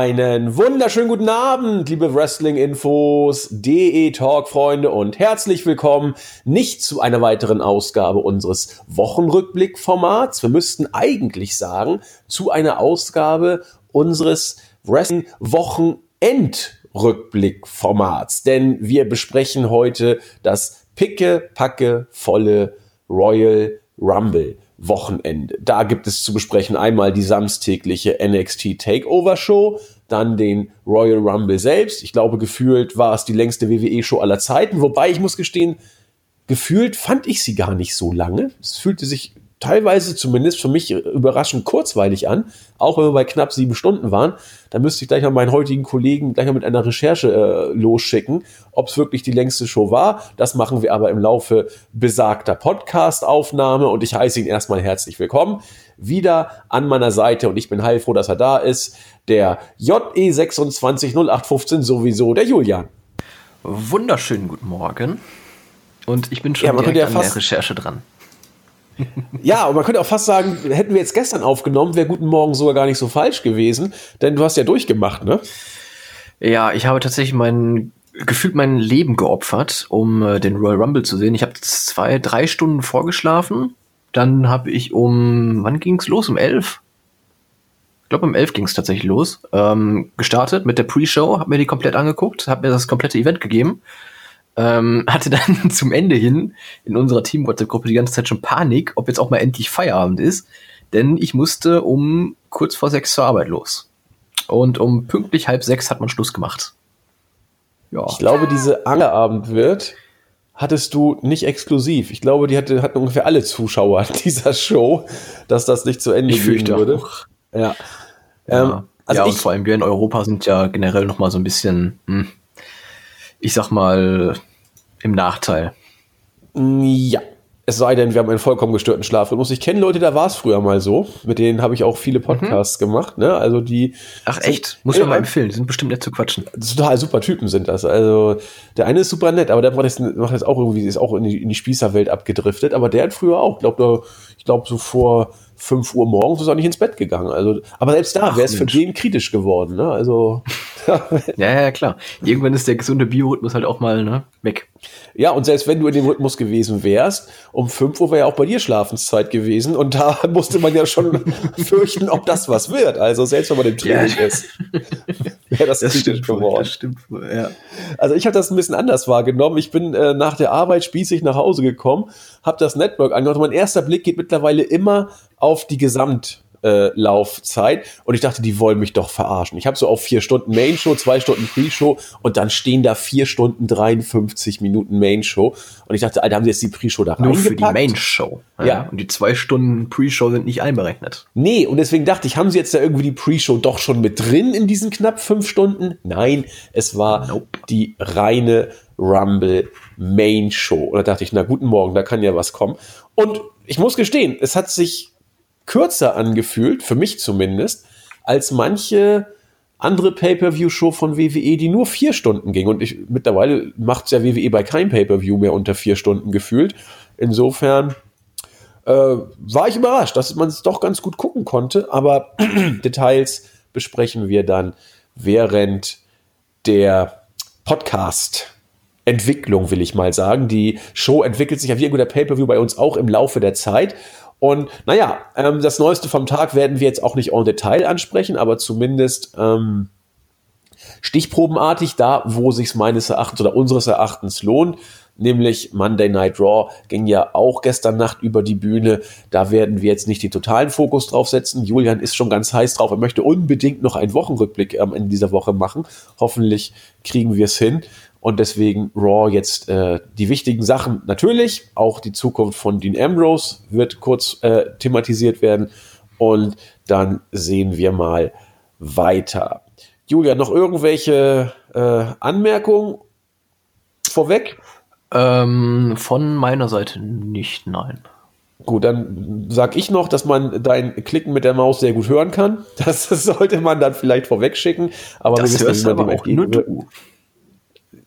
Einen wunderschönen guten Abend, liebe Wrestling-Infos, DE Talk-Freunde und herzlich willkommen nicht zu einer weiteren Ausgabe unseres Wochenrückblick-Formats. Wir müssten eigentlich sagen, zu einer Ausgabe unseres Wrestling-Wochenend-Rückblick-Formats. Denn wir besprechen heute das picke-packe volle Royal Rumble. Wochenende. Da gibt es zu besprechen einmal die samstägliche NXT Takeover Show, dann den Royal Rumble selbst. Ich glaube, gefühlt war es die längste WWE-Show aller Zeiten, wobei ich muss gestehen, gefühlt fand ich sie gar nicht so lange. Es fühlte sich teilweise zumindest für mich überraschend kurzweilig an, auch wenn wir bei knapp sieben Stunden waren. Da müsste ich gleich mal meinen heutigen Kollegen gleich mal mit einer Recherche äh, losschicken, ob es wirklich die längste Show war. Das machen wir aber im Laufe besagter Podcast-Aufnahme und ich heiße ihn erstmal herzlich willkommen. Wieder an meiner Seite und ich bin heilfroh, dass er da ist. Der JE260815 sowieso, der Julian. Wunderschönen guten Morgen. Und ich bin schon ja, direkt ja an der Recherche dran ja, und man könnte auch fast sagen, hätten wir jetzt gestern aufgenommen, wäre Guten Morgen sogar gar nicht so falsch gewesen, denn du hast ja durchgemacht, ne? Ja, ich habe tatsächlich mein gefühlt mein Leben geopfert, um äh, den Royal Rumble zu sehen. Ich habe zwei, drei Stunden vorgeschlafen. Dann habe ich um, wann ging's los? Um elf? Ich glaube, um elf ging's tatsächlich los. Ähm, gestartet mit der Pre-Show, habe mir die komplett angeguckt, habe mir das komplette Event gegeben ähm, hatte dann zum Ende hin in unserer Team-WhatsApp-Gruppe die ganze Zeit schon Panik, ob jetzt auch mal endlich Feierabend ist. Denn ich musste um kurz vor sechs zur Arbeit los. Und um pünktlich halb sechs hat man Schluss gemacht. Ja. Ich glaube, diese Angeabend wird hattest du nicht exklusiv. Ich glaube, die hatte, hatten ungefähr alle Zuschauer dieser Show, dass das nicht zu Ende ich gehen würde. Auch. Ja. Ja. Ähm, also ja, und vor allem wir in Europa sind ja generell noch mal so ein bisschen, hm, ich sag mal, im Nachteil. Ja. Es sei denn, wir haben einen vollkommen gestörten Schlafrhythmus. Ich kenne Leute, da war es früher mal so. Mit denen habe ich auch viele Podcasts mhm. gemacht. Ne? Also die. Ach echt? Muss man mal empfehlen. Die sind bestimmt nett zu quatschen. Total super Typen sind das. Also der eine ist super nett, aber der macht jetzt, macht jetzt auch irgendwie, ist auch in die, in die Spießerwelt abgedriftet. Aber der hat früher auch, glaub, ich glaube, so vor 5 Uhr morgens ist er nicht ins Bett gegangen. Also, aber selbst da wäre es für den kritisch geworden. Ne? Also, ja, ja, klar. Irgendwann ist der gesunde Biorhythmus halt auch mal ne, weg. Ja, und selbst wenn du in dem Rhythmus gewesen wärst, um 5 Uhr wäre ja auch bei dir Schlafenszeit gewesen und da musste man ja schon fürchten, ob das was wird. Also selbst wenn man im Training ja. ist, wäre das, das kritisch geworden. Das stimmt ja. Also ich habe das ein bisschen anders wahrgenommen. Ich bin äh, nach der Arbeit spießig nach Hause gekommen, habe das Network angehört und mein erster Blick geht mittlerweile immer auf die Gesamt äh, Laufzeit und ich dachte, die wollen mich doch verarschen. Ich habe so auf vier Stunden Main Show, zwei Stunden Pre-Show und dann stehen da vier Stunden 53 Minuten Main Show und ich dachte, Alter, haben sie jetzt die Pre-Show da Nur für die Main Show. Ja. ja. Und die zwei Stunden Pre-Show sind nicht einberechnet. Nee, und deswegen dachte ich, haben sie jetzt da irgendwie die Pre-Show doch schon mit drin in diesen knapp fünf Stunden? Nein, es war nope. die reine Rumble Main Show. Und da dachte ich, na guten Morgen, da kann ja was kommen. Und ich muss gestehen, es hat sich kürzer angefühlt, für mich zumindest, als manche andere Pay-per-view-Show von WWE, die nur vier Stunden ging. Und ich, mittlerweile macht es ja WWE bei keinem Pay-per-view mehr unter vier Stunden gefühlt. Insofern äh, war ich überrascht, dass man es doch ganz gut gucken konnte. Aber Details besprechen wir dann während der Podcast. Entwicklung, will ich mal sagen. Die Show entwickelt sich ja wie ein guter Pay-Per-View bei uns auch im Laufe der Zeit. Und naja, ähm, das Neueste vom Tag werden wir jetzt auch nicht en Detail ansprechen, aber zumindest ähm, stichprobenartig da, wo sich meines Erachtens oder unseres Erachtens lohnt. Nämlich Monday Night Raw ging ja auch gestern Nacht über die Bühne. Da werden wir jetzt nicht den totalen Fokus drauf setzen. Julian ist schon ganz heiß drauf. Er möchte unbedingt noch einen Wochenrückblick am Ende dieser Woche machen. Hoffentlich kriegen wir es hin. Und deswegen Raw jetzt äh, die wichtigen Sachen. Natürlich, auch die Zukunft von Dean Ambrose wird kurz äh, thematisiert werden. Und dann sehen wir mal weiter. Julia, noch irgendwelche äh, Anmerkungen vorweg? Ähm, von meiner Seite nicht, nein. Gut, dann sag ich noch, dass man dein Klicken mit der Maus sehr gut hören kann. Das, sollte man dann vielleicht vorweg schicken. Aber das wir wissen, aber auch nur du.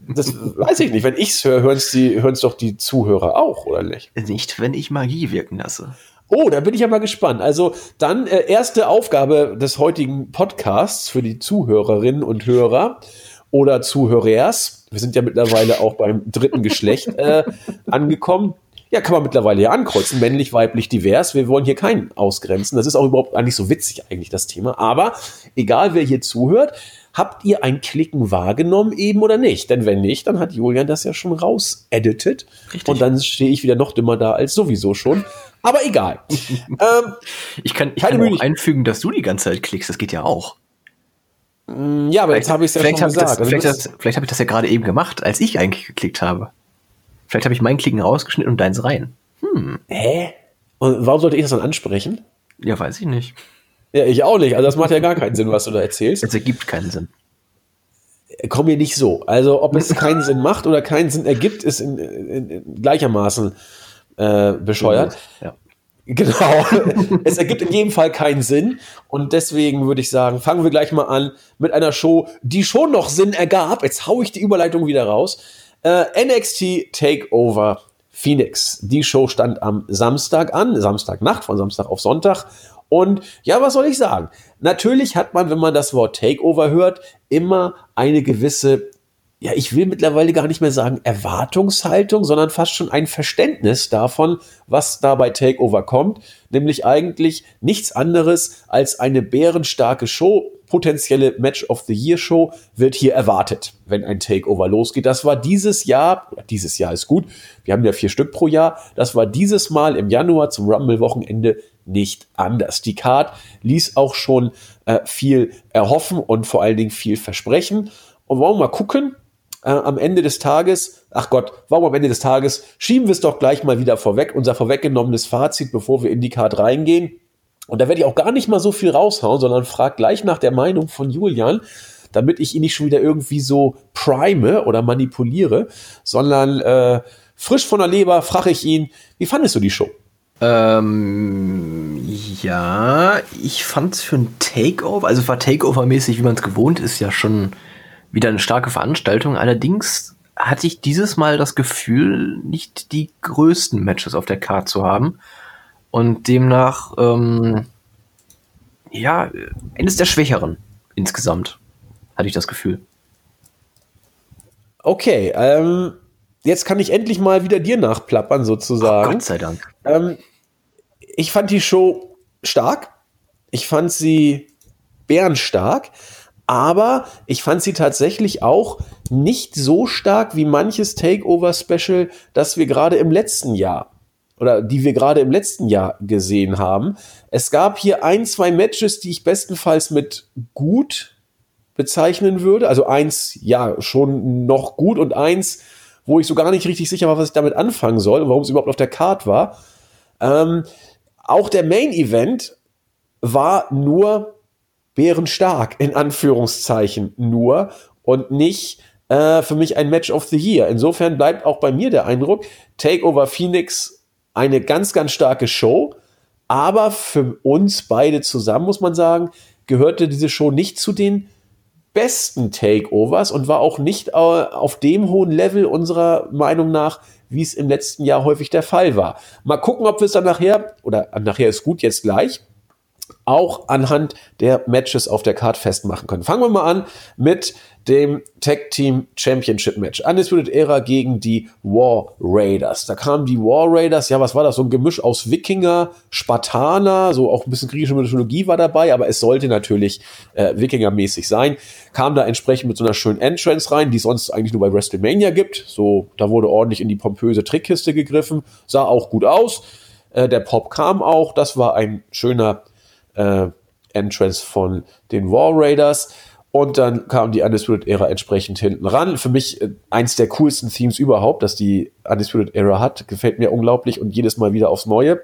Das weiß ich nicht. Wenn ich es höre, hören es doch die Zuhörer auch, oder nicht? Nicht, wenn ich Magie wirken lasse. Oh, da bin ich ja mal gespannt. Also dann äh, erste Aufgabe des heutigen Podcasts für die Zuhörerinnen und Hörer oder Zuhörers. Wir sind ja mittlerweile auch beim dritten Geschlecht äh, angekommen. Ja, kann man mittlerweile ja ankreuzen, männlich, weiblich, divers. Wir wollen hier keinen ausgrenzen. Das ist auch überhaupt eigentlich so witzig eigentlich das Thema. Aber egal wer hier zuhört, habt ihr ein Klicken wahrgenommen eben oder nicht? Denn wenn nicht, dann hat Julian das ja schon raus-edited. Und dann stehe ich wieder noch dümmer da als sowieso schon. Aber egal. ähm, ich kann, ich kann auch einfügen, dass du die ganze Zeit klickst. Das geht ja auch. Mm, ja, aber vielleicht, jetzt habe ich es ja schon gesagt. Das, also vielleicht, vielleicht habe ich das ja gerade eben gemacht, als ich eigentlich geklickt habe. Vielleicht habe ich mein Klicken rausgeschnitten und deins rein. Hm. Hä? Und warum sollte ich das dann ansprechen? Ja, weiß ich nicht. Ja, ich auch nicht. Also das macht ja gar keinen Sinn, was du da erzählst. Es ergibt keinen Sinn. Komm mir nicht so. Also ob es keinen Sinn macht oder keinen Sinn ergibt, ist in, in, in gleichermaßen äh, bescheuert. Ja. Genau. es ergibt in jedem Fall keinen Sinn. Und deswegen würde ich sagen, fangen wir gleich mal an mit einer Show, die schon noch Sinn ergab. Jetzt haue ich die Überleitung wieder raus. Äh, NXT Takeover Phoenix. Die Show stand am Samstag an, Samstagnacht, von Samstag auf Sonntag. Und ja, was soll ich sagen? Natürlich hat man, wenn man das Wort Takeover hört, immer eine gewisse ja, ich will mittlerweile gar nicht mehr sagen Erwartungshaltung, sondern fast schon ein Verständnis davon, was da bei Takeover kommt, nämlich eigentlich nichts anderes als eine bärenstarke Show, potenzielle Match of the Year Show wird hier erwartet, wenn ein Takeover losgeht. Das war dieses Jahr, dieses Jahr ist gut, wir haben ja vier Stück pro Jahr, das war dieses Mal im Januar zum Rumble-Wochenende nicht anders. Die Card ließ auch schon äh, viel erhoffen und vor allen Dingen viel versprechen. Und wollen wir mal gucken, äh, am Ende des Tages, ach Gott, warum am Ende des Tages, schieben wir es doch gleich mal wieder vorweg, unser vorweggenommenes Fazit, bevor wir in die Card reingehen. Und da werde ich auch gar nicht mal so viel raushauen, sondern frag gleich nach der Meinung von Julian, damit ich ihn nicht schon wieder irgendwie so prime oder manipuliere, sondern äh, frisch von der Leber frage ich ihn, wie fandest du die Show? Ähm, ja, ich fand's für ein Takeover, also war Takeover-mäßig, wie man es gewohnt ist, ja schon wieder eine starke Veranstaltung. Allerdings hatte ich dieses Mal das Gefühl, nicht die größten Matches auf der Karte zu haben. Und demnach, ähm, ja, eines der schwächeren insgesamt, hatte ich das Gefühl. Okay, ähm, jetzt kann ich endlich mal wieder dir nachplappern, sozusagen. Oh, Gott sei Dank. Ähm, ich fand die Show stark. Ich fand sie bärenstark. Aber ich fand sie tatsächlich auch nicht so stark wie manches Takeover-Special, das wir gerade im letzten Jahr oder die wir gerade im letzten Jahr gesehen haben. Es gab hier ein, zwei Matches, die ich bestenfalls mit gut bezeichnen würde. Also eins, ja, schon noch gut und eins, wo ich so gar nicht richtig sicher war, was ich damit anfangen soll und warum es überhaupt auf der Card war. Ähm, auch der Main Event war nur bärenstark, in Anführungszeichen nur, und nicht äh, für mich ein Match of the Year. Insofern bleibt auch bei mir der Eindruck, Takeover Phoenix eine ganz, ganz starke Show, aber für uns beide zusammen, muss man sagen, gehörte diese Show nicht zu den besten Takeovers und war auch nicht äh, auf dem hohen Level unserer Meinung nach, wie es im letzten Jahr häufig der Fall war. Mal gucken, ob wir es dann nachher, oder nachher ist gut, jetzt gleich, auch anhand der Matches auf der Card festmachen können. Fangen wir mal an mit dem Tag Team Championship Match. Undisputed Era gegen die War Raiders. Da kamen die War Raiders, ja, was war das? So ein Gemisch aus Wikinger, Spartaner, so auch ein bisschen griechische Mythologie war dabei, aber es sollte natürlich äh, Wikinger-mäßig sein. Kam da entsprechend mit so einer schönen Entrance rein, die es sonst eigentlich nur bei WrestleMania gibt. So, da wurde ordentlich in die pompöse Trickkiste gegriffen, sah auch gut aus. Äh, der Pop kam auch, das war ein schöner äh, Entrance von den War Raiders. Und dann kam die Undisputed Era entsprechend hinten ran. Für mich äh, eins der coolsten Themes überhaupt, dass die Undisputed Era hat. Gefällt mir unglaublich und jedes Mal wieder aufs Neue.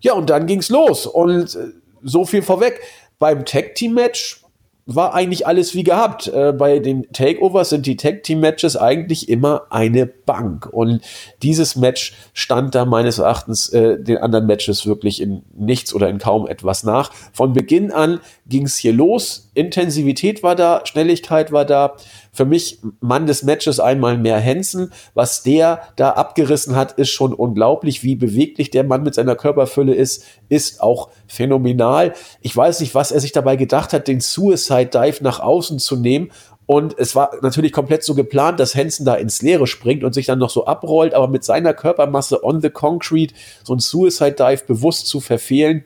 Ja, und dann ging's los. Und äh, so viel vorweg. Beim Tag Team Match war eigentlich alles wie gehabt. Äh, bei den Takeovers sind die Tag Team Matches eigentlich immer eine Bank. Und dieses Match stand da meines Erachtens äh, den anderen Matches wirklich in nichts oder in kaum etwas nach. Von Beginn an ging es hier los. Intensivität war da, Schnelligkeit war da. Für mich Mann des Matches einmal mehr Hansen. Was der da abgerissen hat, ist schon unglaublich. Wie beweglich der Mann mit seiner Körperfülle ist, ist auch phänomenal. Ich weiß nicht, was er sich dabei gedacht hat, den Suicide Dive nach außen zu nehmen und es war natürlich komplett so geplant, dass Hansen da ins Leere springt und sich dann noch so abrollt, aber mit seiner Körpermasse on the concrete so ein Suicide Dive bewusst zu verfehlen,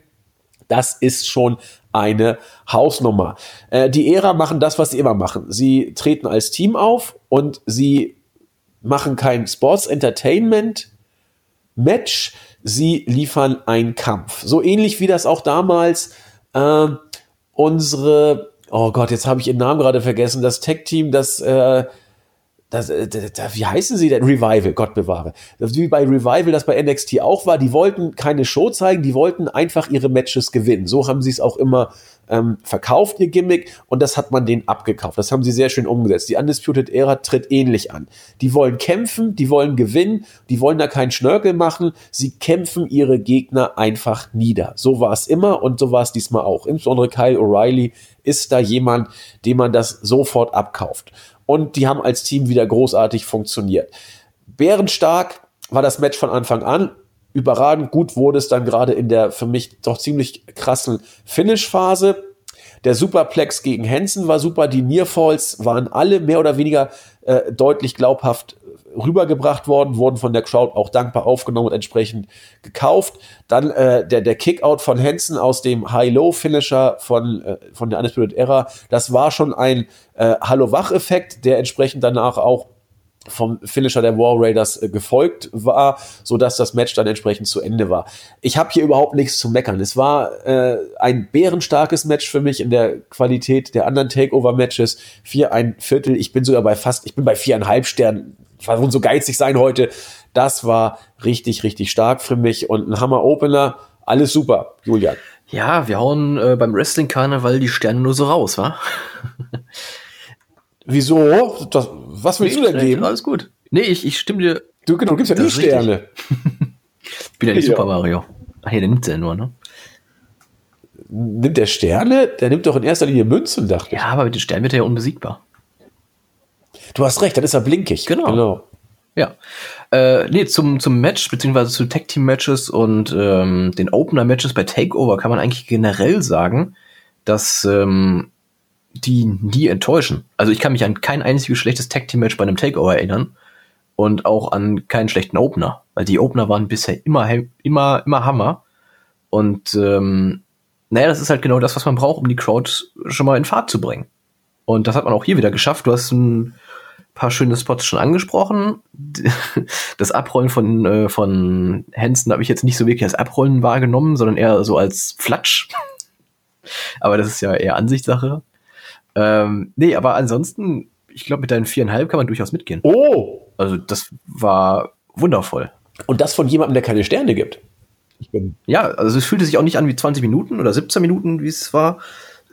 das ist schon eine Hausnummer. Äh, die Ära machen das, was sie immer machen. Sie treten als Team auf und sie machen kein Sports Entertainment Match, sie liefern einen Kampf. So ähnlich wie das auch damals äh, unsere, oh Gott, jetzt habe ich ihren Namen gerade vergessen, das Tech-Team, das äh, das, äh, das, wie heißen sie denn? Revival, Gott bewahre. Wie bei Revival, das bei NXT auch war, die wollten keine Show zeigen, die wollten einfach ihre Matches gewinnen. So haben sie es auch immer ähm, verkauft, ihr Gimmick, und das hat man denen abgekauft. Das haben sie sehr schön umgesetzt. Die Undisputed Era tritt ähnlich an. Die wollen kämpfen, die wollen gewinnen, die wollen da keinen Schnörkel machen, sie kämpfen ihre Gegner einfach nieder. So war es immer und so war es diesmal auch. Insbesondere Kyle O'Reilly ist da jemand, dem man das sofort abkauft und die haben als Team wieder großartig funktioniert. Bärenstark war das Match von Anfang an. Überragend gut wurde es dann gerade in der für mich doch ziemlich krassen Finish-Phase. Der Superplex gegen Hansen war super. Die Nearfalls waren alle mehr oder weniger äh, deutlich glaubhaft rübergebracht worden, wurden von der Crowd auch dankbar aufgenommen und entsprechend gekauft. Dann äh, der, der Kickout von Hansen aus dem High-Low-Finisher von, äh, von der Undisputed Era, das war schon ein äh, Hallo-Wach-Effekt, der entsprechend danach auch vom Finisher der War Raiders äh, gefolgt war, so dass das Match dann entsprechend zu Ende war. Ich habe hier überhaupt nichts zu meckern. Es war äh, ein bärenstarkes Match für mich in der Qualität der anderen Takeover-Matches. Vier, ein Viertel. Ich bin sogar bei fast, ich bin bei viereinhalb Sternen. Ich versuche so geizig sein heute. Das war richtig, richtig stark für mich und ein Hammer-Opener. Alles super, Julian. Ja, wir hauen äh, beim Wrestling-Karneval die Sterne nur so raus, wa? Wieso? Das, was willst nee, du denn geben? Alles gut. Nee, ich, ich stimme dir. Du, genau, du gibst ja nie Sterne. ich bin ja nicht ja. Super Mario. Ach nee, der nimmt ja nur, ne? Nimmt der Sterne? Der nimmt doch in erster Linie Münzen, dachte ich. Ja, aber mit den Sternen wird er ja unbesiegbar. Du hast recht, dann ist er blinkig. Genau. genau. Ja. Äh, nee, zum, zum Match, beziehungsweise zu Tag-Team-Matches und ähm, den Opener-Matches bei Takeover kann man eigentlich generell sagen, dass ähm, die nie enttäuschen. Also ich kann mich an kein einziges schlechtes Tag-Team-Match bei einem Takeover erinnern und auch an keinen schlechten Opener, weil die Opener waren bisher immer, immer, immer Hammer. Und ähm, naja, das ist halt genau das, was man braucht, um die Crowd schon mal in Fahrt zu bringen. Und das hat man auch hier wieder geschafft. Du hast ein paar schöne Spots schon angesprochen. Das Abrollen von, äh, von Hansen habe ich jetzt nicht so wirklich als Abrollen wahrgenommen, sondern eher so als Flatsch. Aber das ist ja eher Ansichtssache. Ähm, nee, aber ansonsten, ich glaube, mit deinen viereinhalb kann man durchaus mitgehen. Oh! Also, das war wundervoll. Und das von jemandem, der keine Sterne gibt. ja, also es fühlte sich auch nicht an wie 20 Minuten oder 17 Minuten, wie es war.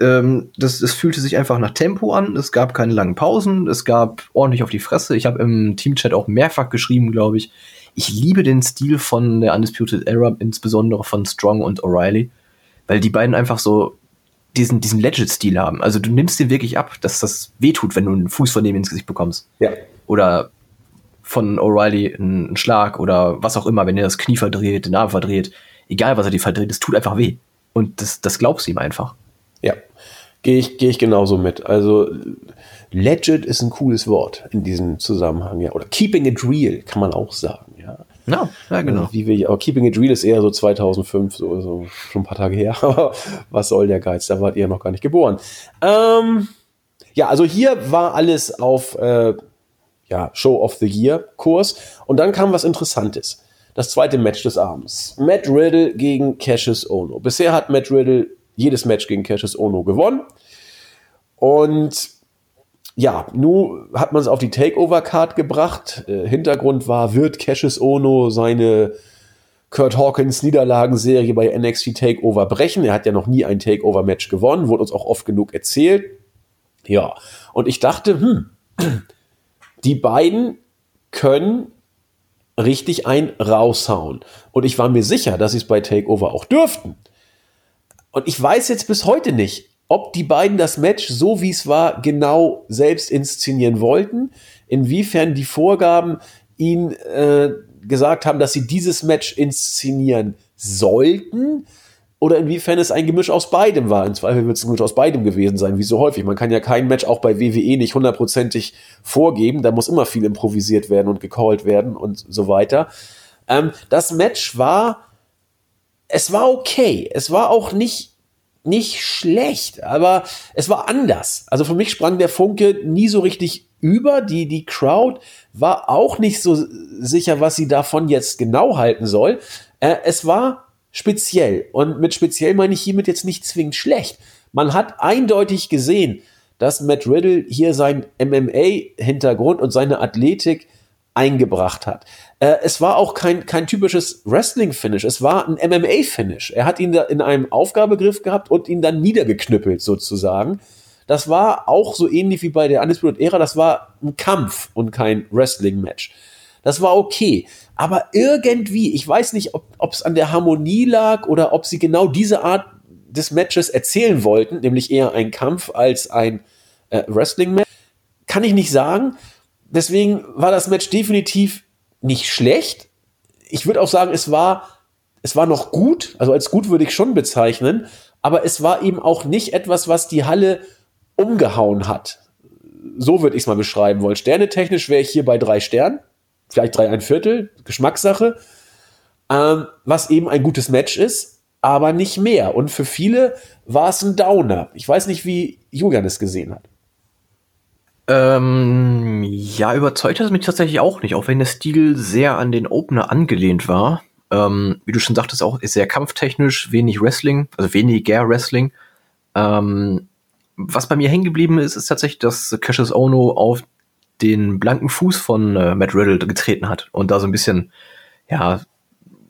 Ähm, das, es fühlte sich einfach nach Tempo an. Es gab keine langen Pausen. Es gab ordentlich auf die Fresse. Ich habe im Teamchat auch mehrfach geschrieben, glaube ich. Ich liebe den Stil von der Undisputed Era, insbesondere von Strong und O'Reilly, weil die beiden einfach so diesen, diesen Legit-Stil haben. Also du nimmst den wirklich ab, dass das wehtut, wenn du einen Fuß von dem ins Gesicht bekommst. Ja. Oder von O'Reilly einen Schlag oder was auch immer, wenn er das Knie verdreht, den Arm verdreht. Egal, was er dir verdreht, es tut einfach weh. Und das, das glaubst du ihm einfach. Ja, gehe ich, geh ich genauso mit. Also legit ist ein cooles Wort in diesem Zusammenhang, ja. Oder keeping it real kann man auch sagen, ja. No, ja, genau. Also, wie wir, aber Keeping It Real ist eher so 2005, so, so schon ein paar Tage her. Aber was soll der Geiz? Da wart ihr noch gar nicht geboren. Ähm, ja, also hier war alles auf äh, ja, Show of the Year Kurs. Und dann kam was Interessantes. Das zweite Match des Abends. Matt Riddle gegen Cassius Ono. Bisher hat Matt Riddle jedes Match gegen Cassius Ono gewonnen. Und ja, nun hat man es auf die Takeover-Card gebracht. Äh, Hintergrund war, wird Cassius Ono seine Kurt Hawkins Niederlagenserie bei NXT Takeover brechen? Er hat ja noch nie ein Takeover-Match gewonnen, wurde uns auch oft genug erzählt. Ja, und ich dachte, hm, die beiden können richtig ein raushauen. Und ich war mir sicher, dass sie es bei Takeover auch dürften. Und ich weiß jetzt bis heute nicht, ob die beiden das Match so wie es war genau selbst inszenieren wollten, inwiefern die Vorgaben ihnen äh, gesagt haben, dass sie dieses Match inszenieren sollten oder inwiefern es ein Gemisch aus beidem war. Im Zweifel wird es ein Gemisch aus beidem gewesen sein, wie so häufig. Man kann ja kein Match auch bei WWE nicht hundertprozentig vorgeben. Da muss immer viel improvisiert werden und gecallt werden und so weiter. Ähm, das Match war, es war okay. Es war auch nicht nicht schlecht, aber es war anders. Also für mich sprang der Funke nie so richtig über. Die, die Crowd war auch nicht so sicher, was sie davon jetzt genau halten soll. Äh, es war speziell. Und mit speziell meine ich hiermit jetzt nicht zwingend schlecht. Man hat eindeutig gesehen, dass Matt Riddle hier seinen MMA-Hintergrund und seine Athletik eingebracht hat. Äh, es war auch kein, kein typisches Wrestling-Finish, es war ein MMA-Finish. Er hat ihn da in einem Aufgabegriff gehabt und ihn dann niedergeknüppelt sozusagen. Das war auch so ähnlich wie bei der Undisputed Era, das war ein Kampf und kein Wrestling-Match. Das war okay. Aber irgendwie, ich weiß nicht, ob es an der Harmonie lag oder ob sie genau diese Art des Matches erzählen wollten, nämlich eher ein Kampf als ein äh, Wrestling-Match, kann ich nicht sagen deswegen war das Match definitiv nicht schlecht. Ich würde auch sagen, es war, es war noch gut. Also als gut würde ich schon bezeichnen. Aber es war eben auch nicht etwas, was die Halle umgehauen hat. So würde ich es mal beschreiben wollen. Sternetechnisch wäre ich hier bei drei Sternen. Vielleicht drei ein Viertel. Geschmackssache. Ähm, was eben ein gutes Match ist, aber nicht mehr. Und für viele war es ein Downer. Ich weiß nicht, wie Julian es gesehen hat. Ähm, ja, überzeugt hat es mich tatsächlich auch nicht, auch wenn der Stil sehr an den Opener angelehnt war. Ähm, wie du schon sagtest, auch sehr kampftechnisch, wenig Wrestling, also weniger Wrestling. Ähm, was bei mir hängen geblieben ist, ist tatsächlich, dass Cassius Ono auf den blanken Fuß von äh, Matt Riddle getreten hat und da so ein bisschen, ja,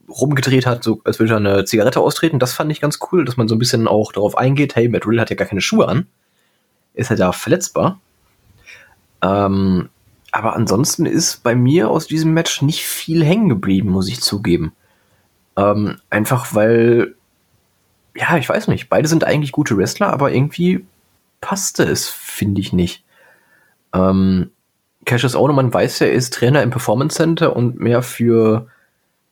rumgedreht hat, so als würde er eine Zigarette austreten. Das fand ich ganz cool, dass man so ein bisschen auch darauf eingeht, hey, Matt Riddle hat ja gar keine Schuhe an. Ist halt da verletzbar. Ähm, aber ansonsten ist bei mir aus diesem Match nicht viel hängen geblieben, muss ich zugeben. Ähm, einfach weil, ja, ich weiß nicht, beide sind eigentlich gute Wrestler, aber irgendwie passte es, finde ich nicht. Ähm, Cassius Ohne, man weiß ja, er ist Trainer im Performance Center und mehr für,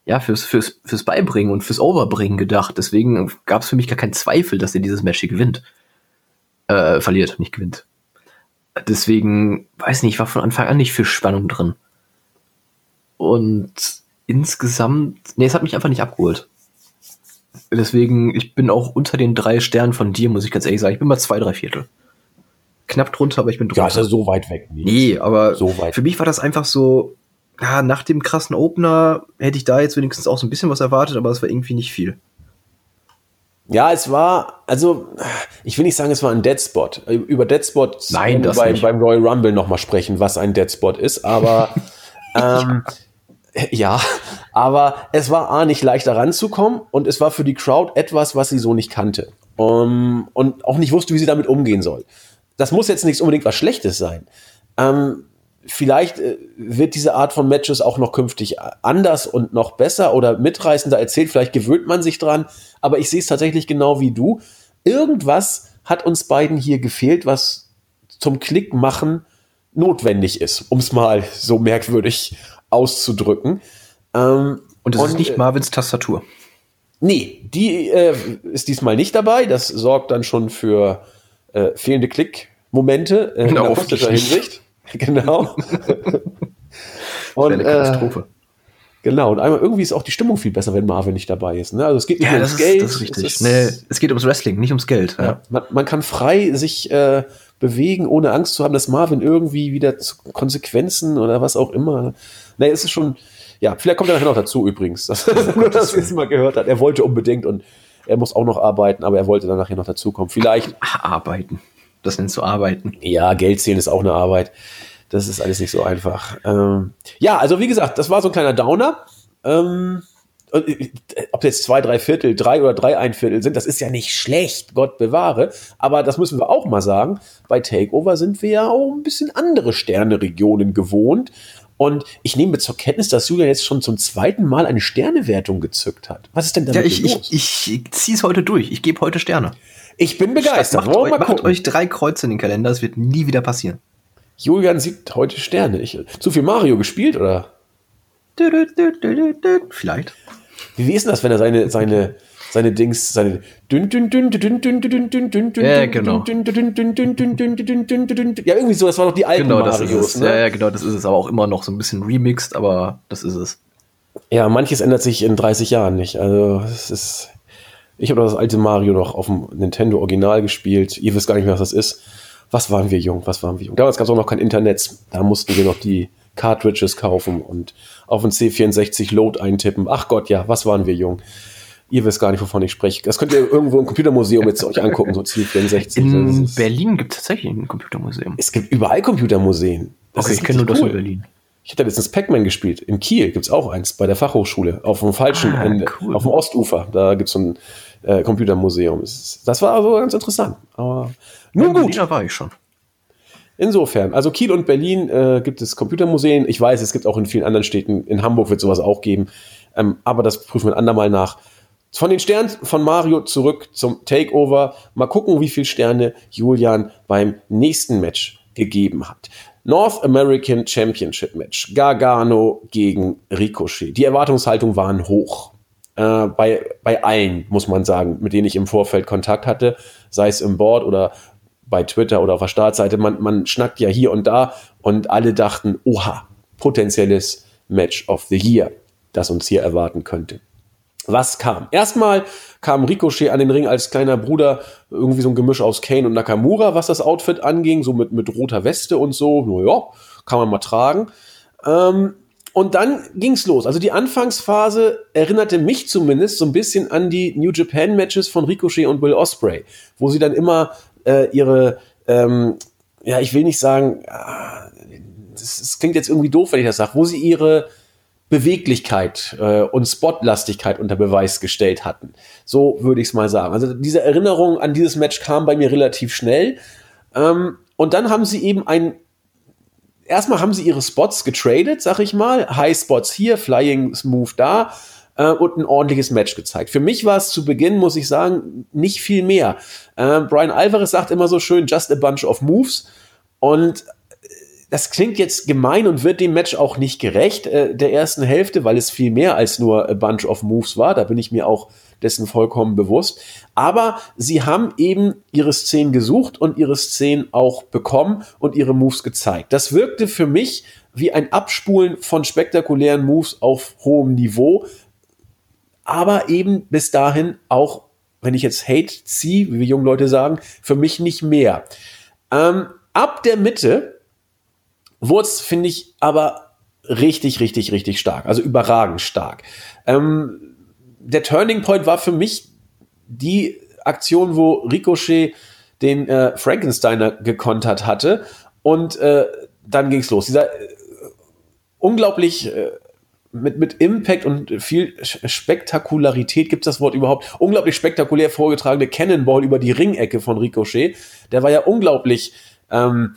ja, fürs, fürs, fürs Beibringen und fürs Overbringen gedacht. Deswegen gab es für mich gar keinen Zweifel, dass er dieses Match hier gewinnt. Äh, verliert, nicht gewinnt. Deswegen, weiß nicht, war von Anfang an nicht viel Spannung drin. Und insgesamt, nee, es hat mich einfach nicht abgeholt. Deswegen, ich bin auch unter den drei Sternen von dir, muss ich ganz ehrlich sagen. Ich bin mal zwei, drei Viertel. Knapp drunter, aber ich bin drunter. Ja, ist ja so weit weg. Nee, nee aber so weit. für mich war das einfach so, ja, nach dem krassen Opener hätte ich da jetzt wenigstens auch so ein bisschen was erwartet, aber es war irgendwie nicht viel. Ja, es war, also ich will nicht sagen, es war ein Deadspot. Über Deadspot Nein, das bei, beim Royal Rumble nochmal sprechen, was ein Deadspot ist, aber ähm, ja, aber es war A, nicht leichter ranzukommen und es war für die Crowd etwas, was sie so nicht kannte um, und auch nicht wusste, wie sie damit umgehen soll. Das muss jetzt nicht unbedingt was Schlechtes sein. Ähm, vielleicht äh, wird diese Art von Matches auch noch künftig anders und noch besser oder mitreißender erzählt. Vielleicht gewöhnt man sich dran. Aber ich sehe es tatsächlich genau wie du. Irgendwas hat uns beiden hier gefehlt, was zum Klick machen notwendig ist, um es mal so merkwürdig auszudrücken. Ähm, und es ist nicht äh, Marvins Tastatur. Nee, die äh, ist diesmal nicht dabei. Das sorgt dann schon für äh, fehlende Klickmomente äh, in der Hinsicht. Genau. und, eine Katastrophe. Äh, genau, und einmal irgendwie ist auch die Stimmung viel besser, wenn Marvin nicht dabei ist. Ne? Also es geht nicht ja, ums Geld. Das ist richtig. Es, ist, nee, es geht ums Wrestling, nicht ums Geld. Ja. ja man, man, kann frei sich äh, bewegen, ohne Angst zu haben, dass Marvin irgendwie wieder zu Konsequenzen oder was auch immer. Nee, es ist schon, ja, vielleicht kommt er nachher noch dazu übrigens, dass, nur das jetzt mal gehört hat. Er wollte unbedingt und er muss auch noch arbeiten, aber er wollte dann nachher noch dazukommen. Vielleicht. Arbeiten. Das nennst du Arbeiten. Ja, Geld zählen ist auch eine Arbeit. Das ist alles nicht so einfach. Ähm, ja, also wie gesagt, das war so ein kleiner Downer. Ähm, äh, ob jetzt zwei, drei Viertel, drei oder drei ein Viertel sind, das ist ja nicht schlecht, Gott bewahre. Aber das müssen wir auch mal sagen. Bei Takeover sind wir ja auch ein bisschen andere Sterneregionen gewohnt. Und ich nehme zur Kenntnis, dass Julian jetzt schon zum zweiten Mal eine Sternewertung gezückt hat. Was ist denn damit ja, ich, los? Ich, ich ziehe es heute durch. Ich gebe heute Sterne. Ich bin begeistert. Macht, euch, macht euch drei Kreuze in den Kalender. Es wird nie wieder passieren. Julian sieht heute Sterne. Ich, zu viel Mario gespielt, oder? Vielleicht. Wie, ist denn das, wenn er seine, seine, seine Dings, seine dünn, dünn, dünn, dünn, dünn, dünn, dünn, dünn, dünn, ja, genau. Ja, irgendwie so, das war doch die alten genau, Marios, ne? Ja, ja, genau, das ist es, aber auch immer noch so ein bisschen remixed, aber das ist es. Ja, manches ändert sich in 30 Jahren nicht. Also, es ist. Ich habe das alte Mario noch auf dem Nintendo Original gespielt. Ihr wisst gar nicht mehr, was das ist. Was waren wir jung? Was waren wir jung? Damals gab es auch noch kein Internet. Da mussten wir noch die Cartridges kaufen und auf den C64 Load eintippen. Ach Gott, ja, was waren wir jung? Ihr wisst gar nicht, wovon ich spreche. Das könnt ihr irgendwo im Computermuseum jetzt euch angucken, so C64. In Berlin gibt es tatsächlich ein Computermuseum. Es gibt überall Computermuseen. Das okay, ich kenne nur das in Berlin. Ich hatte letztens Pac-Man gespielt. In Kiel gibt es auch eins, bei der Fachhochschule, auf dem falschen ah, Ende, cool. auf dem Ostufer. Da gibt es so ein äh, Computermuseum. Das war also ganz interessant. Aber nun gut. Da war ich schon. Insofern, also Kiel und Berlin äh, gibt es Computermuseen. Ich weiß, es gibt auch in vielen anderen Städten. In Hamburg wird sowas auch geben. Ähm, aber das prüfen wir ein andermal nach. Von den Sternen von Mario zurück zum Takeover. Mal gucken, wie viele Sterne Julian beim nächsten Match gegeben hat. North American Championship Match. Gargano gegen Ricochet. Die Erwartungshaltung waren hoch. Äh, bei, bei allen, muss man sagen, mit denen ich im Vorfeld Kontakt hatte, sei es im Board oder bei Twitter oder auf der Startseite. Man, man schnackt ja hier und da und alle dachten, oha, potenzielles Match of the Year, das uns hier erwarten könnte. Was kam? Erstmal kam Ricochet an den Ring als kleiner Bruder, irgendwie so ein Gemisch aus Kane und Nakamura, was das Outfit anging, so mit, mit roter Weste und so. Naja, kann man mal tragen. Ähm, und dann ging's los. Also die Anfangsphase erinnerte mich zumindest so ein bisschen an die New Japan Matches von Ricochet und Will Osprey, wo sie dann immer äh, ihre, ähm, ja, ich will nicht sagen, ah, das, klingt jetzt irgendwie doof, wenn ich das sage, wo sie ihre Beweglichkeit äh, und Spotlastigkeit unter Beweis gestellt hatten. So würde ich es mal sagen. Also diese Erinnerung an dieses Match kam bei mir relativ schnell. Ähm, und dann haben sie eben ein erstmal haben sie ihre Spots getradet, sag ich mal. High Spots hier, Flying Move da äh, und ein ordentliches Match gezeigt. Für mich war es zu Beginn, muss ich sagen, nicht viel mehr. Äh, Brian Alvarez sagt immer so schön, just a bunch of moves. Und das klingt jetzt gemein und wird dem Match auch nicht gerecht, äh, der ersten Hälfte, weil es viel mehr als nur a bunch of moves war. Da bin ich mir auch dessen vollkommen bewusst. Aber sie haben eben ihre Szenen gesucht und ihre Szenen auch bekommen und ihre Moves gezeigt. Das wirkte für mich wie ein Abspulen von spektakulären Moves auf hohem Niveau, aber eben bis dahin auch, wenn ich jetzt Hate ziehe, wie wir jungen Leute sagen, für mich nicht mehr. Ähm, ab der Mitte es, finde ich, aber richtig, richtig, richtig stark. Also überragend stark. Ähm, der Turning Point war für mich die Aktion, wo Ricochet den äh, Frankensteiner gekontert hatte und äh, dann ging's los. Dieser äh, unglaublich äh, mit, mit Impact und viel Spektakularität gibt es das Wort überhaupt. Unglaublich spektakulär vorgetragene Cannonball über die Ringecke von Ricochet. Der war ja unglaublich, ähm,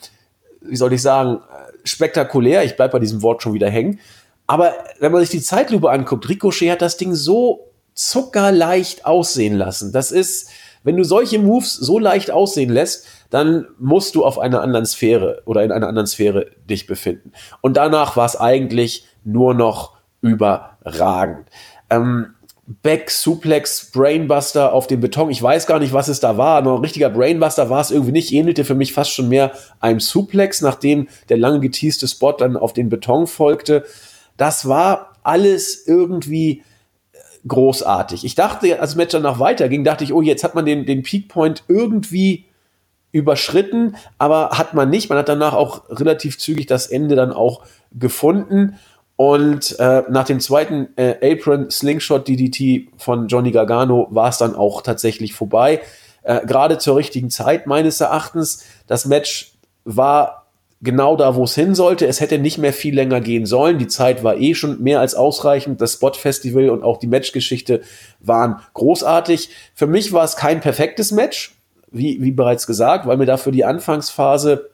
wie soll ich sagen, spektakulär. Ich bleib bei diesem Wort schon wieder hängen. Aber wenn man sich die Zeitlupe anguckt, Ricochet hat das Ding so zuckerleicht aussehen lassen. Das ist, wenn du solche Moves so leicht aussehen lässt, dann musst du auf einer anderen Sphäre oder in einer anderen Sphäre dich befinden. Und danach war es eigentlich nur noch überragend. Ähm, Back Suplex Brainbuster auf dem Beton. Ich weiß gar nicht, was es da war. Nur ein richtiger Brainbuster war es irgendwie nicht. Ähnelte für mich fast schon mehr einem Suplex, nachdem der lange geteaste Spot dann auf den Beton folgte. Das war alles irgendwie großartig. Ich dachte, als das Match danach weiterging, dachte ich, oh, jetzt hat man den, den Peak Point irgendwie überschritten, aber hat man nicht. Man hat danach auch relativ zügig das Ende dann auch gefunden. Und äh, nach dem zweiten äh, Apron Slingshot DDT von Johnny Gargano war es dann auch tatsächlich vorbei. Äh, Gerade zur richtigen Zeit meines Erachtens. Das Match war genau da, wo es hin sollte. Es hätte nicht mehr viel länger gehen sollen. Die Zeit war eh schon mehr als ausreichend. Das Spot-Festival und auch die Matchgeschichte waren großartig. Für mich war es kein perfektes Match, wie, wie bereits gesagt, weil mir dafür die Anfangsphase,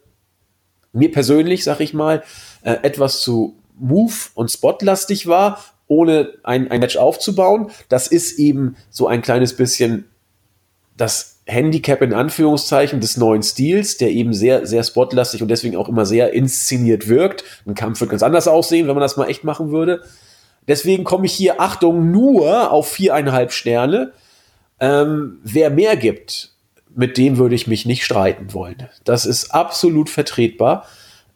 mir persönlich, sag ich mal, äh, etwas zu Move- und Spotlastig war, ohne ein, ein Match aufzubauen. Das ist eben so ein kleines bisschen das Handicap in Anführungszeichen des neuen Stils, der eben sehr, sehr spotlastig und deswegen auch immer sehr inszeniert wirkt. Ein Kampf wird ganz anders aussehen, wenn man das mal echt machen würde. Deswegen komme ich hier, Achtung, nur auf viereinhalb Sterne. Ähm, wer mehr gibt, mit dem würde ich mich nicht streiten wollen. Das ist absolut vertretbar.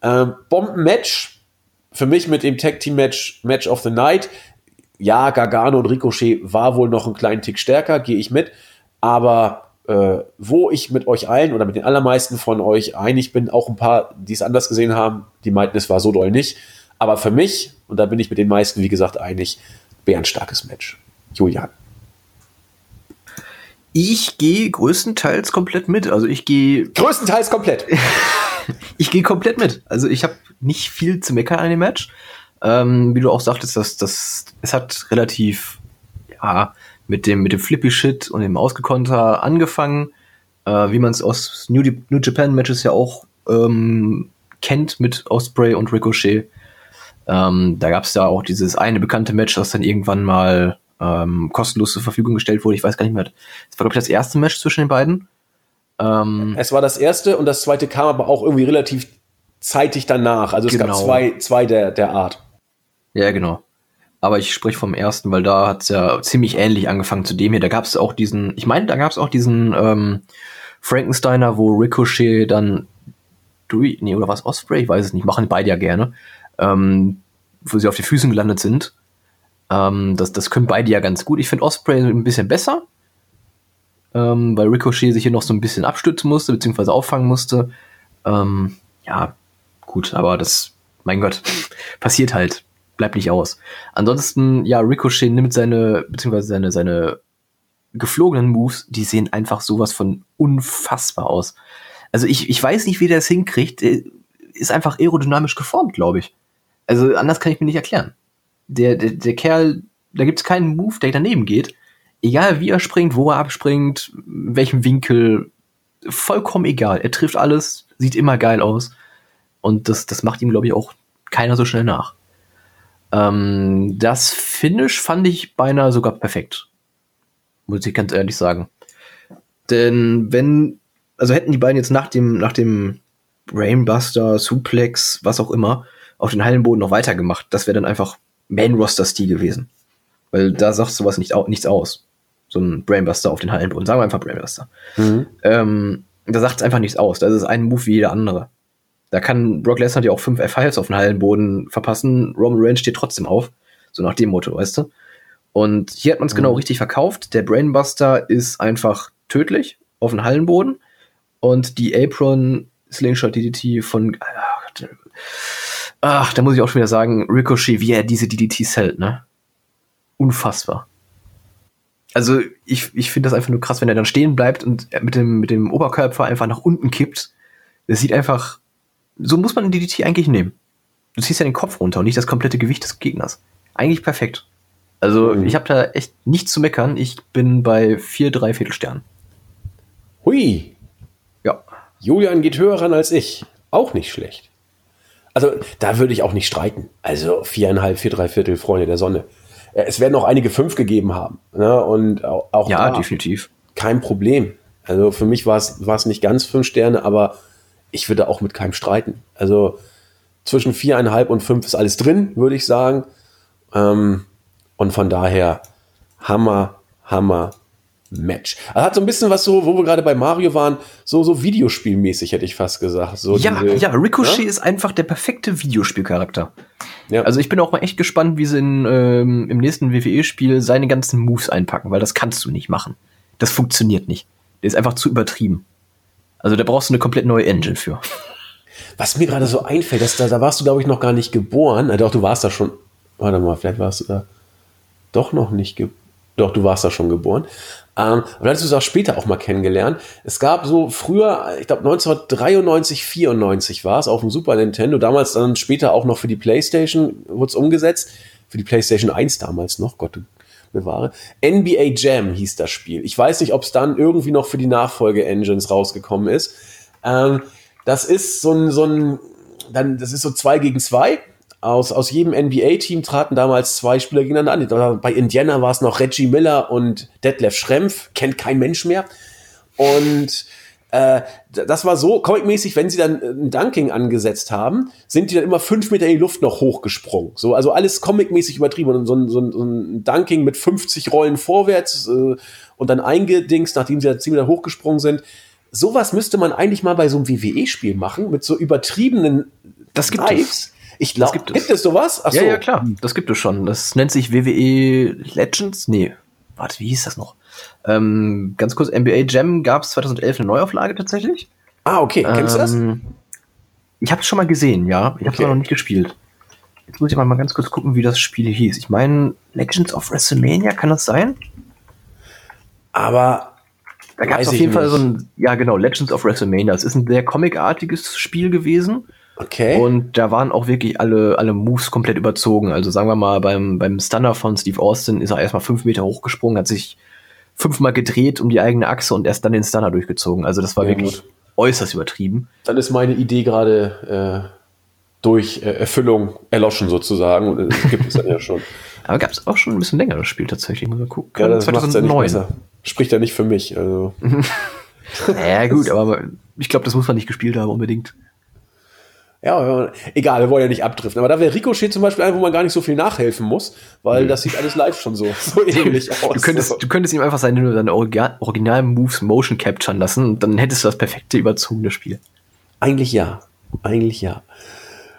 Ähm, Bombenmatch, für mich mit dem Tag Team Match, Match of the Night. Ja, Gargano und Ricochet war wohl noch einen kleinen Tick stärker, gehe ich mit. Aber äh, wo ich mit euch allen oder mit den allermeisten von euch einig bin, auch ein paar, die es anders gesehen haben, die meinten, es war so doll nicht. Aber für mich, und da bin ich mit den meisten, wie gesagt, einig, bärenstarkes Match. Julian. Ich gehe größtenteils komplett mit. Also ich gehe. Größtenteils komplett. ich gehe komplett mit. Also ich habe nicht viel zu meckern an dem Match. Ähm, wie du auch sagtest, dass das, es hat relativ, ja, mit dem, mit dem Flippy Shit und dem Ausgekonter angefangen, äh, wie man es aus New, New Japan Matches ja auch ähm, kennt mit Osprey und Ricochet. Ähm, da gab es ja auch dieses eine bekannte Match, das dann irgendwann mal ähm, kostenlos zur Verfügung gestellt wurde. Ich weiß gar nicht mehr. Das war, glaube ich, das erste Match zwischen den beiden. Ähm, es war das erste und das zweite kam aber auch irgendwie relativ zeitig danach. Also es genau. gab zwei, zwei der, der Art. Ja, genau. Aber ich spreche vom ersten, weil da hat es ja ziemlich ähnlich angefangen zu dem hier. Da gab es auch diesen, ich meine, da gab es auch diesen ähm, Frankensteiner, wo Ricochet dann durch, nee, oder was, Osprey, ich weiß es nicht, machen beide ja gerne, ähm, wo sie auf die Füßen gelandet sind ähm, das, das können beide ja ganz gut. Ich finde Osprey ein bisschen besser, ähm, weil Ricochet sich hier noch so ein bisschen abstützen musste, beziehungsweise auffangen musste. Ähm, ja, gut, aber das, mein Gott, passiert halt. Bleibt nicht aus. Ansonsten, ja, Ricochet nimmt seine, beziehungsweise seine, seine geflogenen Moves, die sehen einfach sowas von unfassbar aus. Also ich, ich weiß nicht, wie der es hinkriegt. Ist einfach aerodynamisch geformt, glaube ich. Also anders kann ich mir nicht erklären der, der, der Kerl, da gibt es keinen Move, der daneben geht. Egal wie er springt, wo er abspringt, welchem Winkel, vollkommen egal. Er trifft alles, sieht immer geil aus. Und das, das macht ihm, glaube ich, auch keiner so schnell nach. Ähm, das Finish fand ich beinahe sogar perfekt. Muss ich ganz ehrlich sagen. Denn wenn, also hätten die beiden jetzt nach dem, nach dem Brainbuster, Suplex, was auch immer, auf den Hallenboden noch weitergemacht, das wäre dann einfach Main-Roster-Stil gewesen. Weil da sagt sowas nicht, nichts aus. So ein Brainbuster auf den Hallenboden. Sagen wir einfach Brainbuster. Mhm. Ähm, da sagt es einfach nichts aus. Das ist ein Move wie jeder andere. Da kann Brock Lesnar dir auch fünf F5s auf den Hallenboden verpassen. Roman Reigns steht trotzdem auf. So nach dem Motto, weißt du? Und hier hat man es mhm. genau richtig verkauft. Der Brainbuster ist einfach tödlich auf den Hallenboden. Und die Apron Slingshot DDT von. Ach, Ach, da muss ich auch schon wieder sagen, Ricochet, wie er diese DDTs hält, ne? Unfassbar. Also, ich, ich finde das einfach nur krass, wenn er dann stehen bleibt und mit dem, mit dem Oberkörper einfach nach unten kippt. Das sieht einfach, so muss man ein DDT eigentlich nehmen. Du ziehst ja den Kopf runter und nicht das komplette Gewicht des Gegners. Eigentlich perfekt. Also, mhm. ich habe da echt nichts zu meckern. Ich bin bei vier, drei Viertelsternen. Hui. Ja. Julian geht höher ran als ich. Auch nicht schlecht. Also da würde ich auch nicht streiten. Also viereinhalb, vier, drei Viertel Freunde der Sonne. Äh, es werden auch einige fünf gegeben haben. Ne? Und auch, auch ja, definitiv. Kein Problem. Also für mich war es, war es nicht ganz fünf Sterne, aber ich würde auch mit keinem streiten. Also zwischen viereinhalb und fünf ist alles drin, würde ich sagen. Ähm, und von daher Hammer, Hammer, Match. Also hat so ein bisschen was so, wo wir gerade bei Mario waren, so, so Videospielmäßig hätte ich fast gesagt. So ja, diese, ja, Ricochet ja? ist einfach der perfekte Videospielcharakter. Ja. Also ich bin auch mal echt gespannt, wie sie in, ähm, im nächsten WWE-Spiel seine ganzen Moves einpacken, weil das kannst du nicht machen. Das funktioniert nicht. Der ist einfach zu übertrieben. Also da brauchst du eine komplett neue Engine für. Was mir gerade so einfällt, dass da, da warst du, glaube ich, noch gar nicht geboren. Äh, doch, du warst da schon. Warte mal, vielleicht warst du da doch noch nicht geboren. Doch, du warst da schon geboren. Ähm, und dann hast du es auch später auch mal kennengelernt. Es gab so früher, ich glaube 1993, 94 war es, auf dem Super Nintendo, damals dann später auch noch für die Playstation, wurde es umgesetzt, für die Playstation 1 damals noch, Gott bewahre. NBA Jam hieß das Spiel. Ich weiß nicht, ob es dann irgendwie noch für die Nachfolge-Engines rausgekommen ist. Ähm, das ist so ein, so ein, dann, das ist so zwei gegen zwei aus, aus jedem NBA-Team traten damals zwei Spieler gegeneinander an. Bei Indiana war es noch Reggie Miller und Detlef Schrempf, kennt kein Mensch mehr. Und äh, das war so comicmäßig, wenn sie dann ein Dunking angesetzt haben, sind die dann immer fünf Meter in die Luft noch hochgesprungen. So, also alles comicmäßig übertrieben. Und so ein, so ein, so ein Dunking mit 50 Rollen vorwärts äh, und dann eingedingst, nachdem sie da zehn Meter hochgesprungen sind. Sowas müsste man eigentlich mal bei so einem WWE-Spiel machen, mit so übertriebenen das gibt Dives. Es. Ich glaube, gibt, gibt es sowas? Ach ja, so. ja, klar. Das gibt es schon. Das nennt sich WWE Legends. Nee, warte, wie hieß das noch? Ähm, ganz kurz, NBA Jam gab es 2011 eine Neuauflage tatsächlich. Ah, okay. Kennst du das? Ähm, ich habe es schon mal gesehen, ja. Ich habe es okay. noch nicht gespielt. Jetzt muss ich mal, mal ganz kurz gucken, wie das Spiel hieß. Ich meine, Legends of WrestleMania, kann das sein? Aber da gab es auf jeden nicht. Fall so ein, ja genau, Legends of WrestleMania. Es ist ein sehr comicartiges Spiel gewesen. Okay. Und da waren auch wirklich alle, alle Moves komplett überzogen. Also sagen wir mal, beim, beim Stunner von Steve Austin ist er erstmal fünf Meter hochgesprungen, hat sich fünfmal gedreht um die eigene Achse und erst dann den Stunner durchgezogen. Also das war ja, wirklich gut. äußerst übertrieben. Dann ist meine Idee gerade äh, durch äh, Erfüllung erloschen sozusagen. Und es gibt es dann ja schon. Aber gab es auch schon ein bisschen länger das Spiel tatsächlich, muss man gucken. Ja, das 2009. Ja Spricht ja nicht für mich. Also. ja gut, aber ich glaube, das muss man nicht gespielt haben unbedingt. Ja, egal, wir wollen ja nicht abdriften. Aber da wäre Ricochet zum Beispiel ein, wo man gar nicht so viel nachhelfen muss, weil mhm. das sieht alles live schon so, so ähnlich aus. Du könntest, du könntest ihm einfach seine, seine Original-Moves Motion capturen lassen und dann hättest du das perfekte überzogene Spiel. Eigentlich ja. Eigentlich ja.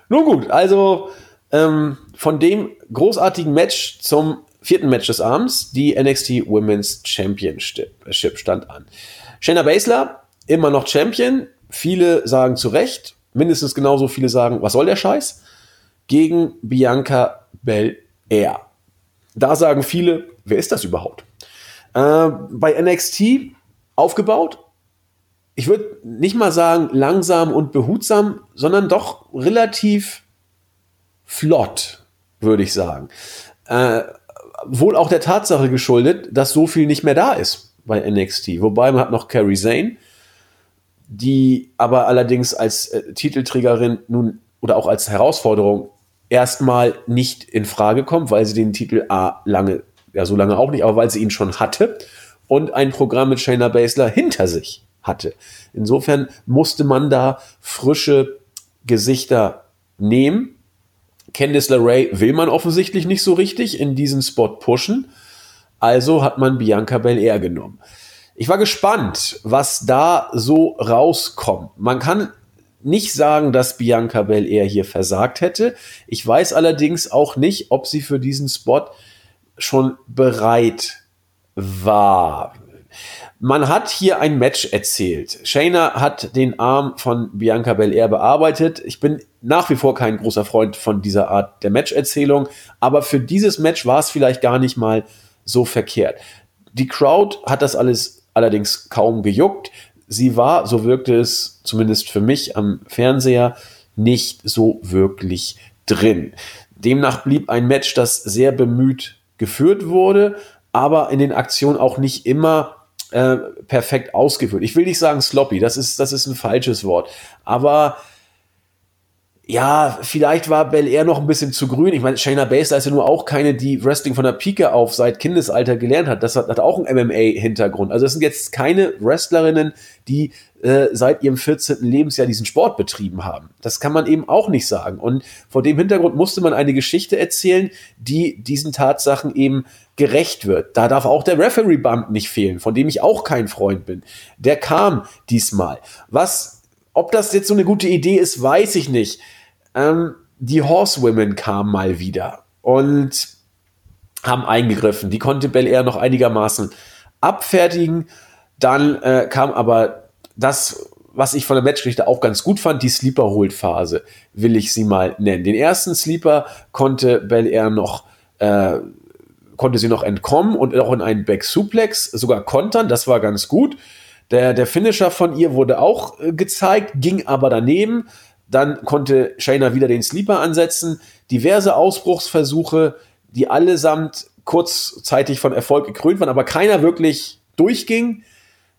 Nun gut, also ähm, von dem großartigen Match zum vierten Match des Abends, die NXT Women's Championship stand an. Shayna Baszler, immer noch Champion. Viele sagen zu Recht, mindestens genauso viele sagen, was soll der Scheiß? Gegen Bianca Belair. Da sagen viele, wer ist das überhaupt? Äh, bei NXT aufgebaut. Ich würde nicht mal sagen langsam und behutsam, sondern doch relativ flott, würde ich sagen. Äh, wohl auch der Tatsache geschuldet, dass so viel nicht mehr da ist bei NXT. Wobei man hat noch Carrie Zane, die aber allerdings als äh, Titelträgerin nun oder auch als Herausforderung erstmal nicht in Frage kommt, weil sie den Titel A lange, ja so lange auch nicht, aber weil sie ihn schon hatte und ein Programm mit Shayna Baszler hinter sich hatte. Insofern musste man da frische Gesichter nehmen. Candice LeRae will man offensichtlich nicht so richtig in diesen Spot pushen. Also hat man Bianca Belair genommen. Ich war gespannt, was da so rauskommt. Man kann nicht sagen, dass Bianca Belair hier versagt hätte. Ich weiß allerdings auch nicht, ob sie für diesen Spot schon bereit war. Man hat hier ein Match erzählt. Shayna hat den Arm von Bianca Belair bearbeitet. Ich bin nach wie vor kein großer Freund von dieser Art der Matcherzählung, aber für dieses Match war es vielleicht gar nicht mal so verkehrt. Die Crowd hat das alles allerdings kaum gejuckt. Sie war, so wirkte es zumindest für mich am Fernseher, nicht so wirklich drin. Demnach blieb ein Match, das sehr bemüht geführt wurde, aber in den Aktionen auch nicht immer äh, perfekt ausgeführt. Ich will nicht sagen sloppy, das ist, das ist ein falsches Wort, aber ja, vielleicht war Bel Air noch ein bisschen zu grün. Ich meine, Shayna Baszler ist ja nur auch keine, die Wrestling von der Pike auf seit Kindesalter gelernt hat. Das hat, hat auch einen MMA-Hintergrund. Also es sind jetzt keine Wrestlerinnen, die äh, seit ihrem 14. Lebensjahr diesen Sport betrieben haben. Das kann man eben auch nicht sagen. Und vor dem Hintergrund musste man eine Geschichte erzählen, die diesen Tatsachen eben gerecht wird. Da darf auch der Referee-Bump nicht fehlen, von dem ich auch kein Freund bin. Der kam diesmal. Was, ob das jetzt so eine gute Idee ist, weiß ich nicht ähm, die Horsewomen kamen mal wieder und haben eingegriffen. Die konnte Bel Air noch einigermaßen abfertigen. Dann äh, kam aber das, was ich von der Matchgeschichte auch ganz gut fand, die Sleeper-Hold-Phase, will ich sie mal nennen. Den ersten Sleeper konnte Bel Air noch, äh, konnte sie noch entkommen und auch in einen Back-Suplex sogar kontern. Das war ganz gut. Der, der Finisher von ihr wurde auch äh, gezeigt, ging aber daneben. Dann konnte Shayna wieder den Sleeper ansetzen. Diverse Ausbruchsversuche, die allesamt kurzzeitig von Erfolg gekrönt waren, aber keiner wirklich durchging.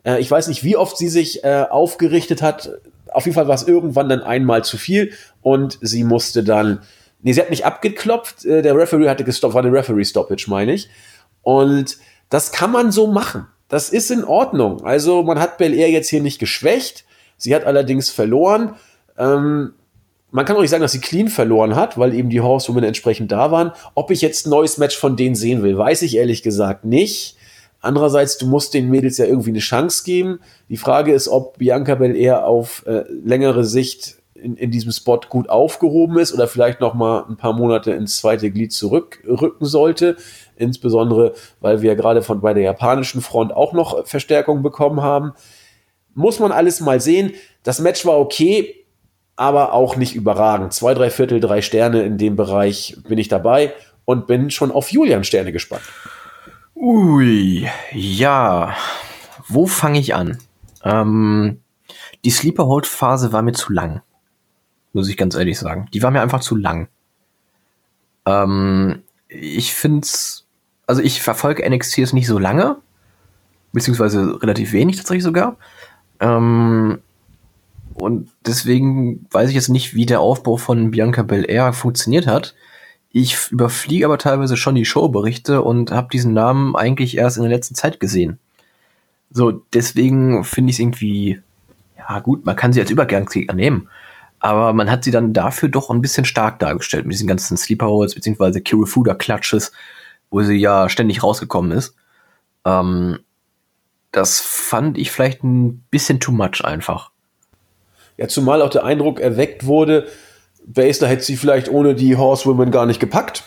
Äh, ich weiß nicht, wie oft sie sich äh, aufgerichtet hat. Auf jeden Fall war es irgendwann dann einmal zu viel und sie musste dann Nee, sie hat nicht abgeklopft, äh, der Referee hatte gestoppt, war eine Referee-Stoppage, meine ich. Und das kann man so machen. Das ist in Ordnung. Also man hat Bel Air jetzt hier nicht geschwächt. Sie hat allerdings verloren. Ähm, man kann auch nicht sagen, dass sie clean verloren hat, weil eben die Horsewomen entsprechend da waren. Ob ich jetzt ein neues Match von denen sehen will, weiß ich ehrlich gesagt nicht. Andererseits, du musst den Mädels ja irgendwie eine Chance geben. Die Frage ist, ob Bianca Belair auf äh, längere Sicht in, in diesem Spot gut aufgehoben ist oder vielleicht noch mal ein paar Monate ins zweite Glied zurückrücken sollte. Insbesondere, weil wir gerade von bei der japanischen Front auch noch Verstärkung bekommen haben. Muss man alles mal sehen. Das Match war okay, aber auch nicht überragend. Zwei, drei Viertel, drei Sterne in dem Bereich bin ich dabei und bin schon auf Julian Sterne gespannt. Ui, ja. Wo fange ich an? Ähm, die Sleeper Hold Phase war mir zu lang. Muss ich ganz ehrlich sagen. Die war mir einfach zu lang. Ähm, ich find's, also ich verfolge NXT jetzt nicht so lange. Beziehungsweise relativ wenig tatsächlich sogar. Ähm, und deswegen weiß ich jetzt nicht, wie der Aufbau von Bianca Belair funktioniert hat. Ich überfliege aber teilweise schon die Showberichte und habe diesen Namen eigentlich erst in der letzten Zeit gesehen. So, deswegen finde ich es irgendwie, ja gut, man kann sie als Übergangsgegner nehmen, aber man hat sie dann dafür doch ein bisschen stark dargestellt mit diesen ganzen Sleeper Holds beziehungsweise Kirifuda Clutches, wo sie ja ständig rausgekommen ist. Ähm, das fand ich vielleicht ein bisschen too much einfach. Ja, zumal auch der Eindruck erweckt wurde, Basler hätte sie vielleicht ohne die Horsewomen gar nicht gepackt.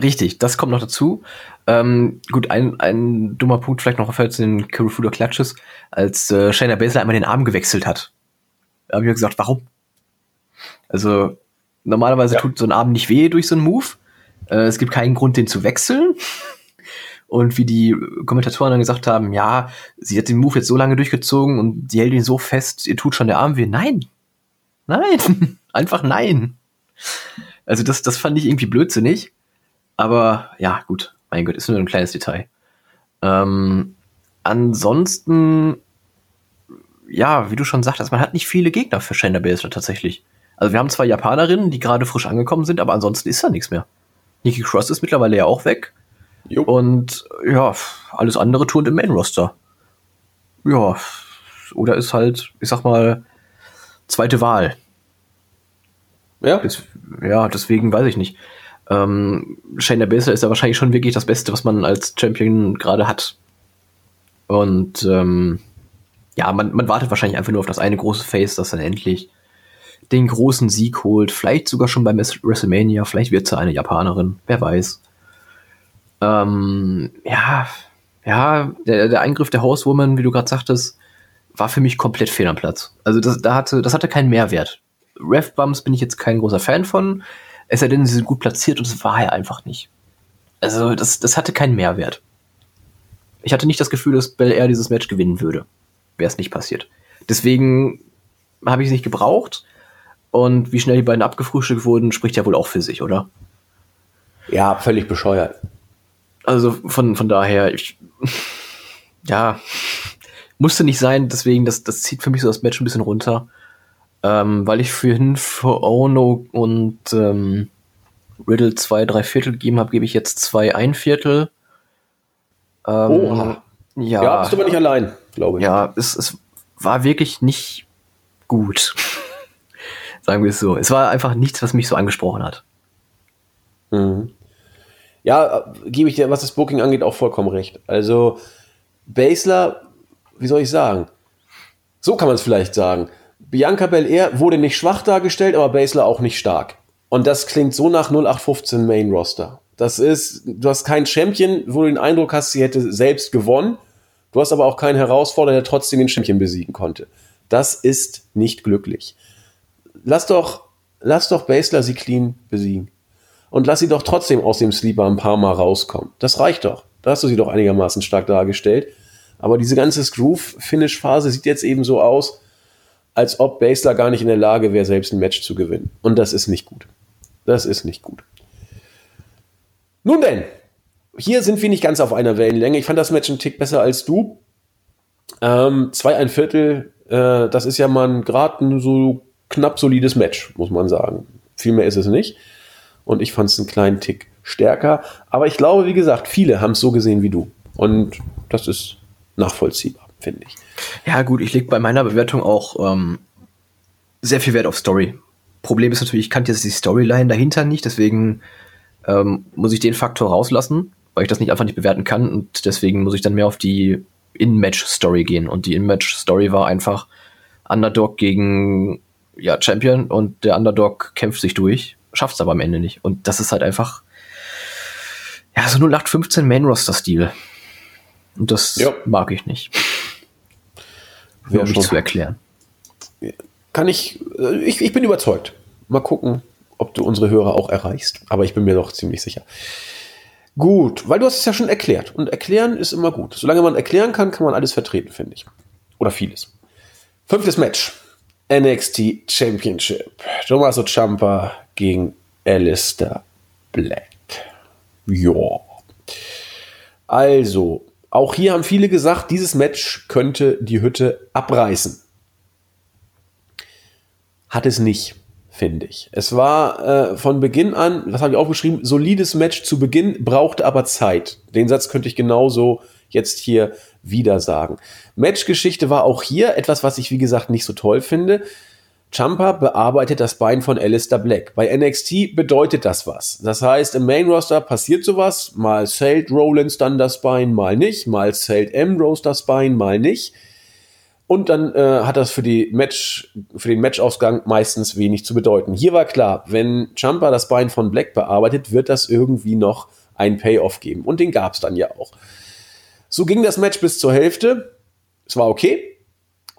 Richtig, das kommt noch dazu. Ähm, gut, ein, ein dummer Punkt vielleicht noch fällt zu den Kirifuda Clutches, als äh, Shayna Baszler einmal den Arm gewechselt hat. Da habe ich mir gesagt, warum? Also, normalerweise ja. tut so ein Arm nicht weh durch so einen Move. Äh, es gibt keinen Grund, den zu wechseln. Und wie die Kommentatoren dann gesagt haben, ja, sie hat den Move jetzt so lange durchgezogen und sie hält ihn so fest, ihr tut schon der Arm weh. Nein. Nein. Einfach nein. Also das, das fand ich irgendwie blödsinnig. Aber ja, gut, mein Gott, ist nur ein kleines Detail. Ähm, ansonsten, ja, wie du schon sagtest, man hat nicht viele Gegner für Shayna Baszler tatsächlich. Also wir haben zwei Japanerinnen, die gerade frisch angekommen sind, aber ansonsten ist da nichts mehr. Nikki Cross ist mittlerweile ja auch weg. Jo. Und ja, alles andere turnt im Main-Roster. Ja, oder ist halt, ich sag mal, zweite Wahl. Ja. Des, ja, deswegen weiß ich nicht. Ähm, Shayna Baszler ist ja wahrscheinlich schon wirklich das Beste, was man als Champion gerade hat. Und ähm, ja, man, man wartet wahrscheinlich einfach nur auf das eine große Face, das dann endlich den großen Sieg holt. Vielleicht sogar schon beim WrestleMania. Vielleicht wird sie eine Japanerin. Wer weiß. Ähm, ja, ja, der, der Eingriff der Horsewoman, wie du gerade sagtest, war für mich komplett fehl am Platz. Also das, da hatte, das hatte keinen Mehrwert. Rev-Bumps bin ich jetzt kein großer Fan von. Es sei denn, sie sind gut platziert und das war er einfach nicht. Also, das, das hatte keinen Mehrwert. Ich hatte nicht das Gefühl, dass Bel Air dieses Match gewinnen würde. Wäre es nicht passiert. Deswegen habe ich es nicht gebraucht. Und wie schnell die beiden abgefrühstückt wurden, spricht ja wohl auch für sich, oder? Ja, völlig bescheuert. Also von, von daher, ich, ja, musste nicht sein, deswegen, das, das zieht für mich so das Match ein bisschen runter. Ähm, weil ich vorhin für Ono und ähm, Riddle zwei, drei Viertel gegeben habe, gebe ich jetzt zwei, ein Viertel. Ähm, Oha. Ja, ja, bist du aber nicht allein, glaube ich. Ja, es, es war wirklich nicht gut. Sagen wir es so. Es war einfach nichts, was mich so angesprochen hat. Mhm. Ja, gebe ich dir, was das Booking angeht, auch vollkommen recht. Also, Basler, wie soll ich sagen? So kann man es vielleicht sagen. Bianca Belair wurde nicht schwach dargestellt, aber Basler auch nicht stark. Und das klingt so nach 0815 Main Roster. Das ist, du hast keinen Champion, wo du den Eindruck hast, sie hätte selbst gewonnen. Du hast aber auch keinen Herausforderer, der trotzdem den Champion besiegen konnte. Das ist nicht glücklich. Lass doch, lass doch Basler sie clean besiegen. Und lass sie doch trotzdem aus dem Sleeper ein paar Mal rauskommen. Das reicht doch. Da hast du sie doch einigermaßen stark dargestellt. Aber diese ganze Groove-Finish-Phase sieht jetzt eben so aus, als ob Basler gar nicht in der Lage wäre, selbst ein Match zu gewinnen. Und das ist nicht gut. Das ist nicht gut. Nun denn, hier sind wir nicht ganz auf einer Wellenlänge. Ich fand das Match einen Tick besser als du. Ähm, zwei, ein Viertel, äh, das ist ja mal gerade ein so knapp solides Match, muss man sagen. Viel mehr ist es nicht. Und ich fand es einen kleinen Tick stärker. Aber ich glaube, wie gesagt, viele haben es so gesehen wie du. Und das ist nachvollziehbar, finde ich. Ja, gut, ich lege bei meiner Bewertung auch ähm, sehr viel Wert auf Story. Problem ist natürlich, ich kannte jetzt die Storyline dahinter nicht, deswegen ähm, muss ich den Faktor rauslassen, weil ich das nicht einfach nicht bewerten kann und deswegen muss ich dann mehr auf die In-Match-Story gehen. Und die In-Match-Story war einfach Underdog gegen ja, Champion und der Underdog kämpft sich durch, schafft es aber am Ende nicht. Und das ist halt einfach ja, so 0815 Main-Roster-Stil. Und das ja. mag ich nicht. Wäre nicht zu erklären. Kann ich, äh, ich, ich bin überzeugt. Mal gucken, ob du unsere Hörer auch erreichst. Aber ich bin mir doch ziemlich sicher. Gut, weil du hast es ja schon erklärt. Und erklären ist immer gut. Solange man erklären kann, kann man alles vertreten, finde ich. Oder vieles. Fünftes Match. NXT Championship. Tommaso Ciampa gegen Alistair Black. Ja. Also, auch hier haben viele gesagt, dieses Match könnte die Hütte abreißen. Hat es nicht, finde ich. Es war äh, von Beginn an, was habe ich aufgeschrieben, solides Match zu Beginn, brauchte aber Zeit. Den Satz könnte ich genauso jetzt hier wieder sagen. Matchgeschichte war auch hier etwas, was ich wie gesagt nicht so toll finde. Champa bearbeitet das Bein von Alistair Black. Bei NXT bedeutet das was. Das heißt, im Main Roster passiert sowas. Mal zählt Rollins dann das Bein, mal nicht. Mal zählt Ambrose das Bein, mal nicht. Und dann äh, hat das für, die Match, für den Matchausgang meistens wenig zu bedeuten. Hier war klar, wenn Champa das Bein von Black bearbeitet, wird das irgendwie noch ein Payoff geben. Und den gab es dann ja auch. So ging das Match bis zur Hälfte. Es war okay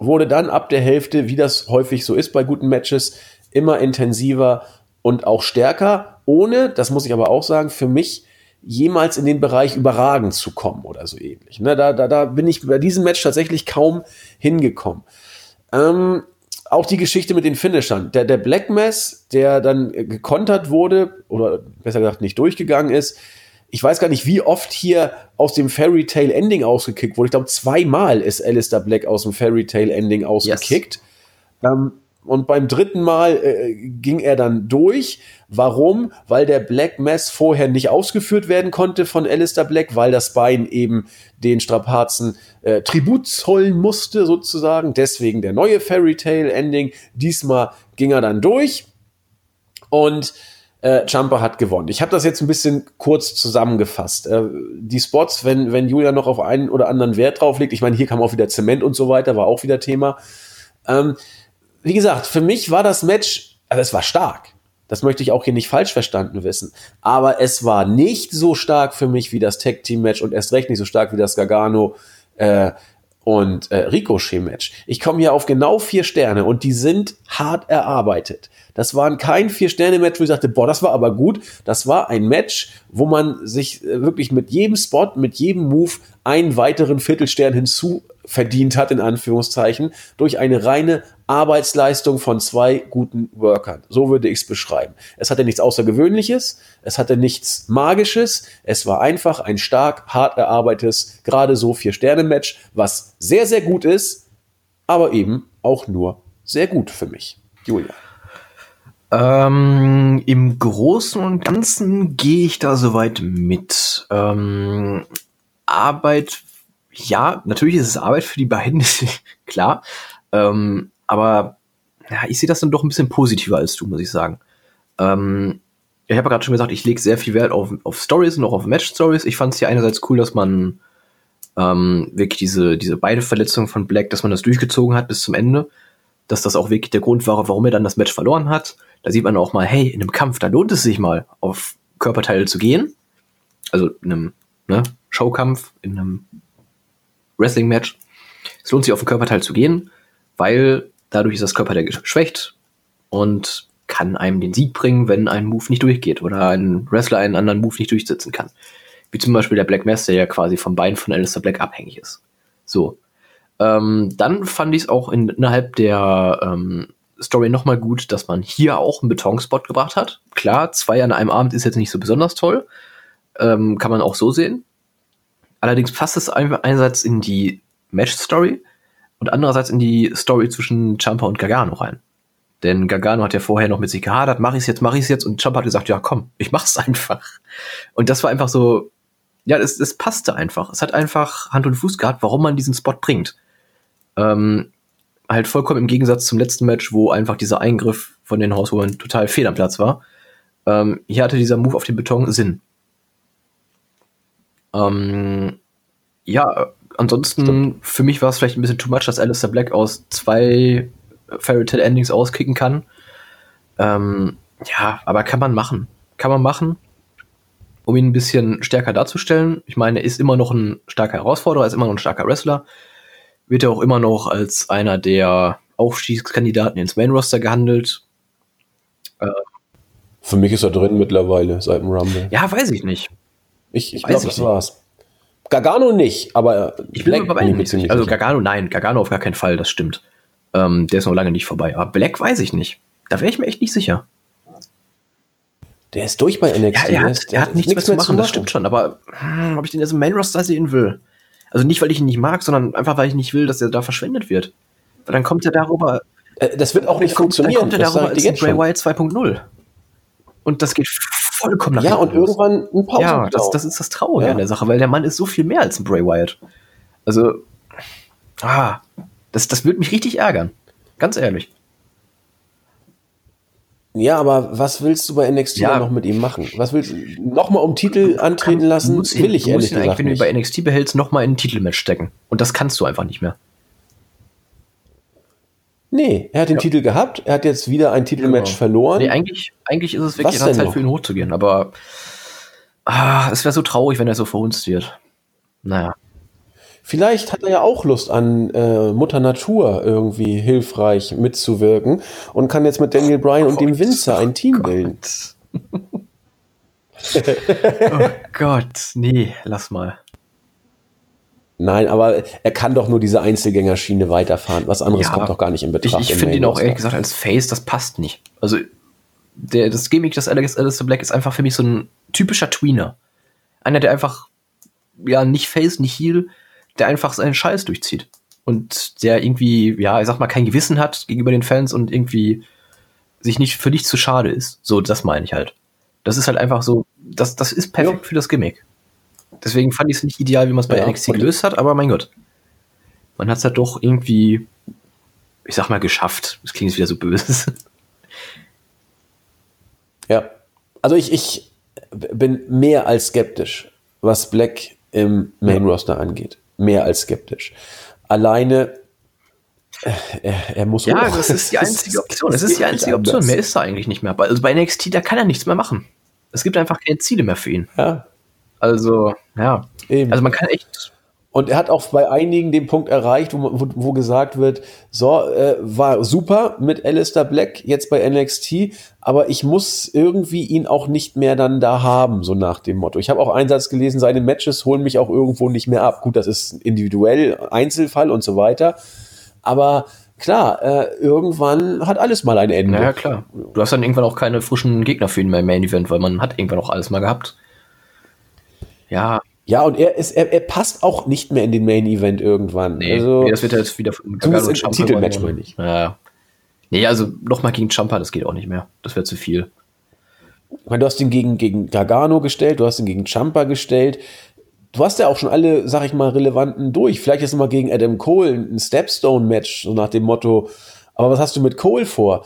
wurde dann ab der Hälfte, wie das häufig so ist bei guten Matches, immer intensiver und auch stärker, ohne, das muss ich aber auch sagen, für mich jemals in den Bereich überragend zu kommen oder so ähnlich. Ne, da, da, da bin ich bei diesem Match tatsächlich kaum hingekommen. Ähm, auch die Geschichte mit den Finishern. Der, der Black Mass, der dann gekontert wurde, oder besser gesagt nicht durchgegangen ist, ich weiß gar nicht, wie oft hier aus dem Fairy Tale Ending ausgekickt wurde. Ich glaube, zweimal ist Alistair Black aus dem Fairy Tale Ending ausgekickt. Yes. Ähm, und beim dritten Mal äh, ging er dann durch. Warum? Weil der Black Mass vorher nicht ausgeführt werden konnte von Alistair Black, weil das Bein eben den Strapazen äh, Tribut zollen musste, sozusagen. Deswegen der neue Fairy Tale Ending. Diesmal ging er dann durch. Und äh, Jumper hat gewonnen. Ich habe das jetzt ein bisschen kurz zusammengefasst. Äh, die Spots, wenn, wenn Julia noch auf einen oder anderen Wert drauf legt, ich meine, hier kam auch wieder Zement und so weiter, war auch wieder Thema. Ähm, wie gesagt, für mich war das Match, also es war stark. Das möchte ich auch hier nicht falsch verstanden wissen. Aber es war nicht so stark für mich wie das Tag Team Match und erst recht nicht so stark wie das Gargano äh, und äh, Ricochet-Match. Ich komme hier auf genau vier Sterne und die sind hart erarbeitet. Das waren kein Vier-Sterne-Match, wo ich sagte, boah, das war aber gut. Das war ein Match, wo man sich äh, wirklich mit jedem Spot, mit jedem Move einen weiteren Viertelstern hinzu verdient hat, in Anführungszeichen, durch eine reine Arbeitsleistung von zwei guten Workern. So würde ich es beschreiben. Es hatte nichts Außergewöhnliches, es hatte nichts Magisches, es war einfach ein stark, hart erarbeitetes, gerade so Vier-Sterne-Match, was sehr, sehr gut ist, aber eben auch nur sehr gut für mich. Julia. Ähm, Im Großen und Ganzen gehe ich da soweit mit. Ähm, Arbeit, ja, natürlich ist es Arbeit für die beiden, klar. Ähm, aber ja, ich sehe das dann doch ein bisschen positiver als du, muss ich sagen. Ähm, ich habe gerade schon gesagt, ich lege sehr viel Wert auf, auf Stories und auch auf Match-Stories. Ich fand es ja einerseits cool, dass man ähm, wirklich diese, diese beide Verletzungen von Black, dass man das durchgezogen hat bis zum Ende. Dass das auch wirklich der Grund war, warum er dann das Match verloren hat. Da sieht man auch mal, hey, in einem Kampf, da lohnt es sich mal, auf Körperteile zu gehen. Also in einem ne, Showkampf, in einem Wrestling-Match. Es lohnt sich, auf den Körperteil zu gehen, weil dadurch ist das Körperteil geschwächt und kann einem den Sieg bringen, wenn ein Move nicht durchgeht oder ein Wrestler einen anderen Move nicht durchsetzen kann. Wie zum Beispiel der Black Mass, der ja quasi vom Bein von Alistair Black abhängig ist. So. Ähm, dann fand ich es auch in, innerhalb der ähm, Story nochmal gut, dass man hier auch einen Betonspot gebracht hat. Klar, zwei an einem Abend ist jetzt nicht so besonders toll. Ähm, kann man auch so sehen. Allerdings passt es einerseits in die Match-Story und andererseits in die Story zwischen Champa und Gargano rein. Denn Gargano hat ja vorher noch mit sich gehadert, mach ich's jetzt, mach ich's jetzt. Und Ciampa hat gesagt, ja komm, ich mach's einfach. Und das war einfach so, ja, es, es passte einfach. Es hat einfach Hand und Fuß gehabt, warum man diesen Spot bringt. Ähm, halt vollkommen im Gegensatz zum letzten Match, wo einfach dieser Eingriff von den Horsewomen total fehl am Platz war. Ähm, hier hatte dieser Move auf den Beton Sinn. Ähm, ja, ansonsten, Stimmt. für mich war es vielleicht ein bisschen too much, dass Alistair Black aus zwei Fairy Tale Endings auskicken kann. Ähm, ja, aber kann man machen. Kann man machen, um ihn ein bisschen stärker darzustellen. Ich meine, er ist immer noch ein starker Herausforderer, er ist immer noch ein starker Wrestler. Wird er auch immer noch als einer der Aufstiegskandidaten ins Main Roster gehandelt. Äh, Für mich ist er drin mittlerweile seit dem Rumble. Ja, weiß ich nicht. Ich, ich glaube, das war's. Gargano nicht, aber ich bin mir bei nicht. Also Gargano nein, Gargano auf gar keinen Fall, das stimmt. Ähm, der ist noch lange nicht vorbei. Aber Black weiß ich nicht. Da wäre ich mir echt nicht sicher. Der ist durch bei NXT. Ja, er hat, er hat nichts, nichts mehr zu machen, das stimmt schon. Aber hm, ob ich den jetzt im Main Roster sehen will? Also nicht, weil ich ihn nicht mag, sondern einfach, weil ich nicht will, dass er da verschwendet wird. Weil dann kommt er darüber. Äh, das wird auch nicht funktionieren. Dann kommt er darüber als Bray Wyatt 2.0. Und das geht vollkommen nach Ja, und los. irgendwann ein Pause. Ja, das, das, ist das Traurige ja. an der Sache, weil der Mann ist so viel mehr als ein Bray Wyatt. Also, ah, das, das würde mich richtig ärgern. Ganz ehrlich. Ja, aber was willst du bei NXT ja. noch mit ihm machen? Was willst du nochmal um Titel antreten lassen? Muss will ich ehrlich gesagt wenn du ihn bei NXT behältst, nochmal in ein Titelmatch stecken. Und das kannst du einfach nicht mehr. Nee, er hat den ja. Titel gehabt, er hat jetzt wieder ein Titelmatch genau. verloren. Nee, eigentlich, eigentlich ist es wirklich an Zeit noch? für ihn hochzugehen, aber ah, es wäre so traurig, wenn er so verhunzt wird. Naja. Vielleicht hat er ja auch Lust an äh, Mutter Natur irgendwie hilfreich mitzuwirken und kann jetzt mit Daniel Bryan oh und dem Winzer ein Team oh bilden. oh Gott, nee, lass mal. Nein, aber er kann doch nur diese Einzelgängerschiene weiterfahren. Was anderes ja, kommt doch gar nicht in Betracht. Ich, ich finde ihn auch ehrlich gesagt als Face, das passt nicht. Also der, das Gimmick des Alex Alistair Black ist einfach für mich so ein typischer Tweener. Einer, der einfach, ja, nicht Face, nicht Heel, der einfach seinen Scheiß durchzieht. Und der irgendwie, ja, ich sag mal, kein Gewissen hat gegenüber den Fans und irgendwie sich nicht für nichts zu schade ist. So, das meine ich halt. Das ist halt einfach so, das, das ist perfekt ja. für das Gimmick. Deswegen fand ich es nicht ideal, wie man es bei ja, NXT gelöst hat, aber mein Gott. Man hat es halt doch irgendwie, ich sag mal, geschafft. Das klingt jetzt wieder so böse. Ja. Also ich, ich bin mehr als skeptisch, was Black im Main Roster angeht mehr als skeptisch. Alleine, äh, er, er muss Ja, hoch. das ist die einzige Option. Das, das ist die einzige Option. Mehr ist da eigentlich nicht mehr. Also bei NXT, da kann er nichts mehr machen. Es gibt einfach keine Ziele mehr für ihn. Ja. Also, ja. Eben. Also man kann echt und er hat auch bei einigen den Punkt erreicht, wo, wo, wo gesagt wird, so, äh, war super mit Alistair Black jetzt bei NXT, aber ich muss irgendwie ihn auch nicht mehr dann da haben, so nach dem Motto. Ich habe auch einen Satz gelesen, seine Matches holen mich auch irgendwo nicht mehr ab. Gut, das ist individuell, Einzelfall und so weiter. Aber klar, äh, irgendwann hat alles mal ein Ende. Ja, klar. Du hast dann irgendwann auch keine frischen Gegner für ihn mehr im Main Event, weil man hat irgendwann auch alles mal gehabt. Ja, ja, und er, ist, er, er passt auch nicht mehr in den Main Event irgendwann. Nee, also, nee das wird jetzt wieder von Gargano und Champa. Titelmatch meine ich. Ja. Nee, also nochmal gegen Champa, das geht auch nicht mehr. Das wäre zu viel. Meine, du hast ihn gegen, gegen Gargano gestellt, du hast ihn gegen Champa gestellt. Du hast ja auch schon alle, sag ich mal, relevanten durch. Vielleicht ist mal gegen Adam Cole ein Stepstone-Match, so nach dem Motto. Aber was hast du mit Cole vor?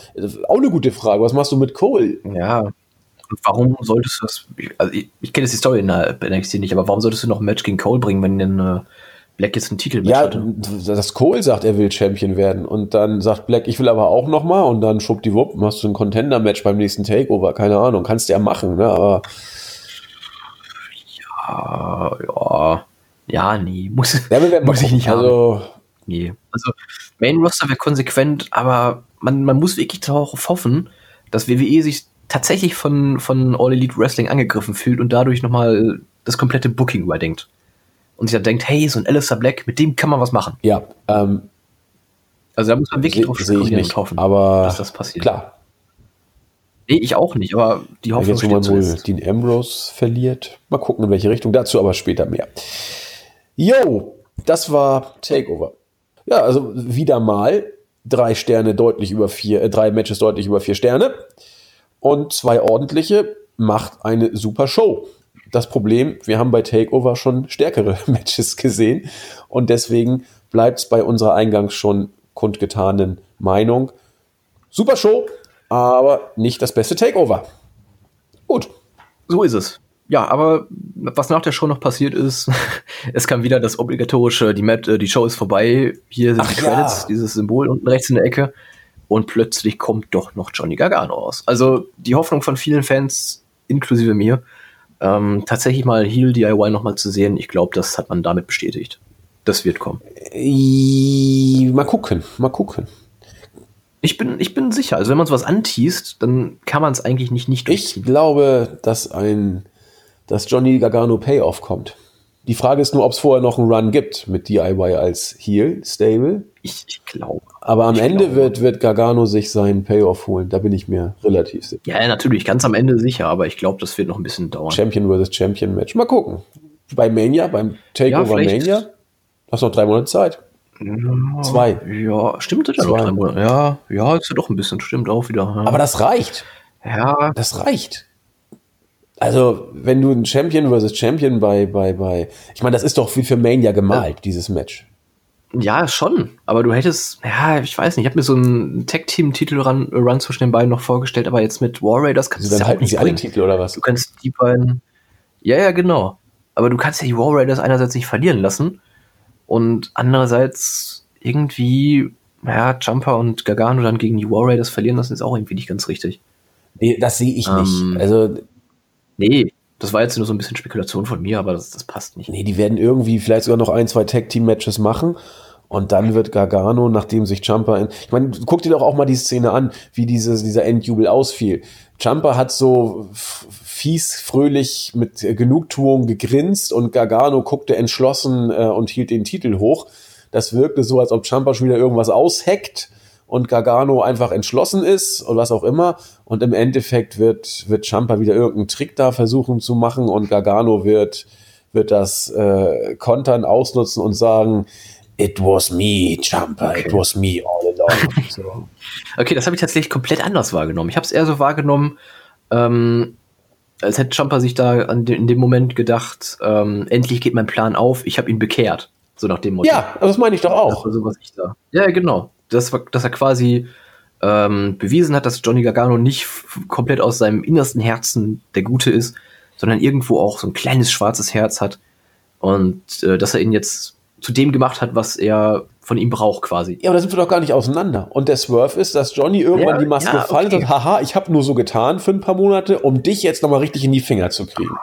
Auch eine gute Frage. Was machst du mit Cole? Ja, warum solltest du das, also ich, ich kenne jetzt die Story in der NXT nicht, aber warum solltest du noch ein Match gegen Cole bringen, wenn denn äh, Black jetzt einen Titel ja, hatte? Ja, dass Cole sagt, er will Champion werden und dann sagt Black, ich will aber auch noch mal und dann schwuppdiwupp, machst du ein Contender-Match beim nächsten Takeover, keine Ahnung, kannst du ja machen, ne, aber ja, ja, ja, nee, muss, ja, muss ich nicht also, haben. Nee, also Main Roster wäre konsequent, aber man, man muss wirklich darauf hoffen, dass WWE sich tatsächlich von, von All Elite Wrestling angegriffen fühlt und dadurch nochmal das komplette Booking überdenkt. Und sich dann denkt, hey, so ein Alistair Black, mit dem kann man was machen. Ja, ähm, also da muss man wirklich drauf spekulieren und hoffen, aber dass das passiert. Klar. Nee, ich auch nicht, aber die Hoffnung Jetzt, wo man wohl Dean Ambrose verliert. Mal gucken, in welche Richtung. Dazu aber später mehr. Yo, das war Takeover. Ja, also wieder mal drei Sterne deutlich über vier, äh, drei Matches deutlich über vier Sterne und zwei ordentliche macht eine super Show. Das Problem, wir haben bei Takeover schon stärkere Matches gesehen und deswegen bleibt es bei unserer eingangs schon kundgetanen Meinung. Super Show, aber nicht das beste Takeover. Gut. So ist es. Ja, aber was nach der Show noch passiert ist, es kam wieder das obligatorische, die, Mat äh, die Show ist vorbei, hier sind Ach die ja. Credits, dieses Symbol unten rechts in der Ecke und plötzlich kommt doch noch Johnny Gargano raus. Also die Hoffnung von vielen Fans, inklusive mir, ähm, tatsächlich mal Heal DIY nochmal zu sehen, ich glaube, das hat man damit bestätigt. Das wird kommen. Mal gucken, mal gucken. Ich bin, ich bin sicher, also wenn man sowas anteast, dann kann man es eigentlich nicht nicht Ich glaube, dass ein, dass Johnny Gargano Payoff kommt. Die Frage ist nur, ob es vorher noch einen Run gibt mit DIY als Heel, Stable. Ich, ich glaube. Aber am Ende glaube. wird, wird Gargano sich seinen Payoff holen. Da bin ich mir relativ sicher. Ja, ja, natürlich, ganz am Ende sicher, aber ich glaube, das wird noch ein bisschen dauern. Champion versus Champion Match. Mal gucken. Bei Mania, beim Ja, Takeover vielleicht- Mania, hast noch drei Monate Zeit. Zwei. Ja, stimmt, das ja Zwei. noch drei Monate. Ja, ja, ist ja doch ein bisschen, stimmt auch wieder. Ja. Aber das reicht. ja, Das reicht. Also, wenn du ein Champion versus Champion bei, bei, bei, ich meine, das ist doch wie für Mania gemalt, dieses Match. ja, schon. Aber du hättest, ja, ich weiß nicht, ich habe mir so einen Tag-Team-Titel-Run Run zwischen den beiden noch vorgestellt, aber jetzt mit War Raiders kannst Also du dann ja halten sie alle. Titel oder was? Du kannst die beiden. Ja, ja, genau. Aber du kannst ja die War Raiders einerseits nicht verlieren lassen und andererseits irgendwie, ja, Jumper und Gargano dann gegen die War Raiders verlieren lassen, ist auch irgendwie nicht ganz richtig. Nee, das sehe ich Ähm, nicht. Also, Nee, das war jetzt nur so ein bisschen Spekulation von mir, aber das, das passt nicht. nee, die werden irgendwie vielleicht sogar noch ein, zwei Tag-Team-Matches machen. Und dann wird Gargano, nachdem sich Jumper in. Ich meine, guck dir doch auch mal die Szene an, wie dieses, dieser Endjubel ausfiel. Jumper hat so fies, fröhlich mit Genugtuung gegrinst und Gargano guckte entschlossen äh, und hielt den Titel hoch. Das wirkte so, als ob Jumper schon wieder irgendwas ausheckt und Gargano einfach entschlossen ist und was auch immer. Und im Endeffekt wird, wird Champa wieder irgendeinen Trick da versuchen zu machen und Gargano wird, wird das äh, kontern, ausnutzen und sagen, It was me, Champa, it Okay. was me all along. so. Okay, das habe ich tatsächlich komplett anders wahrgenommen. Ich habe es eher so wahrgenommen, ähm, als hätte Jumper sich da in dem Moment gedacht, ähm, endlich geht mein Plan auf, ich habe ihn bekehrt. So nach dem Motto. Ja, das meine ich doch Das auch. war so, was ich da. Ja, genau. Das war, dass er quasi ähm, bewiesen hat, dass Johnny Gargano nicht komplett aus seinem innersten Herzen der Gute ist, sondern irgendwo auch so ein kleines schwarzes Herz hat. Und äh, dass er ihn jetzt zu dem gemacht hat, was er von ihm braucht, quasi. Ja, aber da sind wir doch gar nicht auseinander. Und der Swerve ist, dass Johnny irgendwann Ja, die Maske ja, fallen okay. und sagt, haha, ich habe nur so getan für ein paar Monate, um dich jetzt nochmal richtig in die Finger zu kriegen.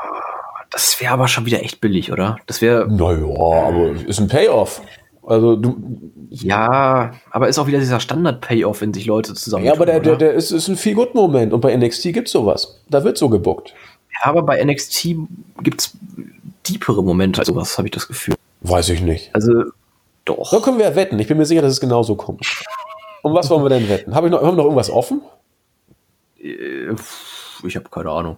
Das wäre aber schon wieder echt billig, oder? Das wäre, Naja, aber ist ein Payoff. Also du, ja, aber ist auch wieder dieser Standard-Payoff, wenn sich Leute zusammen. ja, aber der, der, der ist, ist ein viel gut Moment und bei NXT gibt's sowas. Da wird so gebuckt. ja, aber bei NXT gibt's deepere Momente als sowas, habe ich das Gefühl. Weiß ich nicht. Also, doch. Da können wir ja wetten. Ich bin mir sicher, dass es genauso kommt. Um was wollen wir denn wetten? Hab ich noch, haben wir noch irgendwas offen? Äh, Ich habe keine Ahnung.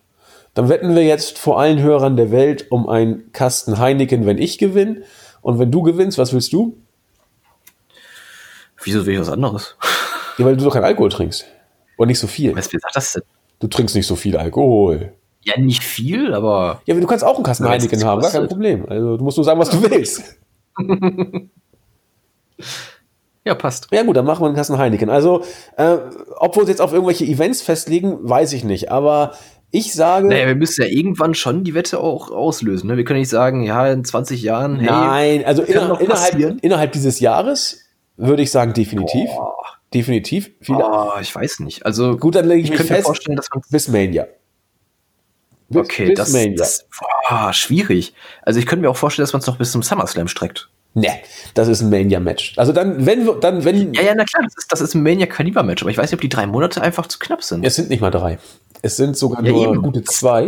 Dann wetten wir jetzt vor allen Hörern der Welt um einen Kasten Heineken, wenn ich gewinne. Und wenn du gewinnst, was willst du? Wieso will ich was anderes? Ja, weil du doch keinen Alkohol trinkst. Und nicht so viel. Was, wer sagt das denn? Du trinkst nicht so viel Alkohol. Ja, nicht viel, aber. Ja, aber du kannst auch einen Kasten Heineken haben, gar kein. Problem. Also du musst nur sagen, was du willst. Ja, passt. Ja gut, dann machen wir einen Kasten Heineken. Also, äh, ob wir uns jetzt auf irgendwelche Events festlegen, weiß ich nicht. Aber ich sage, Naja, wir müssen ja irgendwann schon die Wette auch auslösen. Ne? Wir können nicht sagen, ja, in 20 Jahren, hey, nein, also inner, innerhalb, innerhalb dieses Jahres würde ich sagen definitiv. Boah. Definitiv. Oh, ich weiß nicht. Also, Gut, dann lege ich, ich könnte mir fest, vorstellen, dass man. bis Mania. Bis, Okay, bis das, Mania. das boah, schwierig. Also, ich könnte mir auch vorstellen, dass man es noch bis zum SummerSlam streckt. Ne, das ist ein Mania-Match. Also dann, wenn wir, dann, wenn, Ja, ja, na klar, das ist, das ist ein Mania-Kaliber-Match, aber ich weiß nicht, ob die drei Monate einfach zu knapp sind. es sind nicht mal drei. Es sind sogar Ja, nur eben. gute zwei.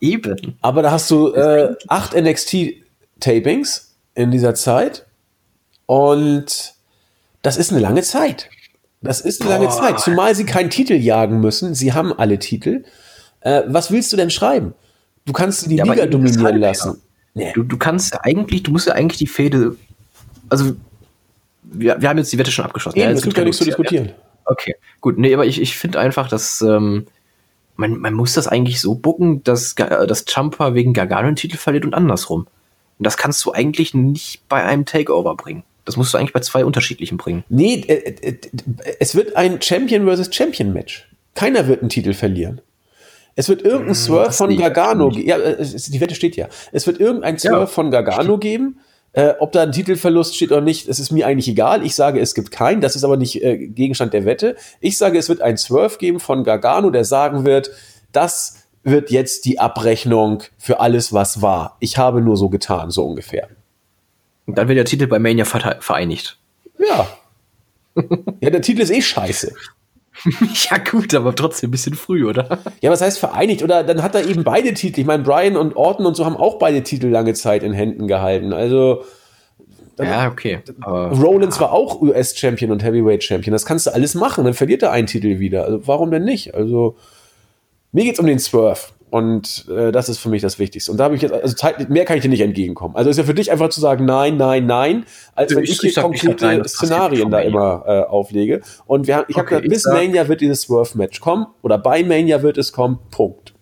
Eben. Aber da hast du äh, acht NXT-Tapings in dieser Zeit. Und das ist eine lange Zeit. Das ist eine lange Boah. Zeit. Zumal sie keinen Titel jagen müssen. Sie haben alle Titel. Äh, was willst du denn schreiben? Du kannst die Ja, Liga dominieren ja. lassen. Nee. Du, du kannst ja eigentlich, du musst ja eigentlich die Fehde, also wir, wir haben jetzt die Wette schon abgeschlossen. Eben, ja, es jetzt gibt ja nichts zu diskutieren. Okay, gut. Nee, aber ich, ich finde einfach, dass ähm, man, man muss das eigentlich so bucken, dass, Ga- dass Champa wegen Gargano den Titel verliert und andersrum. Und das kannst du eigentlich nicht bei einem Takeover bringen. Das musst du eigentlich bei zwei unterschiedlichen bringen. Nee, äh, äh, äh, es wird ein Champion versus Champion Match. Keiner wird einen Titel verlieren. Es wird irgendein Swerve das von Gargano, nicht. ge- ja, äh, die Wette steht ja. Es wird irgendein Swerve Ja. von Gargano geben. Äh, ob da ein Titelverlust steht oder nicht, das ist mir eigentlich egal. Ich sage, es gibt keinen. Das ist aber nicht äh, Gegenstand der Wette. Ich sage, es wird ein Swerve geben von Gargano, der sagen wird, das wird jetzt die Abrechnung für alles, was war. Ich habe nur so getan, so ungefähr. Und dann wird der Titel bei Mania vereinigt. Ja. ja, der Titel ist eh scheiße. ja, gut, aber trotzdem ein bisschen früh, oder? Ja, was heißt vereinigt? Oder dann hat er eben beide Titel. Ich meine, Brian und Orton und so haben auch beide Titel lange Zeit in Händen gehalten. Also Ja, okay. Aber Rollins war auch US-Champion und Heavyweight-Champion. Das kannst du alles machen. Dann verliert er einen Titel wieder. Also warum denn nicht? Also mir geht's um den Swerve. Und äh, das ist für mich das Wichtigste. Und da habe ich jetzt, also Zeit, mehr kann ich dir nicht entgegenkommen. Also ist ja für dich einfach zu sagen, nein, nein, nein, als wenn Ich- ich, hier sag- konkrete nein, Szenarien da immer äh, auflege. Und wir haben, ich habe Okay, gesagt, ich bis sag- Mania wird dieses Swerve-Match kommen oder bei Mania wird es kommen. Punkt.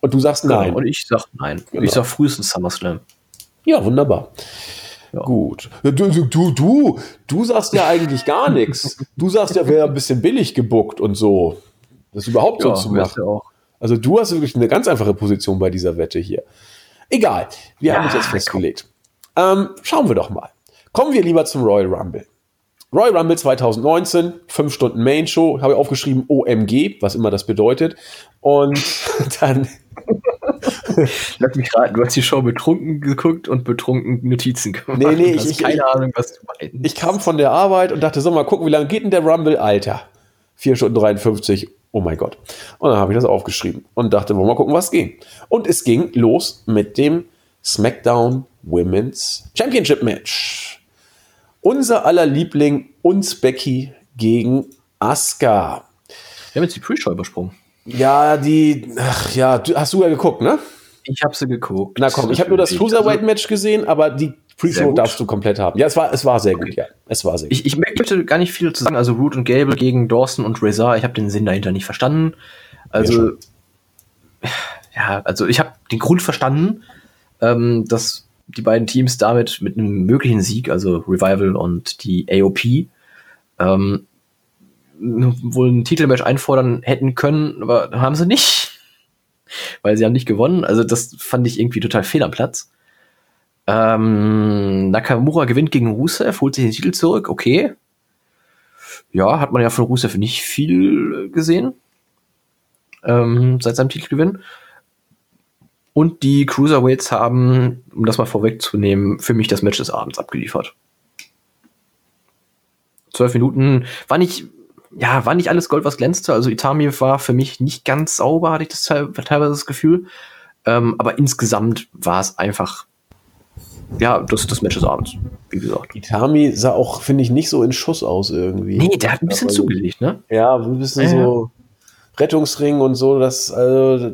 Und du sagst nein. Genau, und ich sag nein. Genau. Ich sag frühestens SummerSlam. Ja, wunderbar. Ja. Gut. Du, du, du, du, sagst ja eigentlich gar nichts. Du sagst ja, wäre ein bisschen billig gebuckt und so. Das überhaupt so zu machen. ja auch. Also du hast wirklich eine ganz einfache Position bei dieser Wette hier. Egal, wir Ja, haben uns jetzt festgelegt. Ähm, schauen wir doch mal. Kommen wir lieber zum Royal Rumble. Royal Rumble 2019, 5 Stunden Main Show, habe ich aufgeschrieben OMG, was immer das bedeutet. Und dann Lass mich raten, du hast die Show betrunken geguckt und betrunken Notizen gemacht. Nee, nee, ich- keine ich- Ahnung, was du meinst. ich kam von der Arbeit und dachte, so mal gucken, wie lange geht denn der Rumble? Alter, 4 Stunden 53, oh mein Gott. Und dann habe ich das aufgeschrieben und dachte, wollen wir mal gucken, was ging. Und es ging los mit dem SmackDown Women's Championship Match. Unser aller Liebling, uns Becky gegen Asuka. Wir haben jetzt die Pre-Show übersprungen. Ja, die, ach ja, du, hast du ja geguckt, ne? Ich habe sie geguckt. Na komm, ich habe nur das. Cruiserweight-Match gesehen, aber die Pre-Show darfst du komplett haben. Ja, es war, es war sehr gut, ja. Es war sehr gut. Ich, ich möchte gar nicht viel zu sagen. Also Root und Gable gegen Dawson und Razor. Ich habe den Sinn dahinter nicht verstanden. Also ja, also ich habe den Grund verstanden, ähm, dass die beiden Teams damit mit einem möglichen Sieg, also Revival und die AOP, ähm, wohl ein Titelmatch einfordern hätten können, aber haben sie nicht. Weil sie haben nicht gewonnen. Also das fand ich irgendwie total fehl am Platz. Ähm, Nakamura gewinnt gegen Rusev, holt sich den Titel zurück, okay. Ja, hat man ja von Rusev nicht viel gesehen. Ähm, seit seinem Titelgewinn. Und die Cruiserweights haben, um das mal vorwegzunehmen, für mich das Match des Abends abgeliefert. Zwölf Minuten war nicht, ja, war nicht alles Gold, was glänzte. Also Itami war für mich nicht ganz sauber, hatte ich das teil- teilweise das Gefühl. Ähm, aber insgesamt war es einfach, ja, das, das Match des Abends, wie gesagt. Itami sah auch, finde ich, nicht so in Schuss aus irgendwie. Nee, der hat ein bisschen Aber- zugelegt, ne? Ja, ein bisschen Ja, so Rettungsring und so, das, also,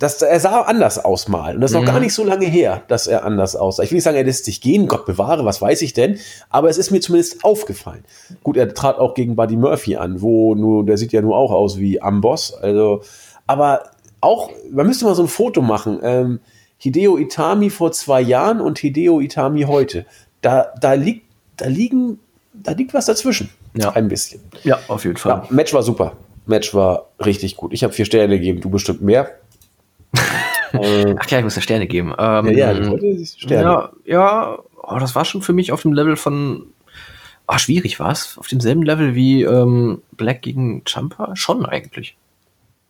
das, er sah anders aus mal. Und das ist noch Mhm. gar nicht so lange her, dass er anders aussah. Ich will nicht sagen, er lässt sich gehen, Gott bewahre, was weiß ich denn. Aber es ist mir zumindest aufgefallen. Gut, er trat auch gegen Buddy Murphy an, wo nur, der sieht ja nur auch aus wie Amboss. Also, aber auch, man müsste mal so ein Foto machen. Ähm, Hideo Itami vor zwei Jahren und Hideo Itami heute. Da, da liegt, da liegen, da liegt was dazwischen. Ja. Ein bisschen. Ja, auf jeden Fall. Ja, Match war super. Match war richtig gut. Ich habe vier Sterne gegeben, du bestimmt mehr. Äh, Ach ja, ich muss ja Sterne geben. Ähm, ja, ja, Sterne. Ja, ja oh, das war schon für mich auf dem Level von. Ah, schwierig war es. Auf demselben Level wie ähm, Black gegen Champa? Schon eigentlich.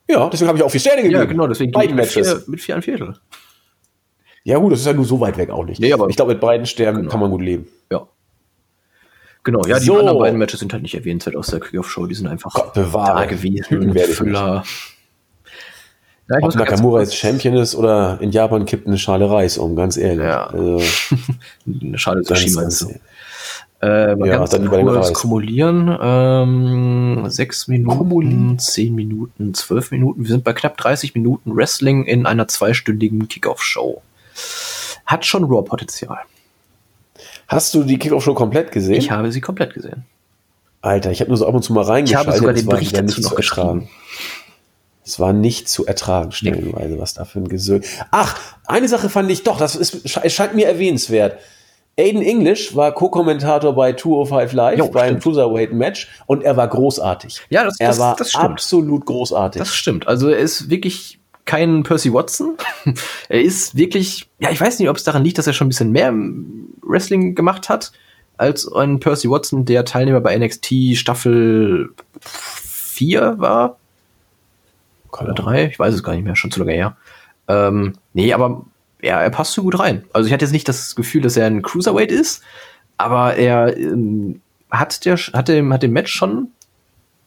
Ja, deswegen habe ich auch vier Sterne gegeben. Ja, genau, deswegen Beiden mit Matches. vier, mit vier ein Viertel. Ja, gut, das ist ja nur so weit weg auch nicht. Nee, aber- ich glaube, mit beiden Sternen Genau. kann man gut leben. Ja. Genau, ja, die So. anderen beiden Matches sind halt nicht erwähnenswert aus der Kickoff-Show. Die sind einfach Gott bewahre. da gewesen. Füller. Ja, ich Ob Nakamura jetzt Champion ist oder in Japan kippt eine Schale Reis um, ganz ehrlich. Ja. Also, ganz, Tsushima ganz, meinst du. Äh, mal Ja, ganz dann kurz kumulieren. Ähm, sechs Minuten, zehn Minuten, zwölf Minuten. Wir sind bei knapp 30 Minuten Wrestling in einer zweistündigen Kickoff-Show. Hat schon Raw-Potenzial. Hast du die Kickoff-Show komplett gesehen? Ich habe sie komplett gesehen. Alter, ich habe nur so ab und zu mal reingeschaltet. Ich habe sogar den Bericht dazu nicht noch ertragen. Es war nicht zu ertragen, stellenweise, was da für ein Gesöhl. Ach, eine Sache fand ich doch, das ist, scheint mir erwähnenswert. Aiden English war Co-Kommentator bei 205 Live Jo, beim stimmt. Cruiserweight Match und er war großartig. Ja, das- er das- war das stimmt. absolut großartig. Das stimmt. Also er ist wirklich kein Percy Watson. er ist wirklich, ja, ich weiß nicht, ob es daran liegt, dass er schon ein bisschen mehr Wrestling gemacht hat als ein Percy Watson, der Teilnehmer bei NXT Staffel 4 war. Oder 3, ich weiß es gar nicht mehr, schon zu lange her. Ähm, nee, aber ja, er passt so gut rein. Also ich hatte jetzt nicht das Gefühl, dass er ein Cruiserweight ist, aber er ähm, hat, der, hat, dem, hat dem Match schon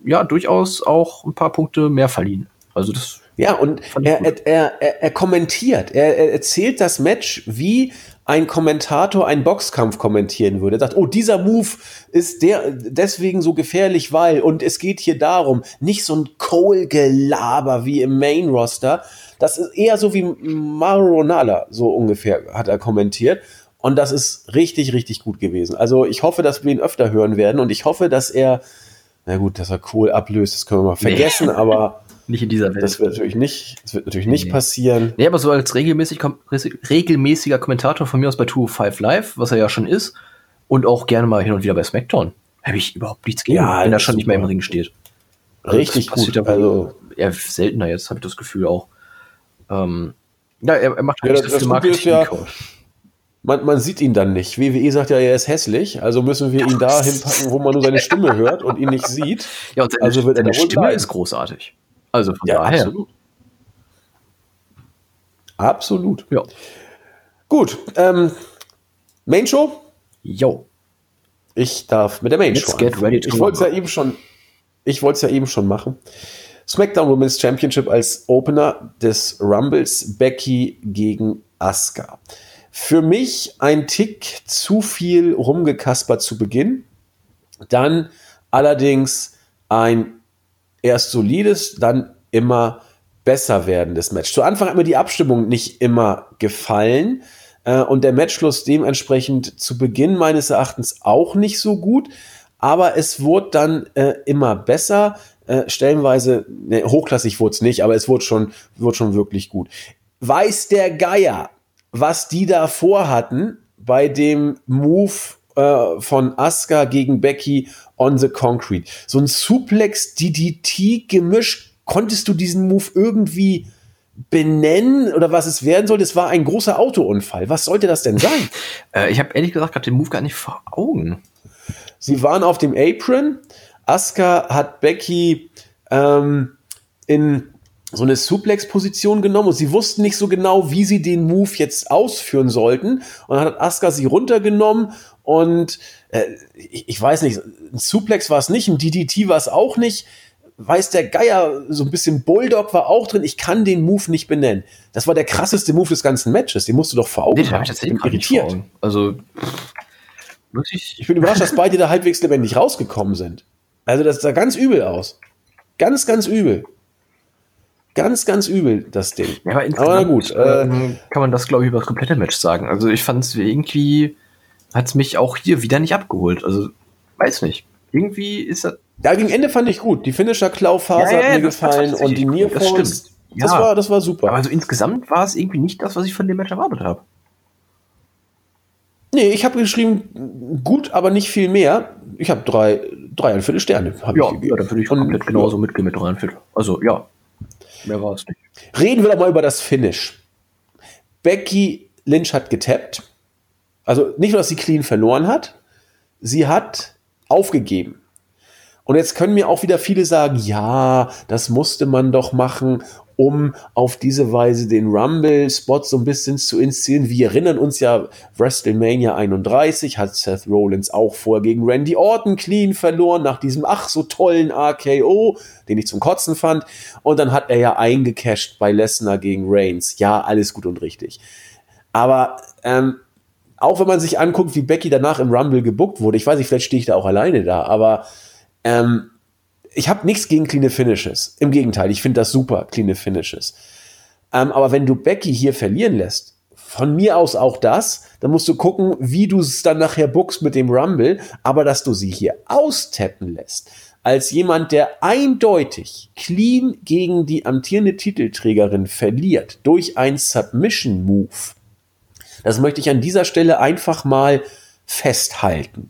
ja durchaus auch ein paar Punkte mehr verliehen. Also das Ja, und er, er, er, er kommentiert, er, er erzählt das Match, wie ein Kommentator einen Boxkampf kommentieren würde. Er sagt, oh, dieser Move ist der deswegen so gefährlich, weil, und es geht hier darum, nicht so ein Cole-Gelaber wie im Main-Roster. Das ist eher so wie Mauro Ronala, so ungefähr, hat er kommentiert. Und das ist richtig, richtig gut gewesen. Also ich hoffe, dass wir ihn öfter hören werden und ich hoffe, dass er, na gut, dass er Cole ablöst, das können wir mal Nee. vergessen, aber nicht in dieser Welt. das wird natürlich nicht, das wird natürlich nicht Nee. passieren. Nee, aber so als regelmäßig, regelmäßiger Kommentator von mir aus bei 205 Live, was er ja schon ist, und auch gerne mal hin und wieder bei SmackDown, habe ich überhaupt nichts gegen, Ja, wenn er das schon nicht mehr im. Ring steht. Also Richtig das gut. Also, eher seltener jetzt, habe ich das Gefühl auch. Ähm, ja, er, er macht Ja, halt das- viel das Gute ist ja- Marketing. man, man sieht ihn dann nicht. WWE sagt ja, er ist hässlich, also müssen wir ihn da hinpacken, wo man nur seine Stimme hört und ihn nicht sieht. ja, und seine, also wird seine Stimme bleiben. ist großartig. Also von Ja, daher. absolut. Absolut. Ja. Gut. Ähm, Main Show? Yo. Ich darf mit der Main Let's Show. get ready to ich wollte es ja eben schon, ich wollte es ja eben schon machen. SmackDown Women's Championship als Opener des Rumbles Becky gegen Asuka. Für mich ein Tick zu viel rumgekaspert zu Beginn. Dann allerdings ein erst solides, dann immer besser werdendes Match. Zu Anfang hat mir die Abstimmung nicht immer gefallen äh, und der Matchschluss dementsprechend zu Beginn meines Erachtens auch nicht so gut, aber es wurde dann äh, immer besser. Äh, stellenweise, ne, hochklassig wurde es nicht, aber es wurde schon, wurde schon wirklich gut. Weiß der Geier, was die da vorhatten bei dem Move äh, von Asuka gegen Becky on the Concrete. So ein Suplex DDT Gemisch. Konntest du diesen Move irgendwie benennen oder was es werden soll? Das war ein großer Autounfall. Was sollte das denn sein? Äh, ich habe ehrlich gesagt gerade den Move gar nicht vor Augen. Sie waren auf dem Apron. Asuka hat Becky ähm, in so eine Suplex-Position genommen und sie wussten nicht so genau, wie sie den Move jetzt ausführen sollten. Und dann hat Asuka sie runtergenommen und äh, ich, ich weiß nicht, ein Suplex war es nicht, ein DDT war es auch nicht. Weiß der Geier, so ein bisschen Bulldog war auch drin. Ich kann den Move nicht benennen. Das war der krasseste Move des ganzen Matches. Den musst du doch vor Augen Nee, haben. ich bin irritiert. Also, muss ich. Ich bin überrascht, dass beide da halbwegs lebendig rausgekommen sind. Also das sah ganz übel aus. Ganz, ganz übel. Ganz, ganz übel, das Ding. Ja, aber, Aber gut. Äh, ähm, kann man das, glaube ich, über das komplette Match sagen. Also ich fand es irgendwie, hat es mich auch hier wieder nicht abgeholt. Also, weiß nicht. Irgendwie ist das. ja, gegen Ende fand ich gut. Die Finisher-Klaw-Phase Ja, ja, hat mir das- das gefallen und die. Near Das stimmt. Das, Ja. war, das war super. Aber so insgesamt war es irgendwie nicht das, was ich von dem Match erwartet habe. nee, ich habe geschrieben, gut, aber nicht viel mehr. Ich habe drei, dreieinviertel Sterne. Hab Ja, ich ja, da würde ich komplett genauso mitgehen mit 43. Also, ja. Mehr war es nicht. Reden wir doch mal über das Finish. Becky Lynch hat getappt. Also nicht nur, dass sie clean verloren hat, sie hat aufgegeben. Und jetzt können mir auch wieder viele sagen, ja, das musste man doch machen, um auf diese Weise den Rumble-Spot so ein bisschen zu inszenieren. Wir erinnern uns ja, WrestleMania 31 hat Seth Rollins auch vorher gegen Randy Orton clean verloren, nach diesem ach so tollen RKO, den ich zum Kotzen fand. Und dann hat er ja eingecasht bei Lesnar gegen Reigns. Ja, alles gut und richtig. Aber ähm, auch wenn man sich anguckt, wie Becky danach im Rumble gebuckt wurde, ich weiß nicht, vielleicht stehe ich da auch alleine da, aber ähm, ich habe nichts gegen clean Finishes. Im Gegenteil, ich finde das super, clean Finishes. Ähm, aber wenn du Becky hier verlieren lässt, von mir aus auch das. Dann musst du gucken, wie du es dann nachher buckst mit dem Rumble. Aber dass du sie hier austappen lässt, als jemand, der eindeutig clean gegen die amtierende Titelträgerin verliert durch ein Submission Move, das möchte ich an dieser Stelle einfach mal festhalten.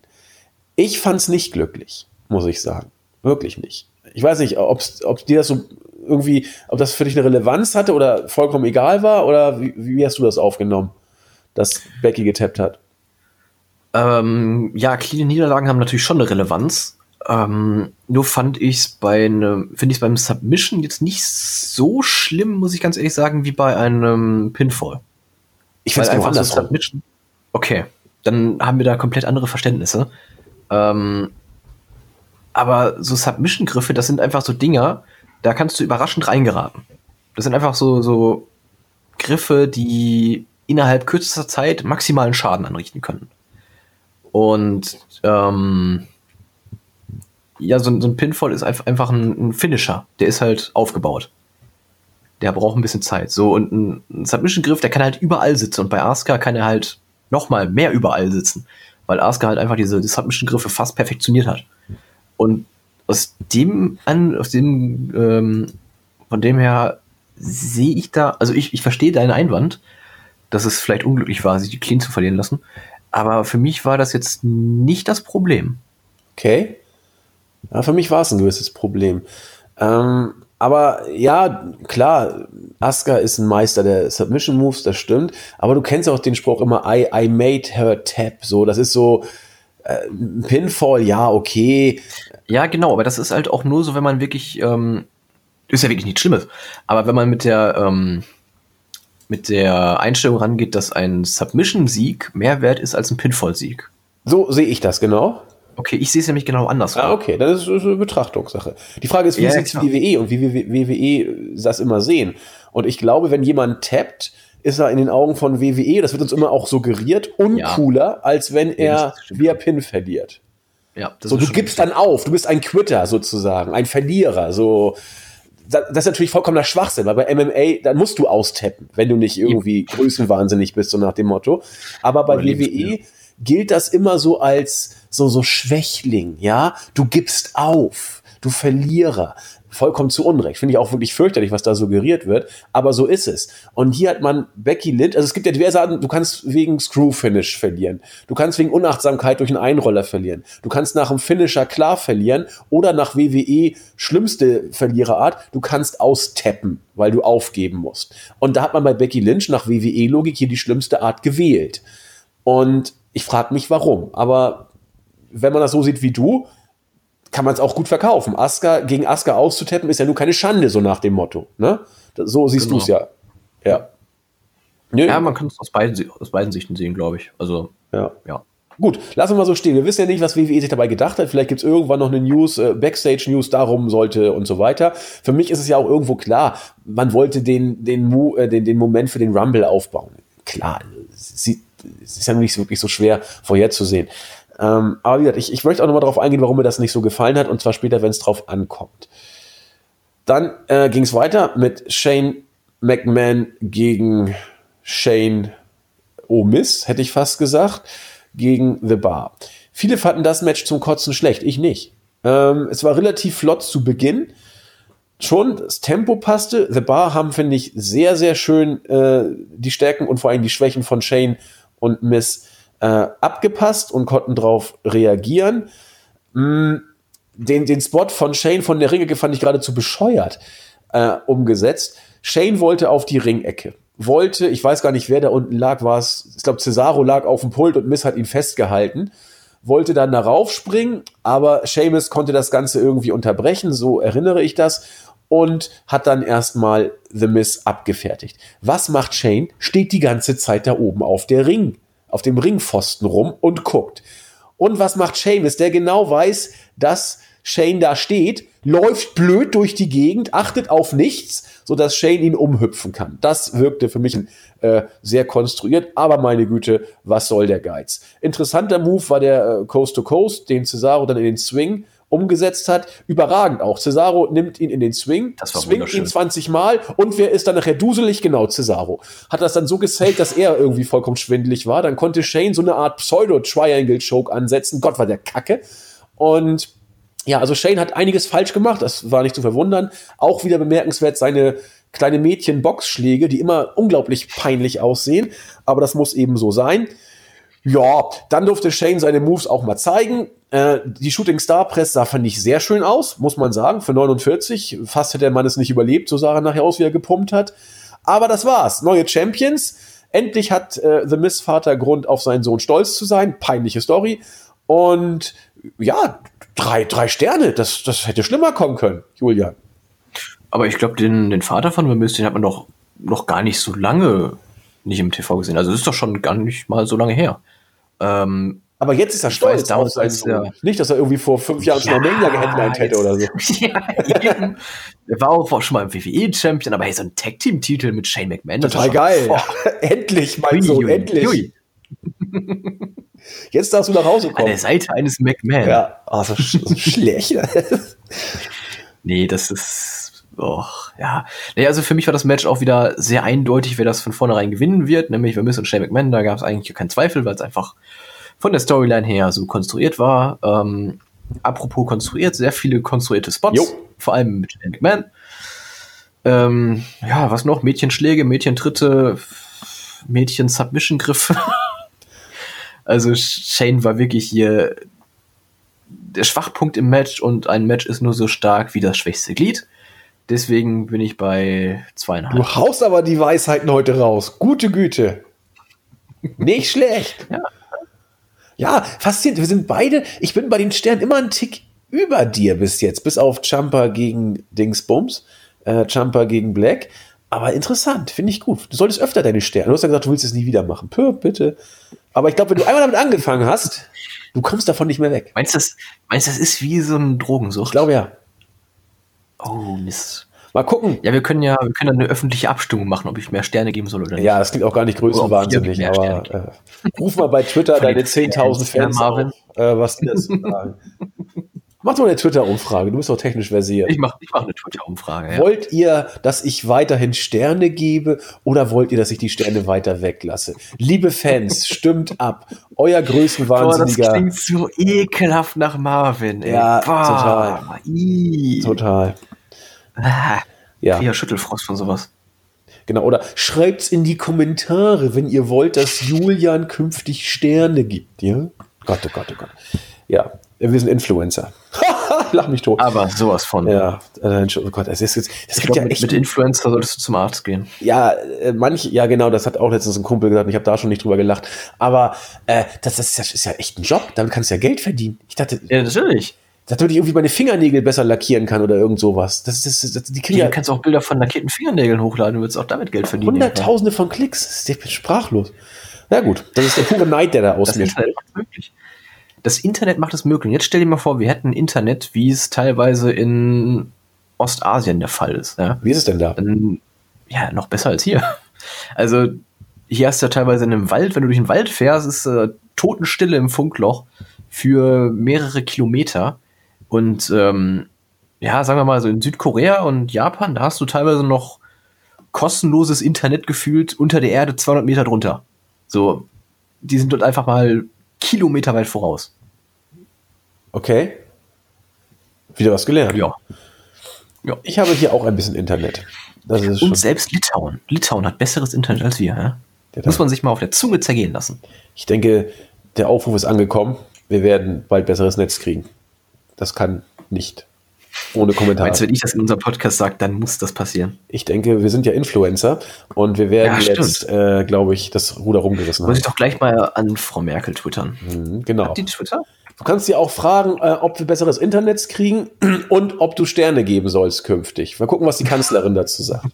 Ich fand's nicht glücklich, muss ich sagen. Wirklich nicht. Ich weiß nicht, ob dir das so irgendwie, ob das für dich eine Relevanz hatte oder vollkommen egal war oder wie, wie hast du das aufgenommen, dass Becky getappt hat? Ähm, ja, clean Niederlagen haben natürlich schon eine Relevanz. Ähm, nur fand ich es bei einem, finde ich beim Submission jetzt nicht so schlimm, muss ich ganz ehrlich sagen, wie bei einem Pinfall. Ich finde es genau einfach so Submission. Okay, dann haben wir da komplett andere Verständnisse. Ähm, aber so Submission-Griffe, das sind einfach so Dinger, da kannst du überraschend reingeraten. Das sind einfach so, so Griffe, die innerhalb kürzester Zeit maximalen Schaden anrichten können. Und ähm, ja, so, so ein Pinfall ist einfach ein, ein, Finisher. Der ist halt aufgebaut. Der braucht ein bisschen Zeit. So, und ein, Submission-Griff, der kann halt überall sitzen. Und bei Asuka kann er halt noch mal mehr überall sitzen. Weil Asuka halt einfach diese die Submission-Griffe fast perfektioniert hat. Und aus dem an, aus dem, ähm, von dem her sehe ich da, also ich, ich verstehe deinen Einwand, dass es vielleicht unglücklich war, sich die Clean zu verlieren lassen. Aber für mich war das jetzt nicht das Problem. Okay. Ja, für mich war es ein gewisses Problem. Ähm, aber ja, klar, Asuka ist ein Meister der Submission Moves, das stimmt. Aber du kennst auch den Spruch immer, I, I made her tap. So, das ist so, äh, Pinfall, ja, okay. Ja, genau, aber das ist halt auch nur so, wenn man wirklich, ähm, ist ja wirklich nichts Schlimmes, aber wenn man mit der, ähm, mit der Einstellung rangeht, dass ein Submission-Sieg mehr wert ist als ein Pinfall-Sieg. So sehe ich das, genau. Okay, ich sehe es nämlich genau anders. Ah, okay, das ist eine Betrachtungssache. Die Frage ist, wie ja, sieht die WWE und wie WWE das immer sehen. Und ich glaube, wenn jemand tappt, ist er in den Augen von WWE, das wird uns immer auch suggeriert, uncooler, ja. als wenn er via Pin verliert. Ja, so, du gibst dann auf, du bist ein Quitter sozusagen, ein Verlierer. So, das ist natürlich vollkommener Schwachsinn, weil bei MMA, dann musst du austappen, wenn du nicht irgendwie größenwahnsinnig bist, so nach dem Motto. Aber bei Oder WWE gilt das immer so als so, so Schwächling, ja? Du gibst auf, du Verlierer vollkommen zu Unrecht. Finde ich auch wirklich fürchterlich, was da suggeriert wird. Aber so ist es. Und hier hat man Becky Lynch, also es gibt ja diverse Arten, du kannst wegen Screw-Finish verlieren. Du kannst wegen Unachtsamkeit durch einen Einroller verlieren. Du kannst nach einem Finisher klar verlieren oder nach WWE schlimmste Verliererart, du kannst austappen, weil du aufgeben musst. Und da hat man bei Becky Lynch nach WWE-Logik hier die schlimmste Art gewählt. Und ich frage mich warum. Aber wenn man das so sieht wie du, kann man es auch gut verkaufen. Aska gegen Aska auszutappen ist ja nur keine Schande, so nach dem Motto. Ne? So siehst genau. du es ja. Ja. Nee. Ja, man kann es aus beiden, aus beiden Sichten sehen, glaube ich. Also, ja. ja. Gut, lassen wir mal so stehen. Wir wissen ja nicht, was WWE sich dabei gedacht hat. Vielleicht gibt es irgendwann noch eine News, äh, Backstage-News darum sollte und so weiter. Für mich ist es ja auch irgendwo klar, man wollte den, den, äh, den, den Moment für den Rumble aufbauen. Klar, es ist ja nicht wirklich so schwer vorherzusehen. Ähm, aber wie gesagt, ich, ich möchte auch nochmal darauf eingehen, warum mir das nicht so gefallen hat, und zwar später, wenn es drauf ankommt. Dann äh, ging es weiter mit Shane McMahon gegen Shane Omis, hätte ich fast gesagt, gegen The Bar. Viele fanden das Match zum Kotzen schlecht, ich nicht. Ähm, es war relativ flott zu Beginn. Schon das Tempo passte. The Bar haben, finde ich, sehr, sehr schön äh, die Stärken und vor allem die Schwächen von Shane und Miss äh, abgepasst und konnten darauf reagieren. Mm, den, den Spot von Shane von der Ringecke fand ich geradezu bescheuert äh, umgesetzt. Shane wollte auf die Ringecke. Wollte, ich weiß gar nicht, wer da unten lag, war es, ich glaube, Cesaro lag auf dem Pult und Miss hat ihn festgehalten. Wollte dann darauf springen, aber Seamus konnte das Ganze irgendwie unterbrechen, so erinnere ich das und hat dann erstmal The Miss abgefertigt. Was macht Shane? Steht die ganze Zeit da oben auf der Ring auf dem Ringpfosten rum und guckt. Und was macht Seamus? Der genau weiß, dass Shane da steht, läuft blöd durch die Gegend, achtet auf nichts, sodass Shane ihn umhüpfen kann. Das wirkte für mich äh, sehr konstruiert, aber meine Güte, was soll der Geiz? Interessanter Move war der äh, Coast to Coast, den Cesaro dann in den Swing umgesetzt hat, überragend auch. Cesaro nimmt ihn in den Swing, swingt ihn 20 Mal und wer ist dann nachher duselig? Genau, Cesaro. Hat das dann so gesellt, dass er irgendwie vollkommen schwindelig war. Dann konnte Shane so eine Art Pseudo-Triangle-Choke ansetzen. Gott, war der Kacke. Und ja, also Shane hat einiges falsch gemacht, das war nicht zu verwundern. Auch wieder bemerkenswert seine kleine Mädchen-Boxschläge, die immer unglaublich peinlich aussehen. Aber das muss eben so sein. Ja, dann durfte Shane seine Moves auch mal zeigen. Äh, die Shooting Star Press sah, fand ich, sehr schön aus, muss man sagen, für 49. Fast hätte der Mann es nicht überlebt, so sah er nachher aus, wie er gepumpt hat. Aber das war's. Neue Champions. Endlich hat äh, The Miss Vater Grund, auf seinen Sohn stolz zu sein. Peinliche Story. Und ja, drei, drei Sterne. Das, das hätte schlimmer kommen können, Julian. Aber ich glaube, den, den Vater von The Miss, den hat man doch noch gar nicht so lange nicht im TV gesehen. Also es ist doch schon gar nicht mal so lange her. Ähm, aber jetzt ist er stolz auf seinen Sohn. Nicht, dass er irgendwie vor fünf Jahren ja, Mania geheadlined hätte oder so. ja, eben. Er war auch schon mal im WWE-Champion, aber hey, so ein Tag-Team-Titel mit Shane McMahon. Total geil. endlich, mein Sohn, endlich. Ui. Jetzt darfst du nach Hause kommen. An der Seite eines McMahon. Ja, oh, so, so schlecht. nee, das ist, oh, ja. Nee, also für mich war das Match auch wieder sehr eindeutig, wer das von vornherein gewinnen wird, nämlich wir müssen Shane McMahon, da gab es eigentlich keinen Zweifel, weil es einfach von der Storyline her so konstruiert war. Ähm, apropos konstruiert, sehr viele konstruierte Spots, jo. vor allem mit Shane McMahon. Ähm, ja, was noch? Mädchenschläge, Mädchentritte, Mädchen-Submission-Griffe. also Shane war wirklich hier der Schwachpunkt im Match und ein Match ist nur so stark wie das schwächste Glied. Deswegen bin ich bei zweieinhalb. Du haust aber die Weisheiten heute raus. Gute Güte. Nicht schlecht. Ja. Ja, faszinierend. Wir sind beide, ich bin bei den Sternen immer ein Tick über dir bis jetzt, bis auf Jumper gegen Dingsbums, äh, Jumper gegen Black. Aber interessant, finde ich gut. Du solltest öfter deine Sterne. Du hast ja gesagt, du willst es nie wieder machen. Pö, bitte. Aber ich glaube, wenn du einmal damit angefangen hast, du kommst davon nicht mehr weg. Meinst du, das, meinst, das ist wie so ein Drogensucht? Ich glaube ja. Oh, Mist. Mal gucken. Ja, wir können ja, wir können eine öffentliche Abstimmung machen, ob ich mehr Sterne geben soll oder nicht. Ja, das klingt auch gar nicht größenwahnsinnig, aber äh, ruf mal bei Twitter deine 10.000 Fans Marvin. Auf, äh, was die dazu sagen. Mach doch eine Twitter-Umfrage, du bist doch technisch versiert. Ich mache ich mach eine Twitter-Umfrage. Ja. Wollt ihr, dass ich weiterhin Sterne gebe oder wollt ihr, dass ich die Sterne weiter weglasse? Liebe Fans, stimmt ab. Euer Größenwahnsinniger. Boah, das klingt so ekelhaft nach Marvin. Ey. Ja, Boah. total. Ii. Total. Ah, ja. Eher Schüttelfrost von sowas. Genau, oder schreibt's in die Kommentare, wenn ihr wollt, dass Julian künftig Sterne gibt, ja? Gott, oh Gott, oh Gott. Ja, wir sind Influencer. Lach mich tot. Aber sowas von. Ja, äh, oh Gott, es ist jetzt. Es gibt glaub, ja echt. Mit Influencer solltest du zum Arzt gehen. Ja, äh, manche, ja, genau, das hat auch letztens ein Kumpel gesagt, ich habe da schon nicht drüber gelacht. Aber äh, das, das, ist ja, ist ja echt ein Job, damit kannst du ja Geld verdienen. Ich dachte. Ja, natürlich damit ich irgendwie meine Fingernägel besser lackieren kann oder irgend sowas. Das, das, das, die kriegen ja, du kannst auch Bilder von lackierten Fingernägeln hochladen, du würdest auch damit Geld verdienen. Hunderttausende von Klicks. Ich bin sprachlos. Ja gut, das ist der pure Neid, der da aus mir Das Internet macht es möglich. Jetzt stell dir mal vor, wir hätten Internet, wie es teilweise in Ostasien der Fall ist. Ja? Wie ist es denn da? Ja, noch besser als hier. Also hier hast du ja teilweise in einem Wald, wenn du durch den Wald fährst, ist äh, Totenstille im Funkloch für mehrere Kilometer. Und ähm, ja, sagen wir mal so in Südkorea und Japan, da hast du teilweise noch kostenloses Internet gefühlt unter der Erde 200 Meter drunter. So, die sind dort einfach mal Kilometer weit voraus. Okay. Wieder was gelernt. Ja. ja. Ich habe hier auch ein bisschen Internet. und selbst Litauen. Litauen hat besseres Internet als wir. Ja? Muss man sich mal auf der Zunge zergehen lassen. Ich denke, der Aufruf ist angekommen. Wir werden bald besseres Netz kriegen. Das kann nicht ohne Kommentar. Meinst du, wenn ich das in unserem Podcast sage, dann muss das passieren? Ich denke, wir sind ja Influencer und wir werden ja, jetzt, äh, glaube ich, das Ruder rumgerissen haben. Muss ich doch gleich mal an Frau Merkel twittern. Mhm, genau. Habt ihr Twitter? Du kannst dir auch fragen, äh, ob wir besseres Internet kriegen und ob du Sterne geben sollst künftig. Mal gucken, was die Kanzlerin dazu sagt.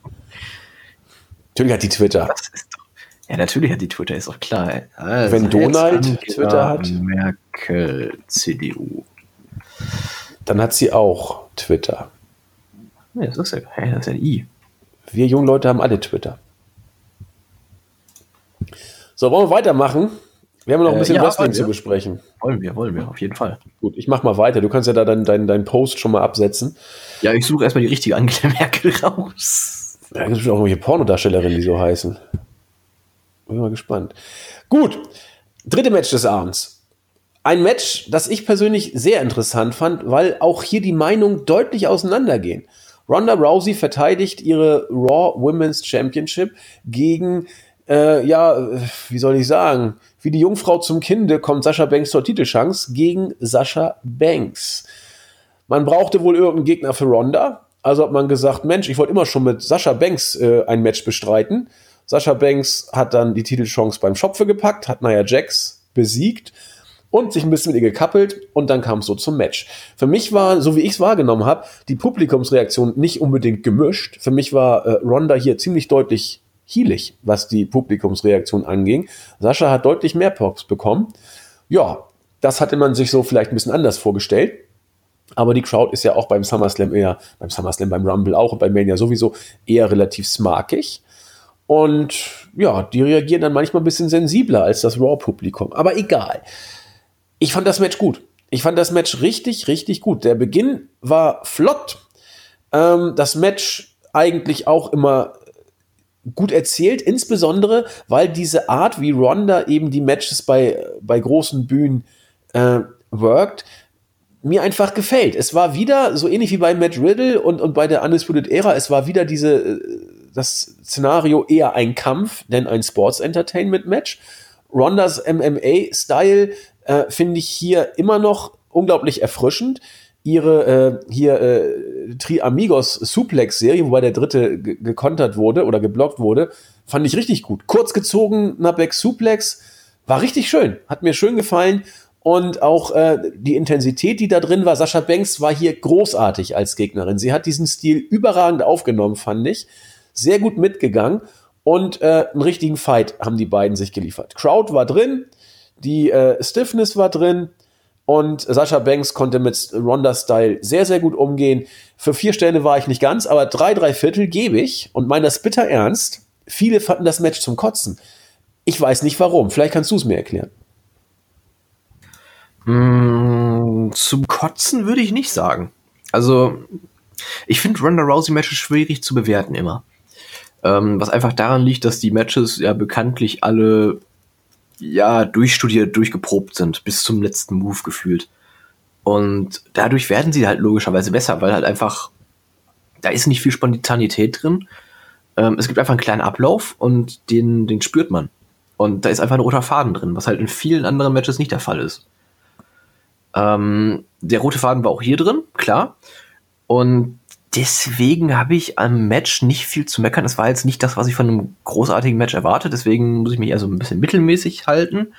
Natürlich hat die Twitter. ja, natürlich hat die Twitter, ist auch klar. Also Wenn Donald Twitter hat. Merkel, CDU. Dann hat sie auch Twitter. Nee, das ist ja, hey, das ist ja ein I. Wir jungen Leute haben alle Twitter. So, wollen wir weitermachen? Wir haben noch ein Äh, bisschen ja, Wrestling zu besprechen. Wollen wir, wollen wir, auf jeden Fall. Gut, ich mach mal weiter. Du kannst ja da deinen dein, dein Post schon mal absetzen. Ja, ich suche erstmal die richtige Angela Merkel raus. Da gibt es auch irgendwelche Pornodarstellerinnen, die so heißen. Bin mal gespannt. Gut, dritte Match des Abends. Ein Match, das ich persönlich sehr interessant fand, weil auch hier die Meinungen deutlich auseinandergehen. Ronda Rousey verteidigt ihre Raw Women's Championship gegen, äh, ja, wie soll ich sagen, wie die Jungfrau zum Kinde kommt Sascha Banks zur Titelchance gegen Sascha Banks. Man brauchte wohl irgendeinen Gegner für Ronda. Also hat man gesagt, Mensch, ich wollte immer schon mit Sascha Banks äh, ein Match bestreiten. Sascha Banks hat dann die Titelchance beim Schopfe gepackt, hat Nia Jax besiegt und sich ein bisschen mit ihr gekappelt und dann kam es so zum Match. Für mich war, so wie ich es wahrgenommen habe, die Publikumsreaktion nicht unbedingt gemischt. Für mich war äh, Ronda hier ziemlich deutlich heelig, was die Publikumsreaktion anging. Sascha hat deutlich mehr Pops bekommen. Ja, das hatte man sich so vielleicht ein bisschen anders vorgestellt. Aber die Crowd ist ja auch beim SummerSlam eher, beim SummerSlam, beim Rumble auch und beim Mania sowieso eher relativ smarkig. Und ja, die reagieren dann manchmal ein bisschen sensibler als das Raw-Publikum. Aber egal. Ich fand das Match gut. Ich fand das Match richtig, richtig gut. Der Beginn war flott. Ähm, das Match eigentlich auch immer gut erzählt, insbesondere weil diese Art, wie Ronda eben die Matches bei, bei großen Bühnen äh, worked, mir einfach gefällt. Es war wieder so ähnlich wie bei Matt Riddle und, und bei der Undisputed Era, es war wieder diese, äh, das Szenario eher ein Kampf, denn ein Sports Entertainment Match. Rondas MMA-Style äh, finde ich hier immer noch unglaublich erfrischend. Ihre äh, hier äh, Tri Amigos Suplex-Serie, wobei der dritte ge- gekontert wurde oder geblockt wurde, fand ich richtig gut. Kurz gezogener Back Suplex war richtig schön, hat mir schön gefallen. Und auch äh, die Intensität, die da drin war, Sascha Banks war hier großartig als Gegnerin. Sie hat diesen Stil überragend aufgenommen, fand ich. Sehr gut mitgegangen. Und äh, einen richtigen Fight haben die beiden sich geliefert. Crowd war drin, die äh, Stiffness war drin. Und Sascha Banks konnte mit Ronda-Style sehr, sehr gut umgehen. Für vier Sterne war ich nicht ganz, aber drei, drei Viertel gebe ich und meine das bitter ernst. Viele fanden das Match zum Kotzen. Ich weiß nicht warum. Vielleicht kannst du es mir erklären. Mm, zum Kotzen würde ich nicht sagen. Also, ich finde Ronda Rousey Matches schwierig zu bewerten immer. Ähm, was einfach daran liegt, dass die Matches ja bekanntlich alle ja durchstudiert, durchgeprobt sind, bis zum letzten Move gefühlt. Und dadurch werden sie halt logischerweise besser, weil halt einfach, da ist nicht viel Spontanität drin. Ähm, es gibt einfach einen kleinen Ablauf und den, den spürt man. Und da ist einfach ein roter Faden drin, was halt in vielen anderen Matches nicht der Fall ist. Ähm, der rote Faden war auch hier drin, klar. Und deswegen habe ich am Match nicht viel zu meckern. Es war jetzt nicht das, was ich von einem großartigen Match erwarte. Deswegen muss ich mich eher so ein bisschen mittelmäßig halten.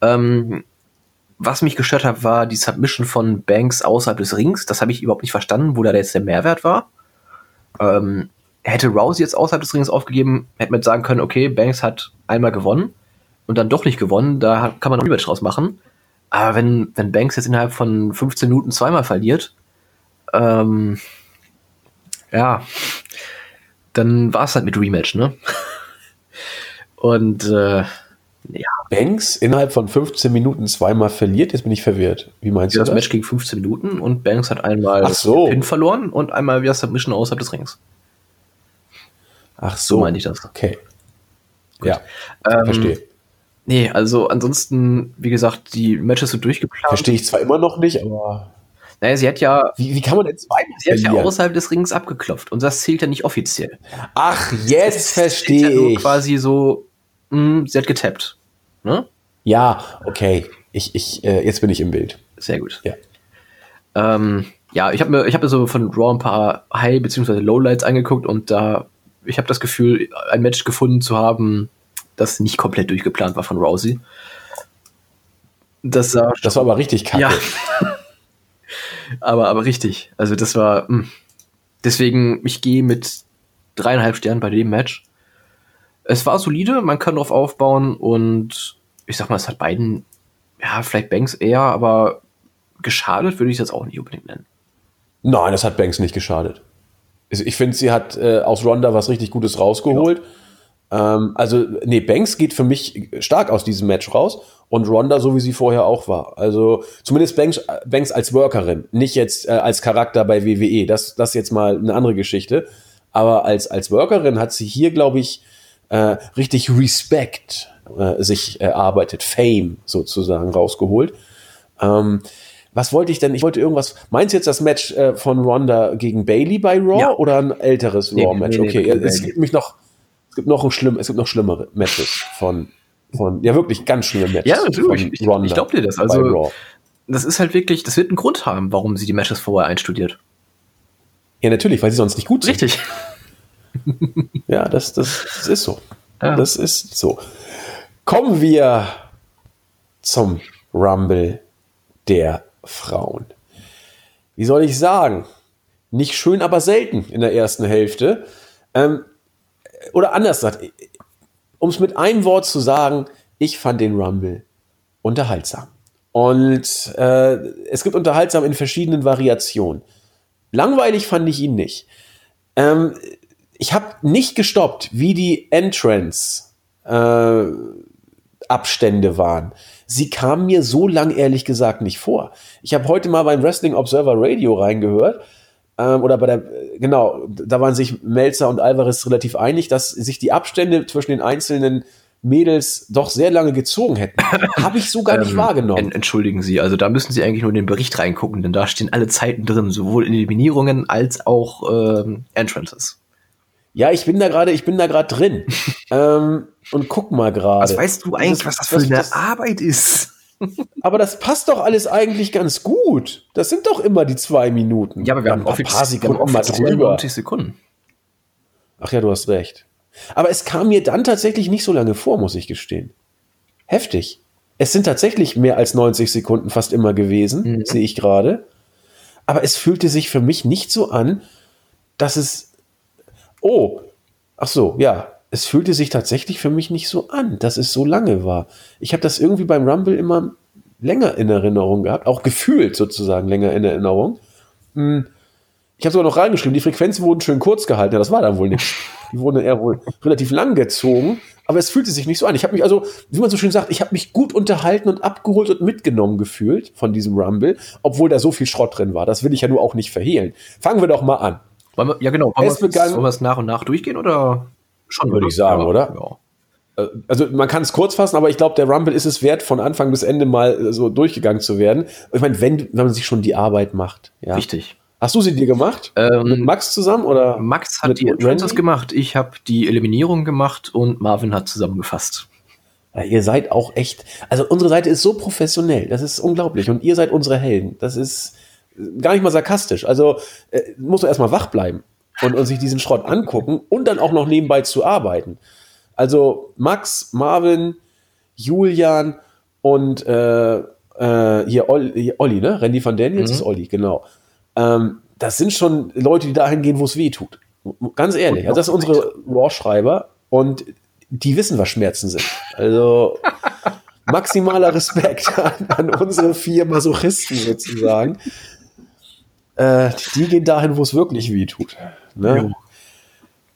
Ähm, was mich gestört hat, war die Submission von Banks außerhalb des Rings. Das habe ich überhaupt nicht verstanden, wo da jetzt der Mehrwert war. Ähm, hätte Rousey jetzt außerhalb des Rings aufgegeben, hätte man jetzt sagen können, okay, Banks hat einmal gewonnen und dann doch nicht gewonnen. Da kann man ein Rematch draus machen. Aber wenn, wenn Banks jetzt innerhalb von 15 Minuten zweimal verliert, ähm, ja, dann war es halt mit Rematch, ne? Und äh, ja, Banks innerhalb von 15 Minuten zweimal verliert, jetzt bin ich verwirrt. Wie meinst du das das? Match ging 15 Minuten und Banks hat einmal Ach so. Pin verloren und einmal via Submission außerhalb des Rings. Ach so, So meinte ich das. Okay. Ja, Ähm, verstehe. Nee, also ansonsten, wie gesagt, die Matches sind durchgeplant. Verstehe ich zwar immer noch nicht, aber Naja, sie hat ja, wie, wie kann man denn zweimal sie hat ja verlieren? außerhalb des Rings abgeklopft und das zählt ja nicht offiziell. Ach, jetzt verstehe ja ich. quasi so, mh, sie hat getappt. Ne? Ja, okay. Ich, ich, äh, jetzt bin ich im Bild. Sehr gut. Ja. Ähm, ja, ich habe mir, ich habe mir so von Raw ein paar High- bzw. Lowlights angeguckt und da, ich habe das Gefühl, ein Match gefunden zu haben, das nicht komplett durchgeplant war von Rousey. Das sah Das war aber richtig kacke. Ja. aber, aber richtig. Also das war. Mh. Deswegen, ich gehe mit dreieinhalb Sternen bei dem Match. Es war solide, man kann drauf aufbauen und ich sag mal, es hat beiden, ja, vielleicht Banks eher, aber geschadet würde ich es jetzt auch nicht unbedingt nennen. Nein, das hat Banks nicht geschadet. Also Ich finde, sie hat äh, aus Ronda was richtig Gutes rausgeholt. Ähm, also, nee, Banks geht für mich stark aus diesem Match raus und Ronda so, wie sie vorher auch war. Also zumindest Banks, Banks als Workerin, nicht jetzt äh, als Charakter bei WWE. Das, das ist jetzt mal eine andere Geschichte. Aber als, als Workerin hat sie hier, glaube ich, äh, richtig Respect äh, sich erarbeitet, Fame sozusagen rausgeholt. Ähm, was wollte ich denn? Ich wollte irgendwas. Meinst du jetzt das Match äh, von Ronda gegen Bailey bei Raw ja. oder ein älteres Raw-Match? Nee, nee, okay, es gibt mich noch. Es gibt noch ein schlimm, es gibt noch schlimmere Matches von von, ja wirklich ganz schlimme Matches. Ja, natürlich. Ich, ich glaube dir das. Also, das ist halt wirklich, das wird einen Grund haben, warum sie die Matches vorher einstudiert. Ja, natürlich, weil sie sonst nicht gut sind. Richtig. ja, das, das, das ist so. Ja. Das ist so. Kommen wir zum Rumble der Frauen. Wie soll ich sagen? Nicht schön, aber selten in der ersten Hälfte. Ähm, oder anders gesagt, um es mit einem Wort zu sagen, ich fand den Rumble unterhaltsam. Und äh, es gibt unterhaltsam in verschiedenen Variationen. Langweilig fand ich ihn nicht. Ähm, ich habe nicht gestoppt, wie die Entrance-Abstände äh, waren. Sie kamen mir so lang ehrlich gesagt nicht vor. Ich habe heute mal beim Wrestling Observer Radio reingehört ähm, oder bei der, genau, da waren sich Melzer und Alvarez relativ einig, dass sich die Abstände zwischen den einzelnen Mädels doch sehr lange gezogen hätten. Habe ich so gar nicht ähm, wahrgenommen. Entschuldigen Sie, also da müssen Sie eigentlich nur in den Bericht reingucken, denn da stehen alle Zeiten drin, sowohl Eliminierungen als auch ähm, Entrances. Ja, ich bin da gerade, ich bin da gerade drin. ähm, und guck mal gerade. Was weißt du eigentlich, was das für eine Arbeit ist? Aber das passt doch alles eigentlich ganz gut. Das sind doch immer die zwei Minuten. Ja, aber wir haben ein paar Sekunden mal drüber. 90 Sekunden. Ach ja, du hast recht. Aber es kam mir dann tatsächlich nicht so lange vor, muss ich gestehen. Heftig. Es sind tatsächlich mehr als 90 Sekunden fast immer gewesen, mhm. sehe ich gerade. Aber es fühlte sich für mich nicht so an, dass es. Oh, ach so, ja es fühlte sich tatsächlich für mich nicht so an, dass es so lange war. Ich habe das irgendwie beim Rumble immer länger in Erinnerung gehabt, auch gefühlt sozusagen länger in Erinnerung. Hm. Ich habe sogar noch reingeschrieben, die Frequenzen wurden schön kurz gehalten. Ja, das war dann wohl nicht. Die wurden eher wohl relativ lang gezogen, aber es fühlte sich nicht so an. Ich habe mich also, wie man so schön sagt, ich habe mich gut unterhalten und abgeholt und mitgenommen gefühlt von diesem Rumble, obwohl da so viel Schrott drin war. Das will ich ja nur auch nicht verhehlen. Fangen wir doch mal an. Wir, ja, genau. Wollen wir es nach und nach durchgehen oder? Schon, würde ich sagen, ja, oder? Ja. Äh, also man kann es kurz fassen, aber ich glaube, der Rumble ist es wert, von Anfang bis Ende mal äh, so durchgegangen zu werden. Ich meine, wenn, wenn man sich schon die Arbeit macht. Ja. Richtig. Hast du sie dir gemacht? Ähm, mit Max zusammen oder? Max hat die Entrances gemacht, ich habe die Eliminierung gemacht und Marvin hat zusammengefasst. Ja, ihr seid auch echt, also unsere Seite ist so professionell, das ist unglaublich und ihr seid unsere Helden. Das ist gar nicht mal sarkastisch. Also äh, muss man erstmal wach bleiben und, und sich diesen Schrott angucken und dann auch noch nebenbei zu arbeiten. Also Max, Marvin, Julian und äh, äh, hier Olli, Olli, ne? Randy van Daniels mhm. ist Olli, genau. Ähm, das sind schon Leute, die dahin gehen, wo es weh tut. Ganz ehrlich. Also das sind unsere Raw-Schreiber und die wissen, was Schmerzen sind. Also maximaler Respekt an, an unsere vier Masochisten sozusagen. Äh, die gehen dahin, wo es wirklich weh tut. Ne?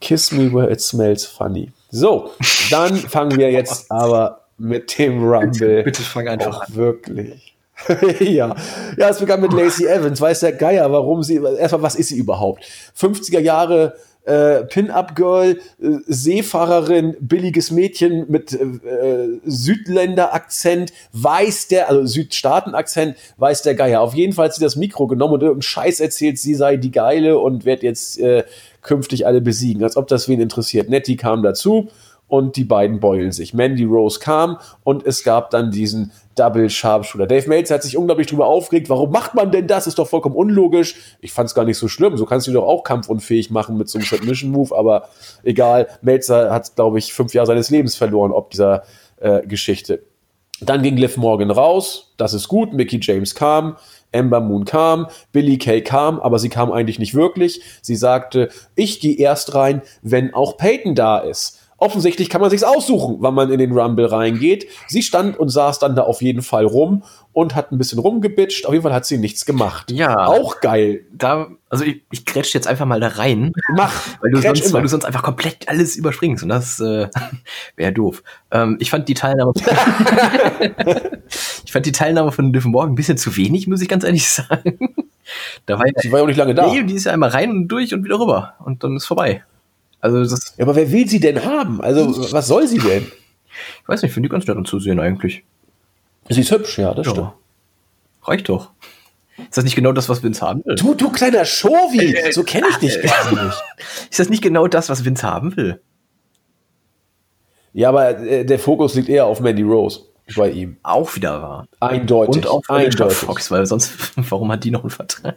Kiss me where it smells funny. So, dann fangen wir jetzt aber mit dem Rumble. Bitte, bitte fang einfach an. Wirklich. ja. ja, es begann mit Lacey Evans. Weiß der Geier, warum sie, erstmal, was ist sie überhaupt? 50er Jahre äh, Pin-Up-Girl, äh, Seefahrerin, billiges Mädchen mit äh, Südländer-Akzent, weiß der, also Südstaaten-Akzent, weiß der Geier. Auf jeden Fall hat sie das Mikro genommen und irgendeinen Scheiß erzählt, sie sei die Geile und wird jetzt äh, künftig alle besiegen, als ob das wen interessiert. Nettie kam dazu und die beiden beulen sich. Mandy Rose kam und es gab dann diesen Double Sharpshooter. Dave Meltzer hat sich unglaublich drüber aufgeregt. Warum macht man denn das? Ist doch vollkommen unlogisch. Ich fand es gar nicht so schlimm. So kannst du doch auch kampfunfähig machen mit so einem Submission Move, aber egal. Meltzer hat, glaube ich, fünf Jahre seines Lebens verloren ob dieser äh, Geschichte. Dann ging Liv Morgan raus. Das ist gut. Mickey James kam. Amber Moon kam, Billy Kay kam, aber sie kam eigentlich nicht wirklich. Sie sagte, ich gehe erst rein, wenn auch Peyton da ist. Offensichtlich kann man sich's aussuchen, wann man in den Rumble reingeht. Sie stand und saß dann da auf jeden Fall rum und hat ein bisschen rumgebitscht. Auf jeden Fall hat sie nichts gemacht. Ja. Auch geil. Da, also ich, ich grätsch jetzt einfach mal da rein. Mach. Weil du, sonst, immer. weil du sonst einfach komplett alles überspringst und das äh, wäre doof. Ähm, ich fand die Teilnahme ich fand die Teilnahme von Liv Morgan ein bisschen zu wenig, muss ich ganz ehrlich sagen. Da war ja, Sie war ja auch nicht lange da. nee, die ist ja einmal rein und durch und wieder rüber und dann ist vorbei. Also das, Ja, aber wer will sie denn haben? Also, was soll sie denn? ich weiß nicht, finde die ganz nett anzusehen eigentlich. Sie ist hübsch, ja, das stimmt. Ja. Reicht doch. Ist das nicht genau das, was Vince haben will? Du, du kleiner Shovi, so kenne ich dich gar nicht. Ist das nicht genau das, was Vince haben will? Ja, aber äh, der Fokus liegt eher auf Mandy Rose bei ihm. Auch wieder wahr. Eindeutig. Und auch Alicia eindeutig. Fox, weil sonst, warum hat die noch einen Vertrag?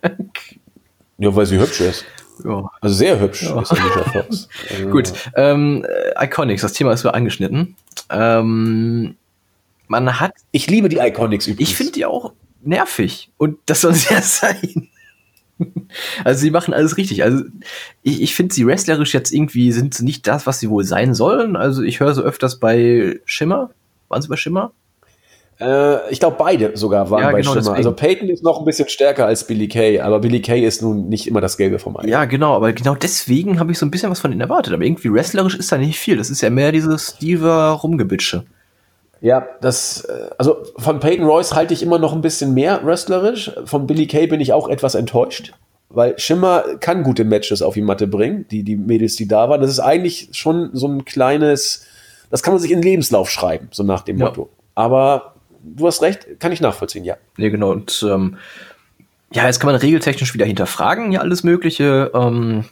Ja, weil sie hübsch ist. Ja. Also sehr hübsch ist Alicia Fox. Also, Gut, ähm, äh, Iconics, das Thema ist so angeschnitten. Ähm, man hat, Ich liebe die Iconics übrigens. ich finde die auch nervig und das soll sie ja sein. Also sie machen alles richtig. Also ich, ich finde sie wrestlerisch jetzt irgendwie sind sie nicht das, was sie wohl sein sollen. Also ich höre so öfters bei Schimmer. Waren sie bei Schimmer? Äh, ich glaube, beide sogar waren Ja, bei genau, Schimmer. deswegen. Also Peyton ist noch ein bisschen stärker als Billy Kay, aber Billy Kay ist nun nicht immer das Gelbe vom Ei. Ja, genau, aber genau deswegen habe ich so ein bisschen was von ihnen erwartet. Aber irgendwie wrestlerisch ist da nicht viel. Das ist ja mehr dieses Diva Rumgebitsche. Ja, das, äh, also von Peyton Royce halte ich immer noch ein bisschen mehr wrestlerisch. Von Billy Kay bin ich auch etwas enttäuscht, weil Schimmer kann gute Matches auf die Matte bringen, die, die Mädels, die da waren. Das ist eigentlich schon so ein kleines, das kann man sich in den Lebenslauf schreiben, so nach dem Ja. Motto. Aber du hast recht, kann ich nachvollziehen, ja. Nee, genau. Und ähm, ja, jetzt kann man regeltechnisch wieder hinterfragen, ja, alles Mögliche. Ähm,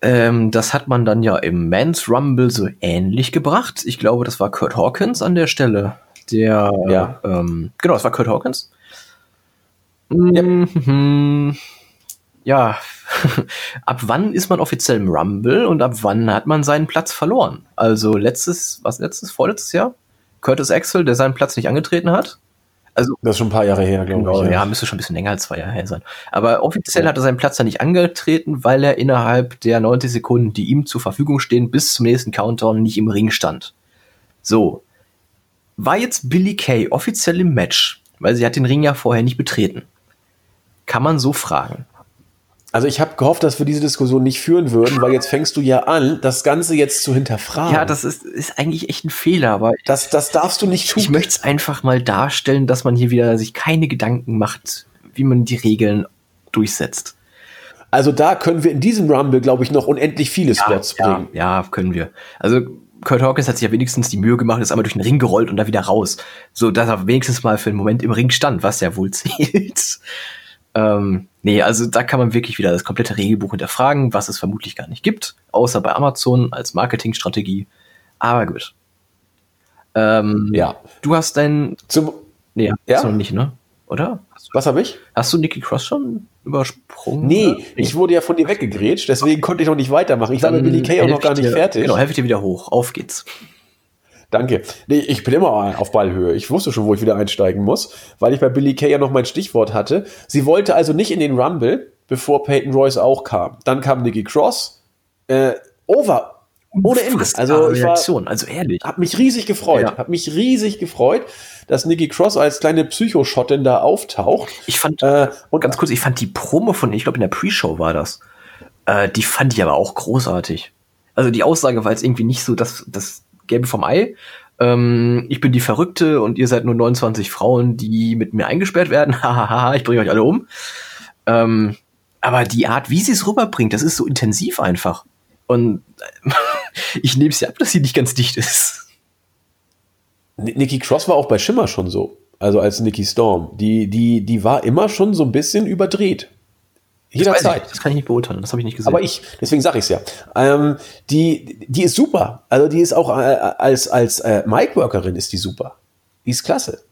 ähm, das hat man dann ja im Men's Rumble so ähnlich gebracht. Ich glaube, das war Kurt Hawkins an der Stelle. Der, Ja. ähm, genau, es war Kurt Hawkins. Mhm. Ja, ab wann ist man offiziell im Rumble und ab wann hat man seinen Platz verloren? Also letztes, was letztes, vorletztes Jahr? Curtis Axel, der seinen Platz nicht angetreten hat. Also Das ist schon ein paar Jahre her, glaube Genau, ich. ja. müsste schon ein bisschen länger als zwei Jahre her sein. Aber offiziell Ja. hat er seinen Platz da nicht angetreten, weil er innerhalb der 90 Sekunden, die ihm zur Verfügung stehen, bis zum nächsten Countdown nicht im Ring stand. So. War jetzt Billy Kay offiziell im Match, weil sie hat den Ring ja vorher nicht betreten. Kann man so fragen. Also ich habe gehofft, dass wir diese Diskussion nicht führen würden, weil jetzt fängst du ja an, das Ganze jetzt zu hinterfragen. Ja, das ist, ist eigentlich echt ein Fehler, aber das, das darfst du nicht tun. ich möchte es einfach mal darstellen, dass man hier wieder sich keine Gedanken macht, wie man die Regeln durchsetzt. Also da können wir in diesem Rumble, glaube ich, noch unendlich viele Spots ja, bringen. Ja, können wir. Also Kurt Hawkins hat sich ja wenigstens die Mühe gemacht, ist einmal durch den Ring gerollt und da wieder raus. So, dass er wenigstens mal für einen Moment im Ring stand, was ja wohl zählt. ähm, nee, also da kann man wirklich wieder das komplette Regelbuch hinterfragen, was es vermutlich gar nicht gibt, außer bei Amazon als Marketingstrategie. Aber gut. Ähm, Ja. Du hast dein. Zum, Nee, Ja? hast du noch nicht, ne? Oder? Was habe ich? hast du Nikki Cross schon übersprungen? Nee, oder? ich wurde ja von dir weggegrätscht, deswegen konnte ich noch nicht weitermachen. Ich war mit Billy Kay auch noch gar ich nicht dir- fertig. Genau, helfe ich dir wieder hoch. Auf geht's. Danke. Nee, ich bin immer auf Ballhöhe. Ich wusste schon, wo ich wieder einsteigen muss, weil ich bei Billy Kay ja noch mein Stichwort hatte. Sie wollte also nicht in den Rumble, bevor Peyton Royce auch kam. Dann kam Nikki Cross. Äh, over. Ohne Ende. Also ich war, Reaktion, also ehrlich. hab mich riesig gefreut. Ja. Hab mich riesig gefreut, dass Nikki Cross als kleine Psychoschottin da auftaucht. Ich fand, Äh, und ganz kurz, ich fand die Promo von, ich glaube in der Pre-Show war das, äh, die fand ich aber auch großartig. Also die Aussage war jetzt irgendwie nicht so das, das Gelbe vom Ei. Ähm, ich bin die Verrückte und ihr seid nur 29 Frauen, die mit mir eingesperrt werden. Hahaha, ich bringe euch alle um. Ähm, aber die Art, wie sie es rüberbringt, das ist so intensiv einfach. Und ich nehme es ja ab, dass sie nicht ganz dicht ist. Ni- Nikki Cross war auch bei Schimmer schon so. Also als Nikki Storm. Die, die, die war immer schon so ein bisschen überdreht. Jederzeit. das kann ich nicht beurteilen, das habe ich nicht gesehen. Aber ich, deswegen sage ich es ja. Ähm, die, die ist super. Also die ist auch äh, als, als äh, Mic-Workerin ist die super. Die ist klasse.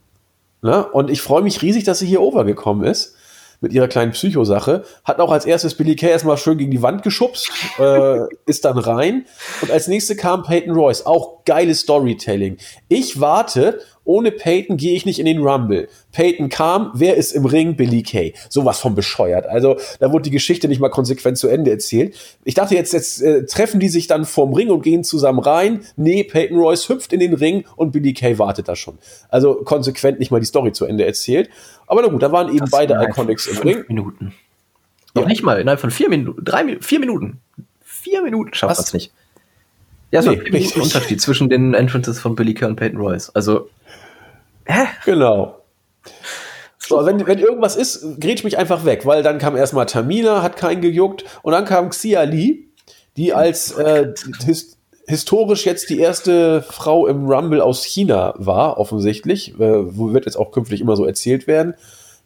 Ne? Und ich freue mich riesig, dass sie hier overgekommen ist mit ihrer kleinen Psychosache. Hat auch als erstes Billy Kay erstmal schön gegen die Wand geschubst, äh, ist dann rein. Und als nächste kam Peyton Royce. Auch geiles Storytelling. Ich warte ohne Peyton gehe ich nicht in den Rumble. Peyton kam, wer ist im Ring? Billy Kay. Sowas von bescheuert. Also da wurde die Geschichte nicht mal konsequent zu Ende erzählt. Ich dachte jetzt, jetzt äh, treffen die sich dann vorm Ring und gehen zusammen rein. Nee, Peyton Royce hüpft in den Ring und Billy Kay wartet da schon. Also konsequent nicht mal die Story zu Ende erzählt. Aber na gut, da waren eben das beide Iconics im Ring. Minuten. Noch ja. nicht mal, innerhalb von vier Minuten, drei, vier Minuten. Vier Minuten schafft das nicht. Ja, so nee, ein Unterschied zwischen den Entrances von Billy Kay und Peyton Royce. Also, hä? Genau. So, wenn, wenn irgendwas ist, grätsch mich einfach weg, weil dann kam erstmal Tamina, hat keinen gejuckt, und dann kam Xia Li, die als äh, his historisch jetzt die erste Frau im Rumble aus China war, offensichtlich. Äh, wird jetzt auch künftig immer so erzählt werden.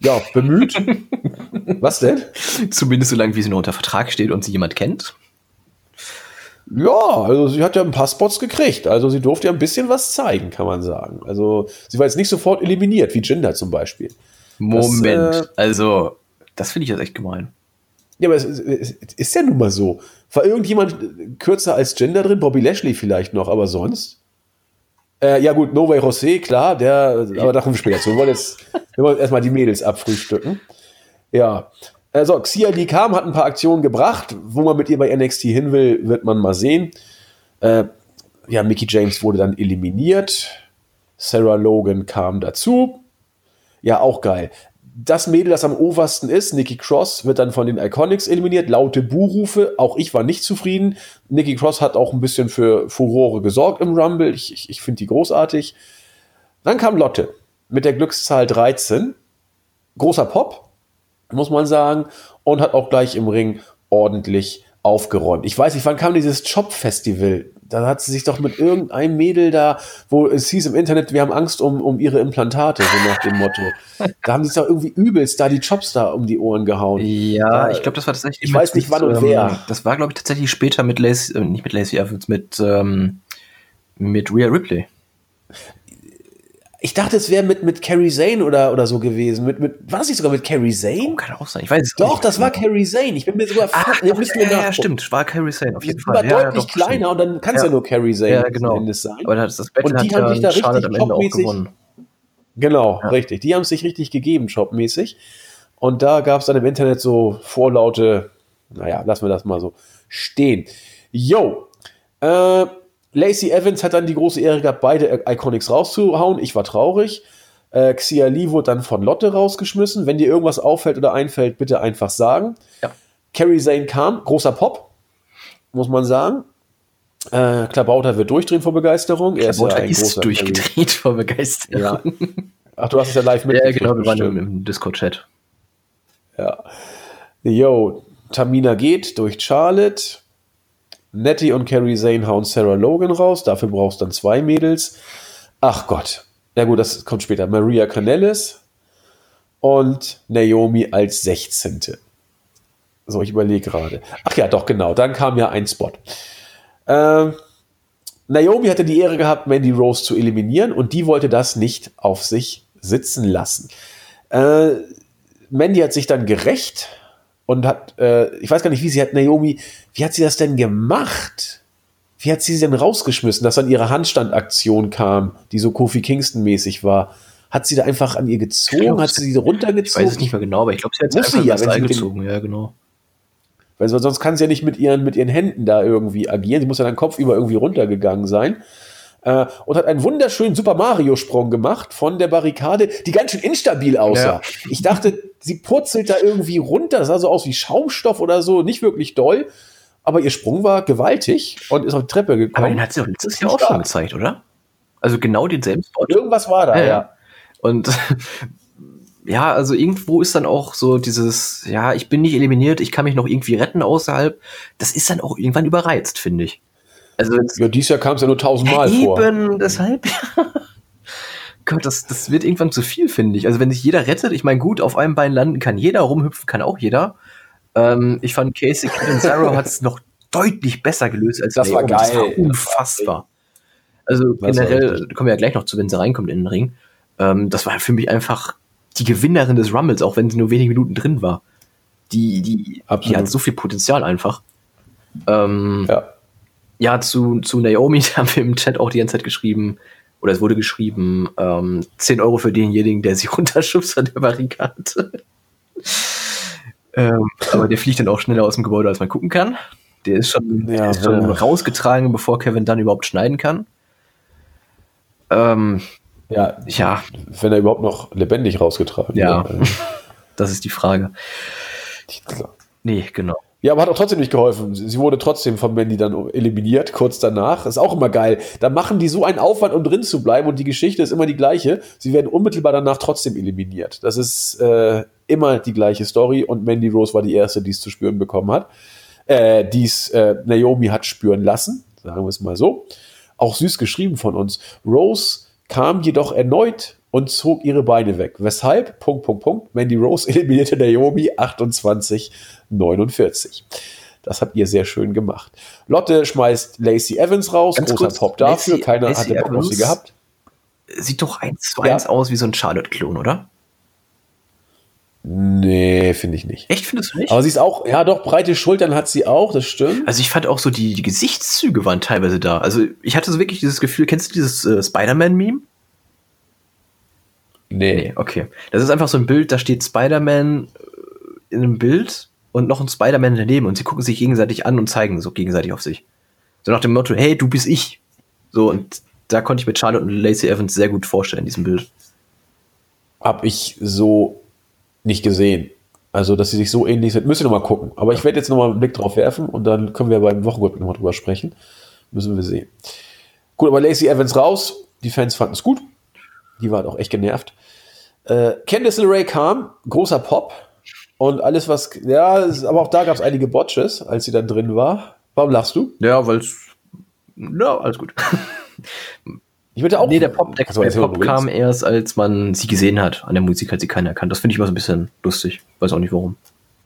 Ja, bemüht. Was denn? Zumindest so lange, wie sie noch unter Vertrag steht und sie jemand kennt. Ja, also sie hat ja ein paar Spots gekriegt. Also sie durfte ja ein bisschen was zeigen, kann man sagen. Also sie war jetzt nicht sofort eliminiert, wie Jinder zum Beispiel. Moment, das, äh, also das finde ich jetzt echt gemein. Ja, aber es, es, ist ja nun mal so. War irgendjemand kürzer als Jinder drin? Bobby Lashley vielleicht noch, aber sonst? Äh, ja gut, Novay José, klar, der, aber da kommen wir später zu. Wir wollen jetzt, wir wollen erstmal die Mädels abfrühstücken. Ja, also Xia Li kam, hat ein paar Aktionen gebracht. Wo man mit ihr bei NXT hin will, wird man mal sehen. Äh, ja, Mickey James wurde dann eliminiert. Sarah Logan kam dazu. Ja, auch geil. Das Mädel, das am obersten ist, Nikki Cross, wird dann von den Iconics eliminiert. Laute Buhrufe. Auch ich war nicht zufrieden. Nikki Cross hat auch ein bisschen für Furore gesorgt im Rumble. Ich, ich, ich finde die großartig. Dann kam Lotte mit der Glückszahl 13. Großer Pop muss man sagen, und hat auch gleich im Ring ordentlich aufgeräumt. Ich weiß nicht, wann kam dieses Job-Festival? Da hat sie sich doch mit irgendeinem Mädel da, wo es hieß im Internet, wir haben Angst um, um ihre Implantate, so nach dem Motto. Da haben sie sich doch irgendwie übelst da die Jobs da um die Ohren gehauen. Ja, ich glaube, das war tatsächlich. Ich weiß nicht, wann und ähm, wer. Das war, glaube ich, tatsächlich später mit Lacey, äh, nicht mit Lacey Evans, mit, ähm, mit Rhea Ripley. Ich dachte, es wäre mit, mit Carrie Zane oder, oder so gewesen. Mit, mit, war es nicht sogar mit Carrie Zane? Oh, kann auch sein. Ich weiß es Doch, nicht. das war Carrie Zane. Ich bin mir sogar fast. Ah, müssen wir ja, ja, stimmt. War Carrie Zane auf jeden Fall. War ja, deutlich ja, kleiner und dann kann es ja. nur Carrie Zane ja, genau. sein. Aber das, das und die haben sich da richtig jobmäßig. Genau, richtig. Die haben sich richtig gegeben, jobmäßig. Und da gab es dann im Internet so vorlaute, naja, lassen wir das mal so stehen. Yo, äh, Lacey Evans hat dann die große Ehre gehabt, beide Iconics rauszuhauen. Ich war traurig. Äh, Xia Li wurde dann von Lotte rausgeschmissen. Wenn dir irgendwas auffällt oder einfällt, bitte einfach sagen. Ja. Carrie Zane kam, großer Pop, muss man sagen. Äh, Klabauter wird durchdrehen vor Begeisterung. Er Klabauter ist, ja ist durchgedreht Carrie. vor Begeisterung. Ja. Ach, du hast es ja live mitgekriegt. Ja, genau, wir waren im, im Discord-Chat. Ja. Yo, Tamina geht durch Charlotte. Nettie und Carrie Zane hauen Sarah Logan raus. Dafür brauchst du dann zwei Mädels. Ach Gott. Na gut, das kommt später. Maria Canellis und Naomi als 16. So, ich überlege gerade. Ach ja, doch, genau. Dann kam ja ein Spot. Ähm, Naomi hatte die Ehre gehabt, Mandy Rose zu eliminieren und die wollte das nicht auf sich sitzen lassen. Äh, Mandy hat sich dann gerecht und hat, äh, ich weiß gar nicht, wie sie hat Naomi, wie hat sie das denn gemacht? Wie hat sie sie denn rausgeschmissen, dass dann ihre Handstandaktion kam, die so Kofi Kingston-mäßig war? Hat sie da einfach an ihr gezogen? Glaub, hat sie sie runtergezogen? Ich weiß es nicht mehr genau, aber ich glaube, sie hat sie einfach ja, wenn gezogen. Ja, genau. Weil sonst kann sie ja nicht mit ihren, mit ihren Händen da irgendwie agieren. Sie muss ja dann kopfüber irgendwie runtergegangen sein. Äh, und hat einen wunderschönen Super Mario-Sprung gemacht von der Barrikade, die ganz schön instabil aussah. Ja. Ich dachte, sie purzelt da irgendwie runter. Das sah so aus wie Schaumstoff oder so, nicht wirklich doll. Aber ihr Sprung war gewaltig und ist auf die Treppe gekommen. Aber den hat sie doch letztes Jahr auch schon gezeigt, oder? Also genau denselben Spot. Irgendwas war da, ja. ja. Und ja, also irgendwo ist dann auch so dieses, ja, ich bin nicht eliminiert, ich kann mich noch irgendwie retten außerhalb. Das ist dann auch irgendwann überreizt, finde ich. Also ja, dieses Jahr kam es ja nur tausendmal ja, vor. Eben, deshalb. Gott, das, das wird irgendwann zu viel, finde ich. Also wenn sich jeder rettet, ich meine, gut, auf einem Bein landen kann jeder, rumhüpfen kann auch jeder. Ähm, ich fand Casey Catanzaro hat es noch deutlich besser gelöst als das war geil. Das war unfassbar. Also das generell kommen wir ja gleich noch zu, wenn sie reinkommt in den Ring. Ähm, das war für mich einfach die Gewinnerin des Rumbles, auch wenn sie nur wenige Minuten drin war. Die, die, die hat so viel Potenzial einfach. Ähm, ja. ja, zu, zu Naomi haben wir im Chat auch die ganze Zeit geschrieben, oder es wurde geschrieben, ähm, 10 Euro für denjenigen, der sie runterschubst an der Barrikade. Ähm, aber der fliegt dann auch schneller aus dem Gebäude, als man gucken kann. Der ist schon, ja, ist schon rausgetragen, bevor Kevin dann überhaupt schneiden kann. Ähm, ja, ja. Wenn er überhaupt noch lebendig rausgetragen ja. wird. Ja, das ist die Frage. Nee, genau. Ja, aber hat auch trotzdem nicht geholfen. Sie wurde trotzdem von Mandy dann eliminiert, kurz danach. Ist auch immer geil. Da machen die so einen Aufwand, um drin zu bleiben und die Geschichte ist immer die gleiche. Sie werden unmittelbar danach trotzdem eliminiert. Das ist äh, immer die gleiche Story und Mandy Rose war die erste, die es zu spüren bekommen hat. Äh, die es äh, Naomi hat spüren lassen, sagen wir es mal so. Auch süß geschrieben von uns. Rose kam jedoch erneut und zog ihre Beine weg. Weshalb? Punkt, Punkt, Punkt. Mandy Rose eliminierte Naomi 28, 49. Das habt ihr sehr schön gemacht. Lotte schmeißt Lacey Evans raus. Ganz Großer kurz, Pop dafür. Lacey, Keiner Lacey hatte Bock auf sie gehabt. Sieht doch eins zu eins ja. aus wie so ein Charlotte-Klon, oder? Nee, finde ich nicht. Echt, findest du nicht? Aber sie ist auch, ja doch, breite Schultern hat sie auch, das stimmt. Also ich fand auch so, die, die Gesichtszüge waren teilweise da. Also ich hatte so wirklich dieses Gefühl, kennst du dieses äh, Spider-Man-Meme? Nee. nee. Okay. Das ist einfach so ein Bild, da steht Spider-Man äh, in einem Bild und noch ein Spider-Man daneben und sie gucken sich gegenseitig an und zeigen so gegenseitig auf sich. So nach dem Motto, hey, du bist ich. So, und da konnte ich mit Charlotte und Lacey Evans sehr gut vorstellen, in diesem Bild. Hab ich so nicht gesehen. Also, dass sie sich so ähnlich sind, müssen wir nochmal gucken. Aber ich werde jetzt nochmal einen Blick drauf werfen und dann können wir beim Wochenrückblick nochmal drüber sprechen. Müssen wir sehen. Gut, aber Lacey Evans raus. Die Fans fanden es gut. Die waren auch echt genervt. Äh, Candice LeRae kam, großer Pop. Und alles, was, ja, aber auch da gab es einige Botches, als sie dann drin war. Warum lachst du? Ja, weil es, ja, alles gut. Ich würde auch. Nee, der Pop, der, der Pop kam erst, als man sie gesehen hat. An der Musik hat sie keiner erkannt. Das finde ich immer so ein bisschen lustig. Weiß auch nicht warum.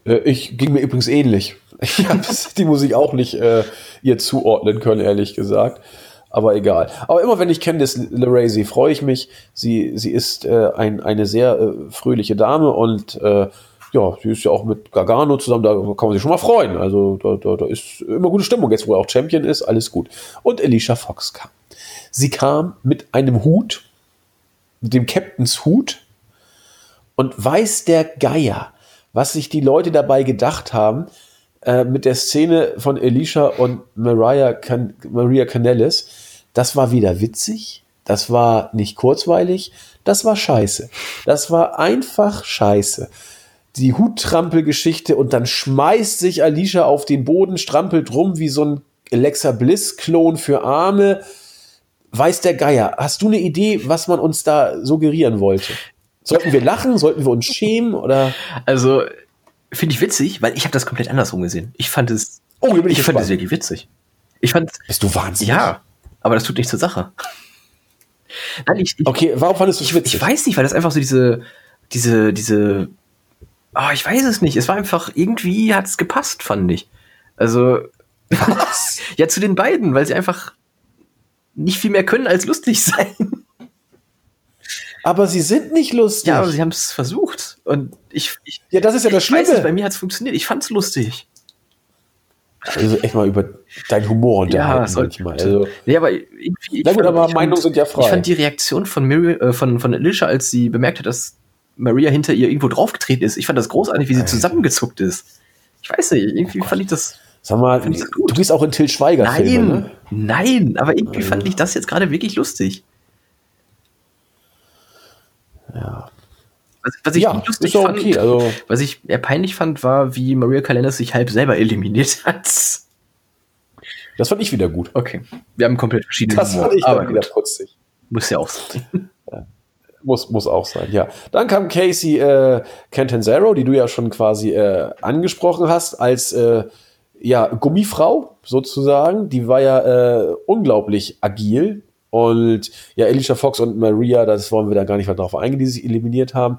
Äh, ich ging mir übrigens ähnlich. Ich habe die Musik auch nicht äh, ihr zuordnen können, ehrlich gesagt. Aber egal. Aber immer wenn ich Candice LeRae sehe, freue ich mich. Sie, sie ist äh, ein, eine sehr äh, fröhliche Dame und äh, ja, sie ist ja auch mit Gargano zusammen, da kann man sich schon mal freuen. Also da, da, da ist immer gute Stimmung. Jetzt, wo er auch Champion ist, alles gut. Und Alicia Fox kam. Sie kam mit einem Hut, mit dem Captains Hut und weiß der Geier, was sich die Leute dabei gedacht haben äh, mit der Szene von Alicia und Mariah Can Maria Canellis. Das war wieder witzig, das war nicht kurzweilig, das war scheiße. Das war einfach scheiße. Die Huttrampelgeschichte und dann schmeißt sich Alicia auf den Boden, strampelt rum wie so ein Alexa Bliss-Klon für Arme weiß der Geier. Hast du eine Idee, was man uns da suggerieren wollte? Sollten wir lachen? Sollten wir uns schämen? Oder? Also, finde ich witzig, weil ich habe das komplett andersrum gesehen. Ich fand es. Oh, ich, ich fand es wirklich witzig. Ich fand. Bist du wahnsinnig? Ja, aber das tut nichts zur Sache. Nein, ich, ich, okay, warum fandest du es witzig? Ich weiß nicht, weil das einfach so diese, diese, diese. Oh, ich weiß es nicht. Es war einfach irgendwie hat es gepasst, fand ich. Also. Was? ja, zu den beiden, weil sie einfach nicht viel mehr können als lustig sein. Aber sie sind nicht lustig. Ja, aber sie haben es versucht. Und ich, ich, Ja, das ist ja das Schlimme. Nicht, bei mir hat es funktioniert. Ich fand es lustig. Also echt mal über deinen Humor unterhalten ja, manchmal. Also, nee, aber irgendwie. Na gut, fand, aber Meinungen sind ja frei. Ich fand die Reaktion von, Miri, äh, von, von Alicia, als sie bemerkt hat, dass Maria hinter ihr irgendwo draufgetreten ist, ich fand das großartig, wie sie zusammengezuckt ist. Ich weiß nicht, irgendwie oh fand ich das Sag mal, du gehst auch in Till Schweiger Nein, Filme, ne? nein, aber irgendwie fand ich das jetzt gerade wirklich lustig. Ja. Was, was ich ja, lustig fand, okay, also was ich eher peinlich fand, war, wie Maria Calendar sich halb selber eliminiert hat. Das fand ich wieder gut. Okay. Wir haben komplett verschiedene Das Humor, fand ich aber wieder putzig. Muss ja auch sein. Ja. Muss, muss auch sein, ja. Dann kam Casey äh, Cantanzaro, die du ja schon quasi äh, angesprochen hast, als äh, ja, Gummifrau sozusagen. Die war ja äh, unglaublich agil. Und ja, Alicia Fox und Maria, das wollen wir da gar nicht weiter drauf eingehen, die sich eliminiert haben.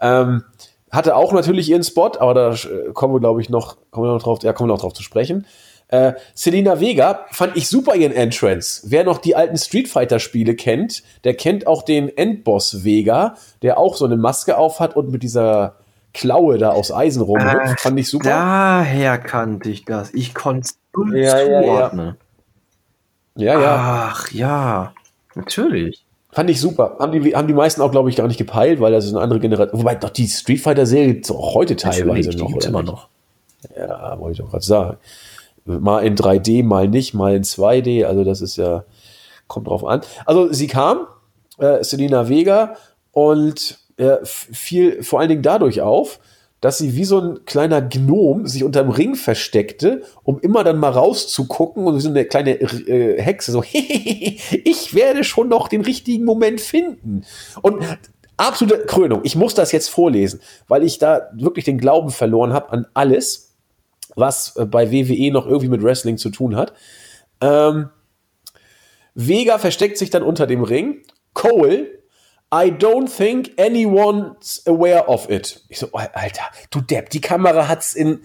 Ähm, hatte auch natürlich ihren Spot, aber da äh, kommen wir, glaube ich, noch, kommen wir noch drauf, ja, kommen wir noch drauf zu sprechen. Äh, Selina Vega fand ich super ihren Entrance. Wer noch die alten Street Fighter Spiele kennt, der kennt auch den Endboss Vega, der auch so eine Maske aufhat und mit dieser Klaue da aus Eisen rumhüpft. Fand ich super. Daher kannte ich das. Ich konnte es ja, zuordnen. Ja, ja. ja, Ach ja, natürlich. Fand ich super. Haben die, haben die meisten auch, glaube ich, gar nicht gepeilt, weil das ist eine andere Generation. Wobei doch die Street Fighter-Serie gibt es auch heute teilweise noch. gibt's immer noch. Ja, wollte ich doch gerade sagen. Mal in 3D, mal nicht, mal in 2D. Also das ist ja, kommt drauf an. Also sie kam, äh, Selina Vega, und äh, fiel vor allen Dingen dadurch auf, dass sie wie so ein kleiner Gnom sich unterm Ring versteckte, um immer dann mal rauszugucken und wie so eine kleine äh, Hexe so, ich werde schon noch den richtigen Moment finden. Und absolute Krönung. Ich muss das jetzt vorlesen, weil ich da wirklich den Glauben verloren habe an alles, was äh, bei WWE noch irgendwie mit Wrestling zu tun hat. Ähm, Vega versteckt sich dann unter dem Ring. Cole, I don't think anyone's aware of it. Ich so, Alter, du Depp, die Kamera hat's in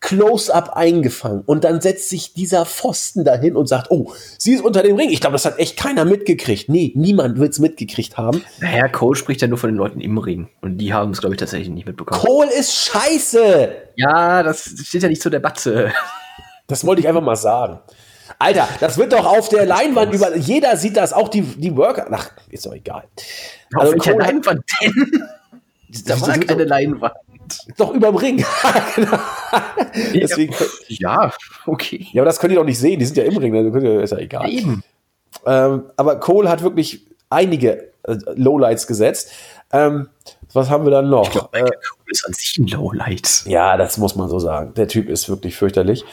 Close-up eingefangen und dann setzt sich dieser Pfosten dahin und sagt, oh, sie ist unter dem Ring. Ich glaube, das hat echt keiner mitgekriegt. Nee, niemand wird's mitgekriegt haben. Naja, Cole spricht ja nur von den Leuten im Ring. Und die haben es, glaube ich, tatsächlich nicht mitbekommen. Cole ist scheiße. Ja, das steht ja nicht zur Debatte. Das wollte ich einfach mal sagen. Alter, das wird doch auf der Leinwand über. Jeder sieht das, auch die, die Worker. Ach, ist doch egal. Auf Also welcher Leinwand denn? Da war keine Leinwand. Doch überm Ring. Deswegen, Ja, okay. ja, aber das könnt ihr doch nicht sehen. Die sind ja im Ring. ihr- Ist ja egal. Eben. Ähm, aber Cole hat wirklich einige äh, Lowlights gesetzt. Ähm, was haben wir dann noch? Ich glaube, Michael Cole ist an sich ein Lowlight. Ja, das muss man so sagen. Der Typ ist wirklich fürchterlich.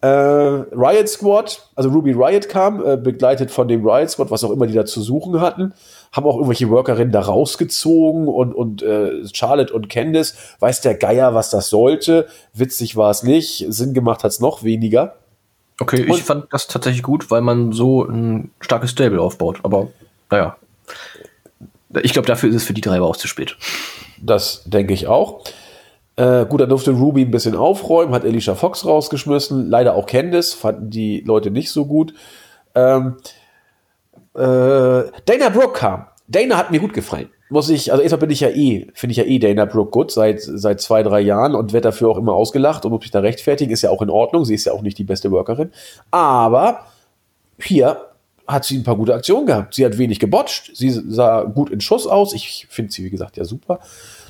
Äh, Riot Squad, also Ruby Riot kam, äh, begleitet von dem Riot Squad, was auch immer die da zu suchen hatten, haben auch irgendwelche Workerinnen da rausgezogen und, und äh, Charlotte und Candice, weiß der Geier, was das sollte. Witzig war es nicht, Sinn gemacht hat es noch weniger. Okay, ich Und- fand das tatsächlich gut, weil man so ein starkes Stable aufbaut. Aber naja. Ich glaube, dafür ist es für die drei aber auch zu spät. Das denke ich auch. Äh, gut, dann durfte Ruby ein bisschen aufräumen, hat Alicia Fox rausgeschmissen, leider auch Candice, fanden die Leute nicht so gut. Ähm, äh, Dana Brooke kam. Dana hat mir gut gefallen. Muss ich, also erstmal bin ich ja eh, finde ich ja eh Dana Brooke gut seit, seit zwei, drei Jahren und werde dafür auch immer ausgelacht und muss mich da rechtfertigen, ist ja auch in Ordnung. Sie ist ja auch nicht die beste Workerin. Aber hier hat sie ein paar gute Aktionen gehabt. Sie hat wenig gebotcht. Sie sah gut in Schuss aus. Ich finde sie, wie gesagt, ja super.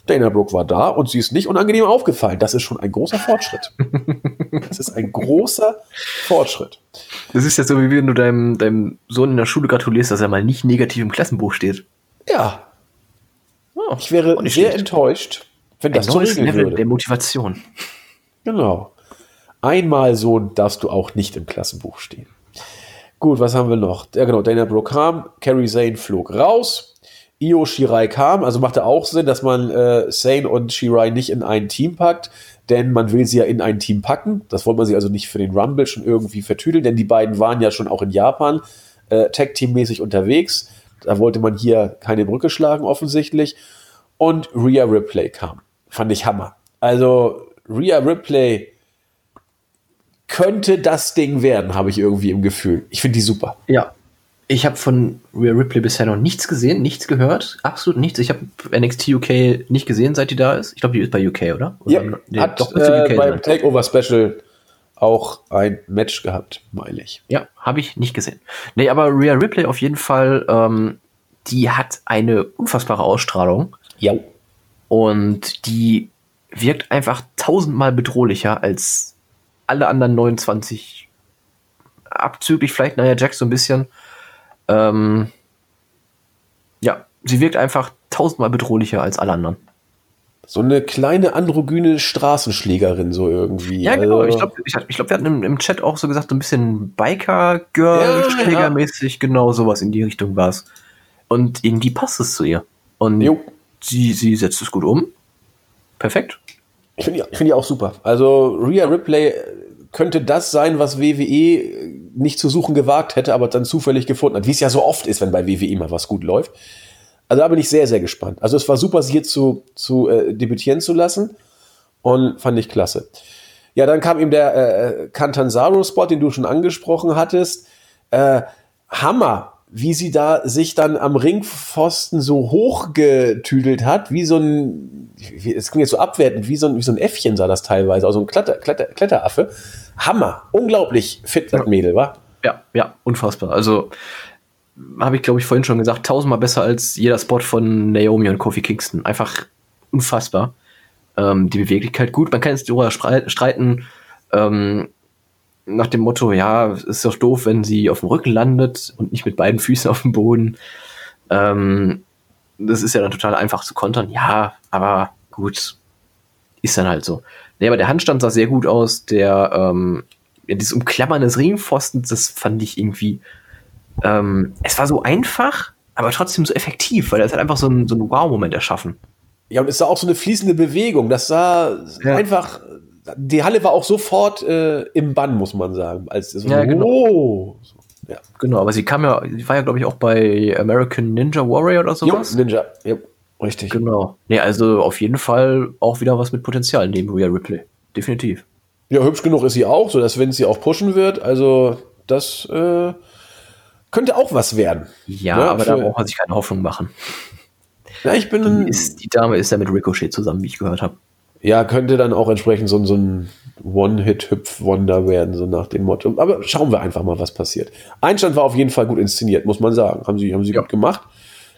Dana Brooke war da und sie ist nicht unangenehm aufgefallen. Das ist schon ein großer Fortschritt. das ist ein großer Fortschritt. Das ist ja so, wie wenn du deinem, deinem Sohn in der Schule gratulierst, dass er mal nicht negativ im Klassenbuch steht. Ja, Oh, ich wäre sehr schlecht. enttäuscht, wenn Ein das so neues regeln Level würde. der Motivation. Genau. Einmal so darfst du auch nicht im Klassenbuch stehen. Gut, was haben wir noch? Ja, genau, Dana Brooke kam, Carrie Zane flog raus, Io Shirai kam, also machte auch Sinn, dass man äh, Zane und Shirai nicht in ein Team packt, denn man will sie ja in ein Team packen. Das wollte man sie also nicht für den Rumble schon irgendwie vertüdeln, denn die beiden waren ja schon auch in Japan äh, Tag-Team-mäßig unterwegs. Da wollte man hier keine Brücke schlagen, offensichtlich. Und Rhea Ripley kam. Fand ich Hammer. Also, Rhea Ripley könnte das Ding werden, habe ich irgendwie im Gefühl. Ich finde die super. Ja. Ich habe von Rhea Ripley bisher noch nichts gesehen, nichts gehört, absolut nichts. Ich habe NXT UK nicht gesehen, seit die da ist. Ich glaube, die ist bei UK, oder? Ja, oder nee, hat doch, äh, beim. Takeover Special auch ein Match gehabt, meine ich. Ja, habe ich nicht gesehen. Nee, aber Rhea Ripley auf jeden Fall, ähm, die hat eine unfassbare Ausstrahlung Ja. und die wirkt einfach tausendmal bedrohlicher als alle anderen 29. Abzüglich vielleicht Nia Jax so ein bisschen. Ähm, ja, sie wirkt einfach tausendmal bedrohlicher als alle anderen. So eine kleine androgyne Straßenschlägerin, so irgendwie. Ja, genau. Also- Ich glaube, ich, ich glaub, wir hatten im, im Chat auch so gesagt, so ein bisschen Ja, Biker-Girl-Schlägermäßig, genau sowas in die Richtung war es. Und irgendwie passt es zu ihr. Und Jo. sie, sie setzt es gut um. Perfekt. Ich finde die, find die auch super. Also Rhea Ripley könnte das sein, was WWE nicht zu suchen gewagt hätte, aber dann zufällig gefunden hat, wie es ja so oft ist, wenn bei WWE mal was gut läuft. Also da bin ich sehr, sehr gespannt. Also es war super, sie hier zu, zu äh, debütieren zu lassen und fand ich klasse. Ja, dann kam eben der äh, Cantanzaro-Spot, den du schon angesprochen hattest. Äh, Hammer, wie sie da sich dann am Ringpfosten so hochgetüdelt hat, wie so ein, es klingt jetzt so abwertend, wie so ein, wie so ein Äffchen sah das teilweise, also ein Kletter, Kletter, Kletteraffe. Hammer, unglaublich fit, das Mädel, war. Ja, ja, unfassbar. Also habe ich, glaube ich, vorhin schon gesagt, tausendmal besser als jeder Spot von Naomi und Kofi Kingston. Einfach unfassbar. Ähm, die Beweglichkeit gut. Man kann jetzt darüber streiten, ähm, nach dem Motto, ja, es ist doch doof, wenn sie auf dem Rücken landet und nicht mit beiden Füßen auf dem Boden. Ähm, das ist ja dann total einfach zu kontern. Ja, aber gut, ist dann halt so. Nee, aber der Handstand sah sehr gut aus. Der, ähm, ja, dieses Umklammern des Ringpfostens, das fand ich irgendwie, ähm, es war so einfach, aber trotzdem so effektiv, weil er hat einfach so einen, so einen Wow-Moment erschaffen. Ja, und es war auch so eine fließende Bewegung. Das sah ja. einfach, die Halle war auch sofort äh, im Bann, muss man sagen. Als so, ja, genau. Oh. Ja. Genau, aber sie kam ja, sie war ja, glaube ich, auch bei American Ninja Warrior oder sowas. Jo, Ninja, ja, richtig. Genau. Nee, also auf jeden Fall auch wieder was mit Potenzial neben Rhea Ripley. Definitiv. Ja, hübsch genug ist sie auch, so dass wenn sie auch pushen wird, also das äh, könnte auch was werden. Ja, ja ne, aber da braucht man sich keine Hoffnung machen. Ja, ich bin. Die, ist, die Dame ist ja mit Ricochet zusammen, wie ich gehört habe. Ja, könnte dann auch entsprechend so, so ein One-Hit-Hüpf-Wonder werden, so nach dem Motto. Aber schauen wir einfach mal, was passiert. Einstand war auf jeden Fall gut inszeniert, muss man sagen. Haben sie, haben sie ja. gut gemacht.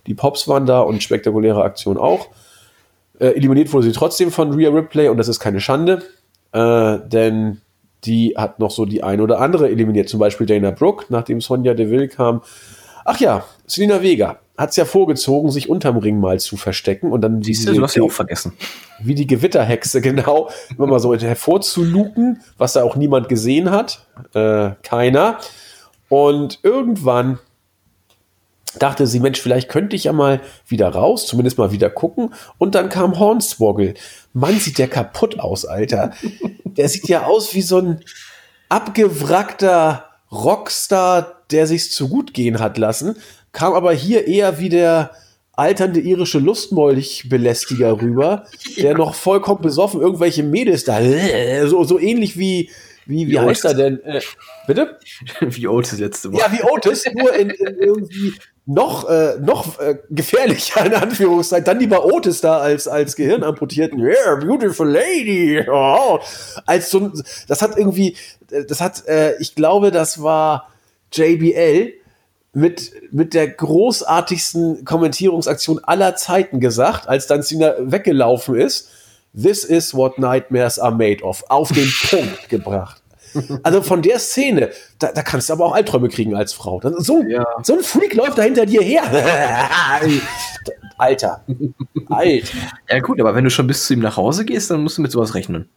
Die Pops waren da und spektakuläre Aktion auch. Äh, eliminiert wurde sie trotzdem von Rhea Ripley und das ist keine Schande, äh, denn die hat noch so die eine oder andere eliminiert. Zum Beispiel Dana Brooke, nachdem Sonja Deville kam. Ach ja, Selina Vega hat es ja vorgezogen, sich unterm Ring mal zu verstecken und dann Siehst du, du hast ja auch vergessen. Wie die Gewitterhexe, genau, immer mal so hervorzuluken, was da auch niemand gesehen hat. Äh, keiner. Und irgendwann dachte sie, Mensch, vielleicht könnte ich ja mal wieder raus, zumindest mal wieder gucken. Und dann kam Hornswoggle. Mann, sieht der kaputt aus, Alter. Der sieht ja aus wie so ein abgewrackter Rockstar, der sich's zu gut gehen hat lassen kam aber hier eher wie der alternde irische Lustmolch-Belästiger rüber, der noch vollkommen besoffen irgendwelche Mädels da, so, so ähnlich wie, wie, wie, wie heißt er denn? Äh, bitte? Wie Otis letzte Woche. Ja, wie Otis, nur in, in irgendwie noch, äh, noch äh, gefährlicher, in Anführungszeichen. Dann lieber Otis da als, als Gehirnamputierten. Yeah, beautiful lady. Oh. Als so das hat irgendwie, das hat, äh, ich glaube, das war JBL, mit, mit der großartigsten Kommentierungsaktion aller Zeiten gesagt, als dann Cena weggelaufen ist. This is what nightmares are made of. Auf den Punkt gebracht. Also von der Szene, da, da kannst du aber auch Albträume kriegen als Frau. So, ja. so ein Freak läuft da hinter dir her. Alter. Alter. Ja gut, aber wenn du schon bis zu ihm nach Hause gehst, dann musst du mit sowas rechnen.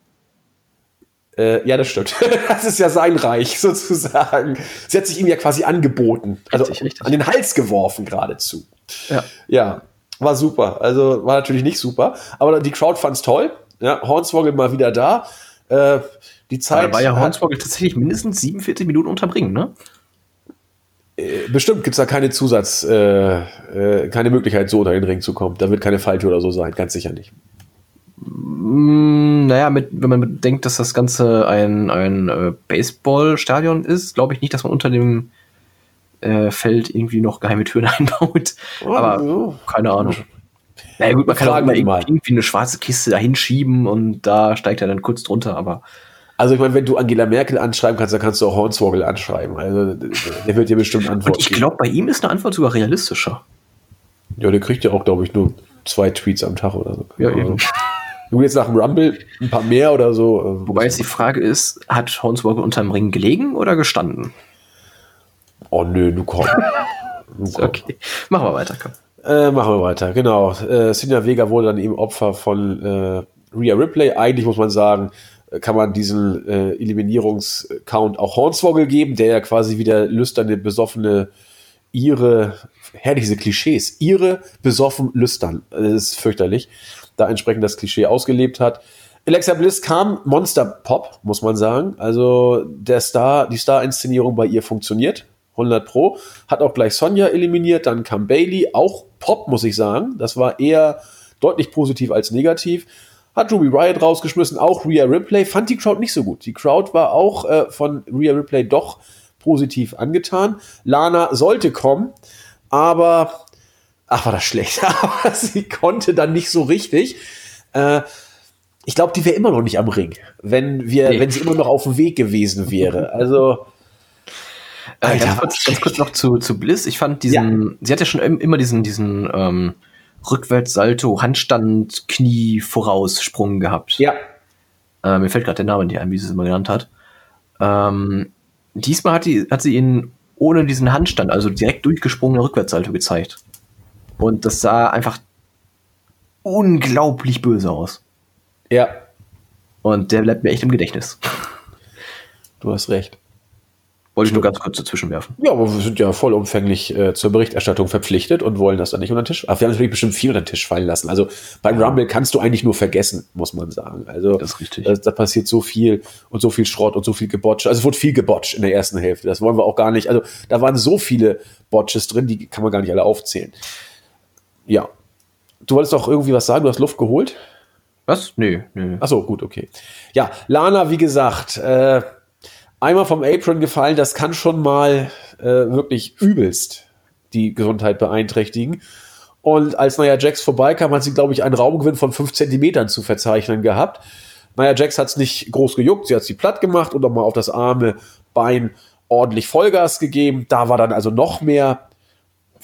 Äh, ja, das stimmt. Das ist ja sein Reich sozusagen. Sie hat sich ihm ja quasi angeboten. Also richtig, richtig. an den Hals geworfen geradezu. Ja. ja, war super. Also war natürlich nicht super, aber die Crowd fand's toll. Ja, Hornswoggle mal wieder da. Äh, die Zeit. Da war ja Hornswoggle tatsächlich mindestens 47 Minuten unterbringen, ne? Äh, bestimmt gibt es da keine Zusatz, äh, äh, keine Möglichkeit, so unter den Ring zu kommen. Da wird keine Falltür oder so sein, ganz sicher nicht. Mm, naja, mit, wenn man bedenkt, dass das Ganze ein, ein äh, Baseballstadion ist, glaube ich nicht, dass man unter dem äh, Feld irgendwie noch geheime Türen einbaut. Oh, Aber oh. keine Ahnung. Naja, gut, man kann auch immer irgendwie eine schwarze Kiste da hinschieben und da steigt er dann kurz drunter, aber. Also ich meine, wenn du Angela Merkel anschreiben kannst, dann kannst du auch Hornswoggle anschreiben. Also der wird dir bestimmt antworten. Ich glaube, bei ihm ist eine Antwort sogar realistischer. Ja, der kriegt ja auch, glaube ich, nur zwei Tweets am Tag oder so. Ja, eben. Du jetzt nach dem Rumble ein paar mehr oder so. Äh, Wobei jetzt die Frage ist, hat Hornswoggle unterm Ring gelegen oder gestanden? Oh nö, du komm. du komm. Okay, machen wir weiter, komm. Äh, machen wir weiter, genau. Äh, Cena Vega wurde dann eben Opfer von äh, Rhea Ripley. Eigentlich muss man sagen, äh, kann man diesen äh, Eliminierungscount auch Hornswoggle geben, der ja quasi wieder lüsterne, besoffene ihre, herrlich diese Klischees, ihre besoffen lüstern. Das ist fürchterlich da entsprechend das Klischee ausgelebt hat. Alexa Bliss kam Monster Pop, muss man sagen. Also der Star, die Star-Inszenierung bei ihr funktioniert. 100 Pro. Hat auch gleich Sonja eliminiert, dann kam Bailey, auch Pop, muss ich sagen. Das war eher deutlich positiv als negativ. Hat Ruby Riot rausgeschmissen, auch Rhea Ripley. Fand die Crowd nicht so gut. Die Crowd war auch äh, von Rhea Ripley doch positiv angetan. Lana sollte kommen, aber ach, war das schlecht. Aber sie konnte dann nicht so richtig. Äh, ich glaube, die wäre immer noch nicht am Ring, wenn wir, nee. wenn sie immer noch auf dem Weg gewesen wäre. Also. Äh, ganz, kurz, ganz, kurz, noch zu, zu Bliss. Ich fand diesen, ja. sie hat ja schon immer diesen, diesen ähm, Rückwärtssalto, Handstand, Knie voraus Sprung gehabt. Ja. Äh, mir fällt gerade der Name nicht ein, wie sie es immer genannt hat. Ähm, diesmal hat, die, hat sie ihn ohne diesen Handstand, also direkt durchgesprungene Rückwärtssalto gezeigt. Und das sah einfach unglaublich böse aus. Ja. Und der bleibt mir echt im Gedächtnis. Du hast recht. Wollte ich nur ganz kurz dazwischen werfen. Ja, aber wir sind ja vollumfänglich äh, zur Berichterstattung verpflichtet und wollen das dann nicht unter den Tisch. Aber wir haben natürlich bestimmt viel unter den Tisch fallen lassen. Also beim Rumble kannst du eigentlich nur vergessen, muss man sagen. Also das ist richtig. Da, da passiert so viel und so viel Schrott und so viel Gebotsch. Also es wurde viel gebotcht in der ersten Hälfte. Das wollen wir auch gar nicht. Also da waren so viele Botches drin, die kann man gar nicht alle aufzählen. Ja. Du wolltest auch irgendwie was sagen, du hast Luft geholt? Was? Nö, nö. Achso, gut, okay. Ja, Lana, wie gesagt, äh, einmal vom Apron gefallen, das kann schon mal äh, wirklich übelst die Gesundheit beeinträchtigen. Und als Nia Jax vorbeikam, hat sie, glaube ich, einen Raumgewinn von fünf Zentimetern zu verzeichnen gehabt. Nia Jax hat es nicht groß gejuckt, sie hat sie platt gemacht und nochmal auf das arme Bein ordentlich Vollgas gegeben. Da war dann also noch mehr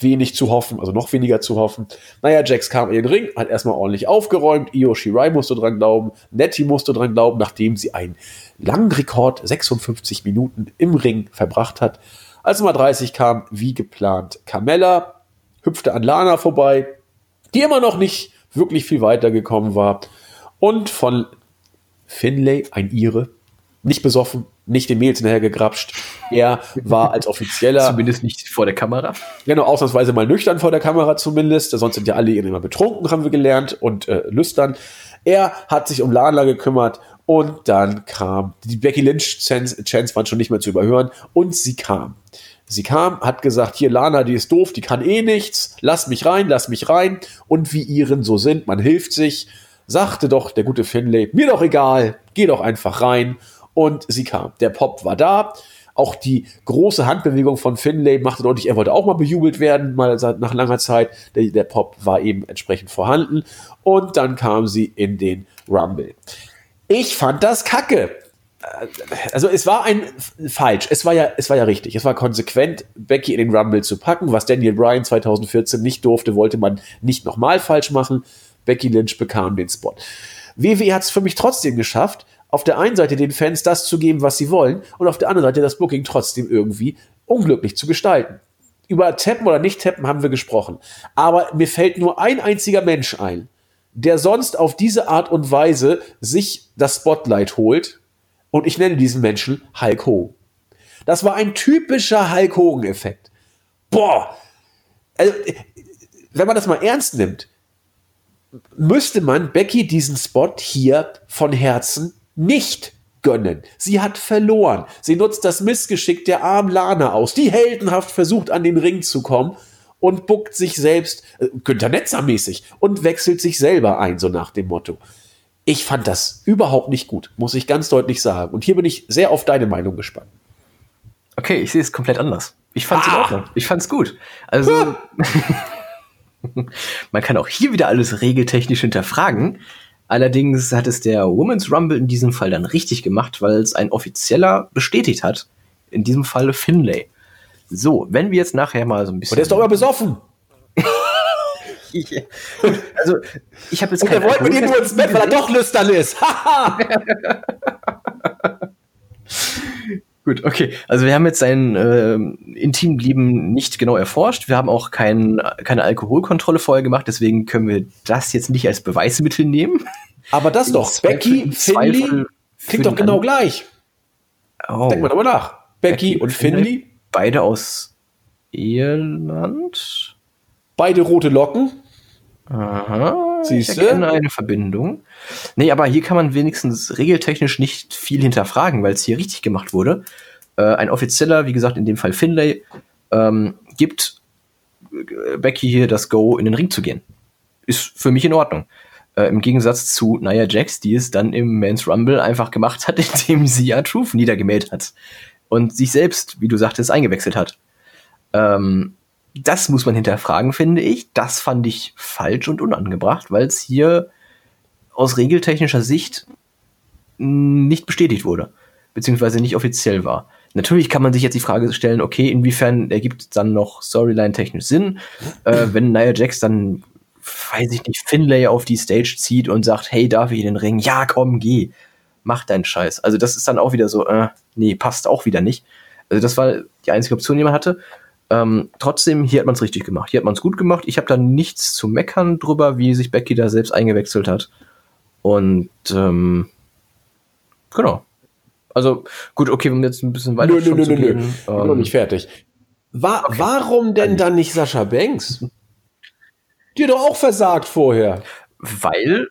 wenig zu hoffen, also noch weniger zu hoffen. Naja, Jax kam in den Ring, hat erstmal ordentlich aufgeräumt. Io Shirai musste dran glauben, Nettie musste dran glauben, nachdem sie einen langen Rekord 56 Minuten im Ring verbracht hat. Als Nummer 30 kam, wie geplant, Carmella, hüpfte an Lana vorbei, die immer noch nicht wirklich viel weitergekommen war. Und von Finlay, ein Ire, nicht besoffen, nicht den Mails hinterher gegrapscht. Er war als Offizieller. zumindest nicht vor der Kamera. Genau, ausnahmsweise mal nüchtern vor der Kamera zumindest. Sonst sind ja alle immer betrunken, haben wir gelernt, und äh, lüstern. Er hat sich um Lana gekümmert und dann kam, die Becky Lynch Chance, Chance waren schon nicht mehr zu überhören und sie kam. Sie kam, hat gesagt, hier Lana, die ist doof, die kann eh nichts, lass mich rein, lass mich rein. Und wie ihren so sind, man hilft sich, sagte doch der gute Finlay, mir doch egal, geh doch einfach rein. Und sie kam. Der Pop war da. Auch die große Handbewegung von Finlay machte deutlich, er wollte auch mal bejubelt werden, mal nach langer Zeit. Der, der Pop war eben entsprechend vorhanden. Und dann kam sie in den Rumble. Ich fand das kacke. Also es war ein falsch. Es war ja, es war ja richtig. Es war konsequent, Becky in den Rumble zu packen. Was Daniel Bryan 2014 nicht durfte, wollte man nicht nochmal falsch machen. Becky Lynch bekam den Spot. WWE hat es für mich trotzdem geschafft, auf der einen Seite den Fans das zu geben, was sie wollen, und auf der anderen Seite das Booking trotzdem irgendwie unglücklich zu gestalten. Über Tappen oder nicht Tappen haben wir gesprochen. Aber mir fällt nur ein einziger Mensch ein, der sonst auf diese Art und Weise sich das Spotlight holt. Und ich nenne diesen Menschen Hulk Hogan. Das war ein typischer Hulk Hogan-Effekt. Boah! Also, wenn man das mal ernst nimmt, müsste man Becky diesen Spot hier von Herzen nicht gönnen. Sie hat verloren. Sie nutzt das Missgeschick der armen Lana aus, die heldenhaft versucht, an den Ring zu kommen und buckt sich selbst, äh, Günther Netzer mäßig, und wechselt sich selber ein, so nach dem Motto. Ich fand das überhaupt nicht gut, muss ich ganz deutlich sagen. Und hier bin ich sehr auf deine Meinung gespannt. Okay, ich sehe es komplett anders. Ich fand es ah. Ich fand es gut. Also, man kann auch hier wieder alles regeltechnisch hinterfragen. Allerdings hat es der Women's Rumble in diesem Fall dann richtig gemacht, weil es ein offizieller bestätigt hat. In diesem Falle Finlay. So, wenn wir jetzt nachher mal so ein bisschen. Und der ist doch immer besoffen. ja. Also, ich habe jetzt Und er wollte mit dir nur ins Bett, weil er doch lüstern ist. Gut, okay. Also wir haben jetzt sein äh, Intimleben nicht genau erforscht. Wir haben auch kein, keine Alkoholkontrolle vorher gemacht, deswegen können wir das jetzt nicht als Beweismittel nehmen. Aber das doch. Becky, Finley, klingt doch genau gleich. Oh. Denk mal darüber nach. Becky, Becky und Finley. Beide aus Irland. Beide rote Locken. Aha. Siehst du? eine Verbindung. Nee, aber hier kann man wenigstens regeltechnisch nicht viel hinterfragen, weil es hier richtig gemacht wurde. Äh, ein offizieller, wie gesagt, in dem Fall Finlay, ähm, gibt äh, Becky hier das Go, in den Ring zu gehen. Ist für mich in Ordnung. Äh, Im Gegensatz zu Nia Jax, die es dann im Men's Rumble einfach gemacht hat, indem sie ja Truth niedergemäht hat. Und sich selbst, wie du sagtest, eingewechselt hat. Ähm, das muss man hinterfragen, finde ich. Das fand ich falsch und unangebracht, weil es hier aus regeltechnischer Sicht nicht bestätigt wurde, beziehungsweise nicht offiziell war. Natürlich kann man sich jetzt die Frage stellen, okay, inwiefern ergibt dann noch Storyline-technisch Sinn, äh, wenn Nia Jax dann, weiß ich nicht, Finlay auf die Stage zieht und sagt, hey, darf ich in den Ring? Ja, komm, geh. Mach deinen Scheiß. Also das ist dann auch wieder so, äh, nee, passt auch wieder nicht. Also das war die einzige Option, die man hatte. Ähm, trotzdem, hier hat man es richtig gemacht. Hier hat man es gut gemacht. Ich habe da nichts zu meckern drüber, wie sich Becky da selbst eingewechselt hat. Und ähm, genau. Also gut, okay, um jetzt ein bisschen weiter nö, nö, nö, zu nö, nö. gehen. Ich bin noch nicht fertig. Wa Okay. Warum denn dann nicht Sascha Banks? Die hat doch auch versagt vorher. Weil,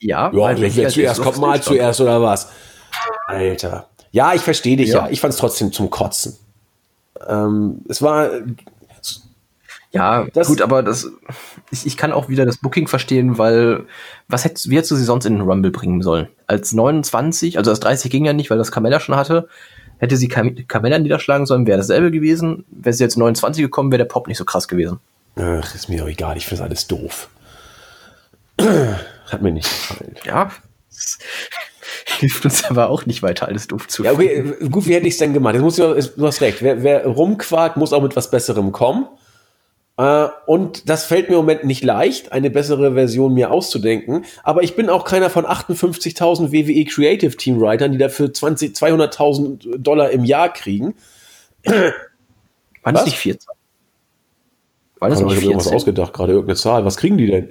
ja, Ja, weil Becky als zuerst kommt mal zuerst oder was? Alter. Ja, ich verstehe dich ja. Ja. Ich fand es trotzdem zum Kotzen. Ähm, es war Ja, Das- gut, aber das, ich, ich kann auch wieder das Booking verstehen, weil was hättest, wie hättest du sie sonst in den Rumble bringen sollen? Als 29, also als 30 ging ja nicht, weil das Carmella schon hatte, hätte sie Cam Carmella niederschlagen sollen, wäre dasselbe gewesen. Wäre sie jetzt 29 gekommen, wäre der Pop nicht so krass gewesen. Ach, ist mir doch egal, ich finde alles doof. Hat mir nicht gefallen. Ja. Hilft uns aber auch nicht weiter, alles doof zu Ja, okay, gut, wie hätte ich es denn gemacht? Jetzt muss ich, du hast recht. Wer, wer rumquakt, muss auch mit was Besserem kommen. Äh, und das fällt mir im Moment nicht leicht, eine bessere Version mir auszudenken. Aber ich bin auch keiner von 58.000 WWE Creative Team Writern, die dafür 20, 200.000 Dollar im Jahr kriegen. War das nicht 14? War das Ich habe nicht irgendwas 14? ausgedacht, gerade irgendeine Zahl. Was kriegen die denn?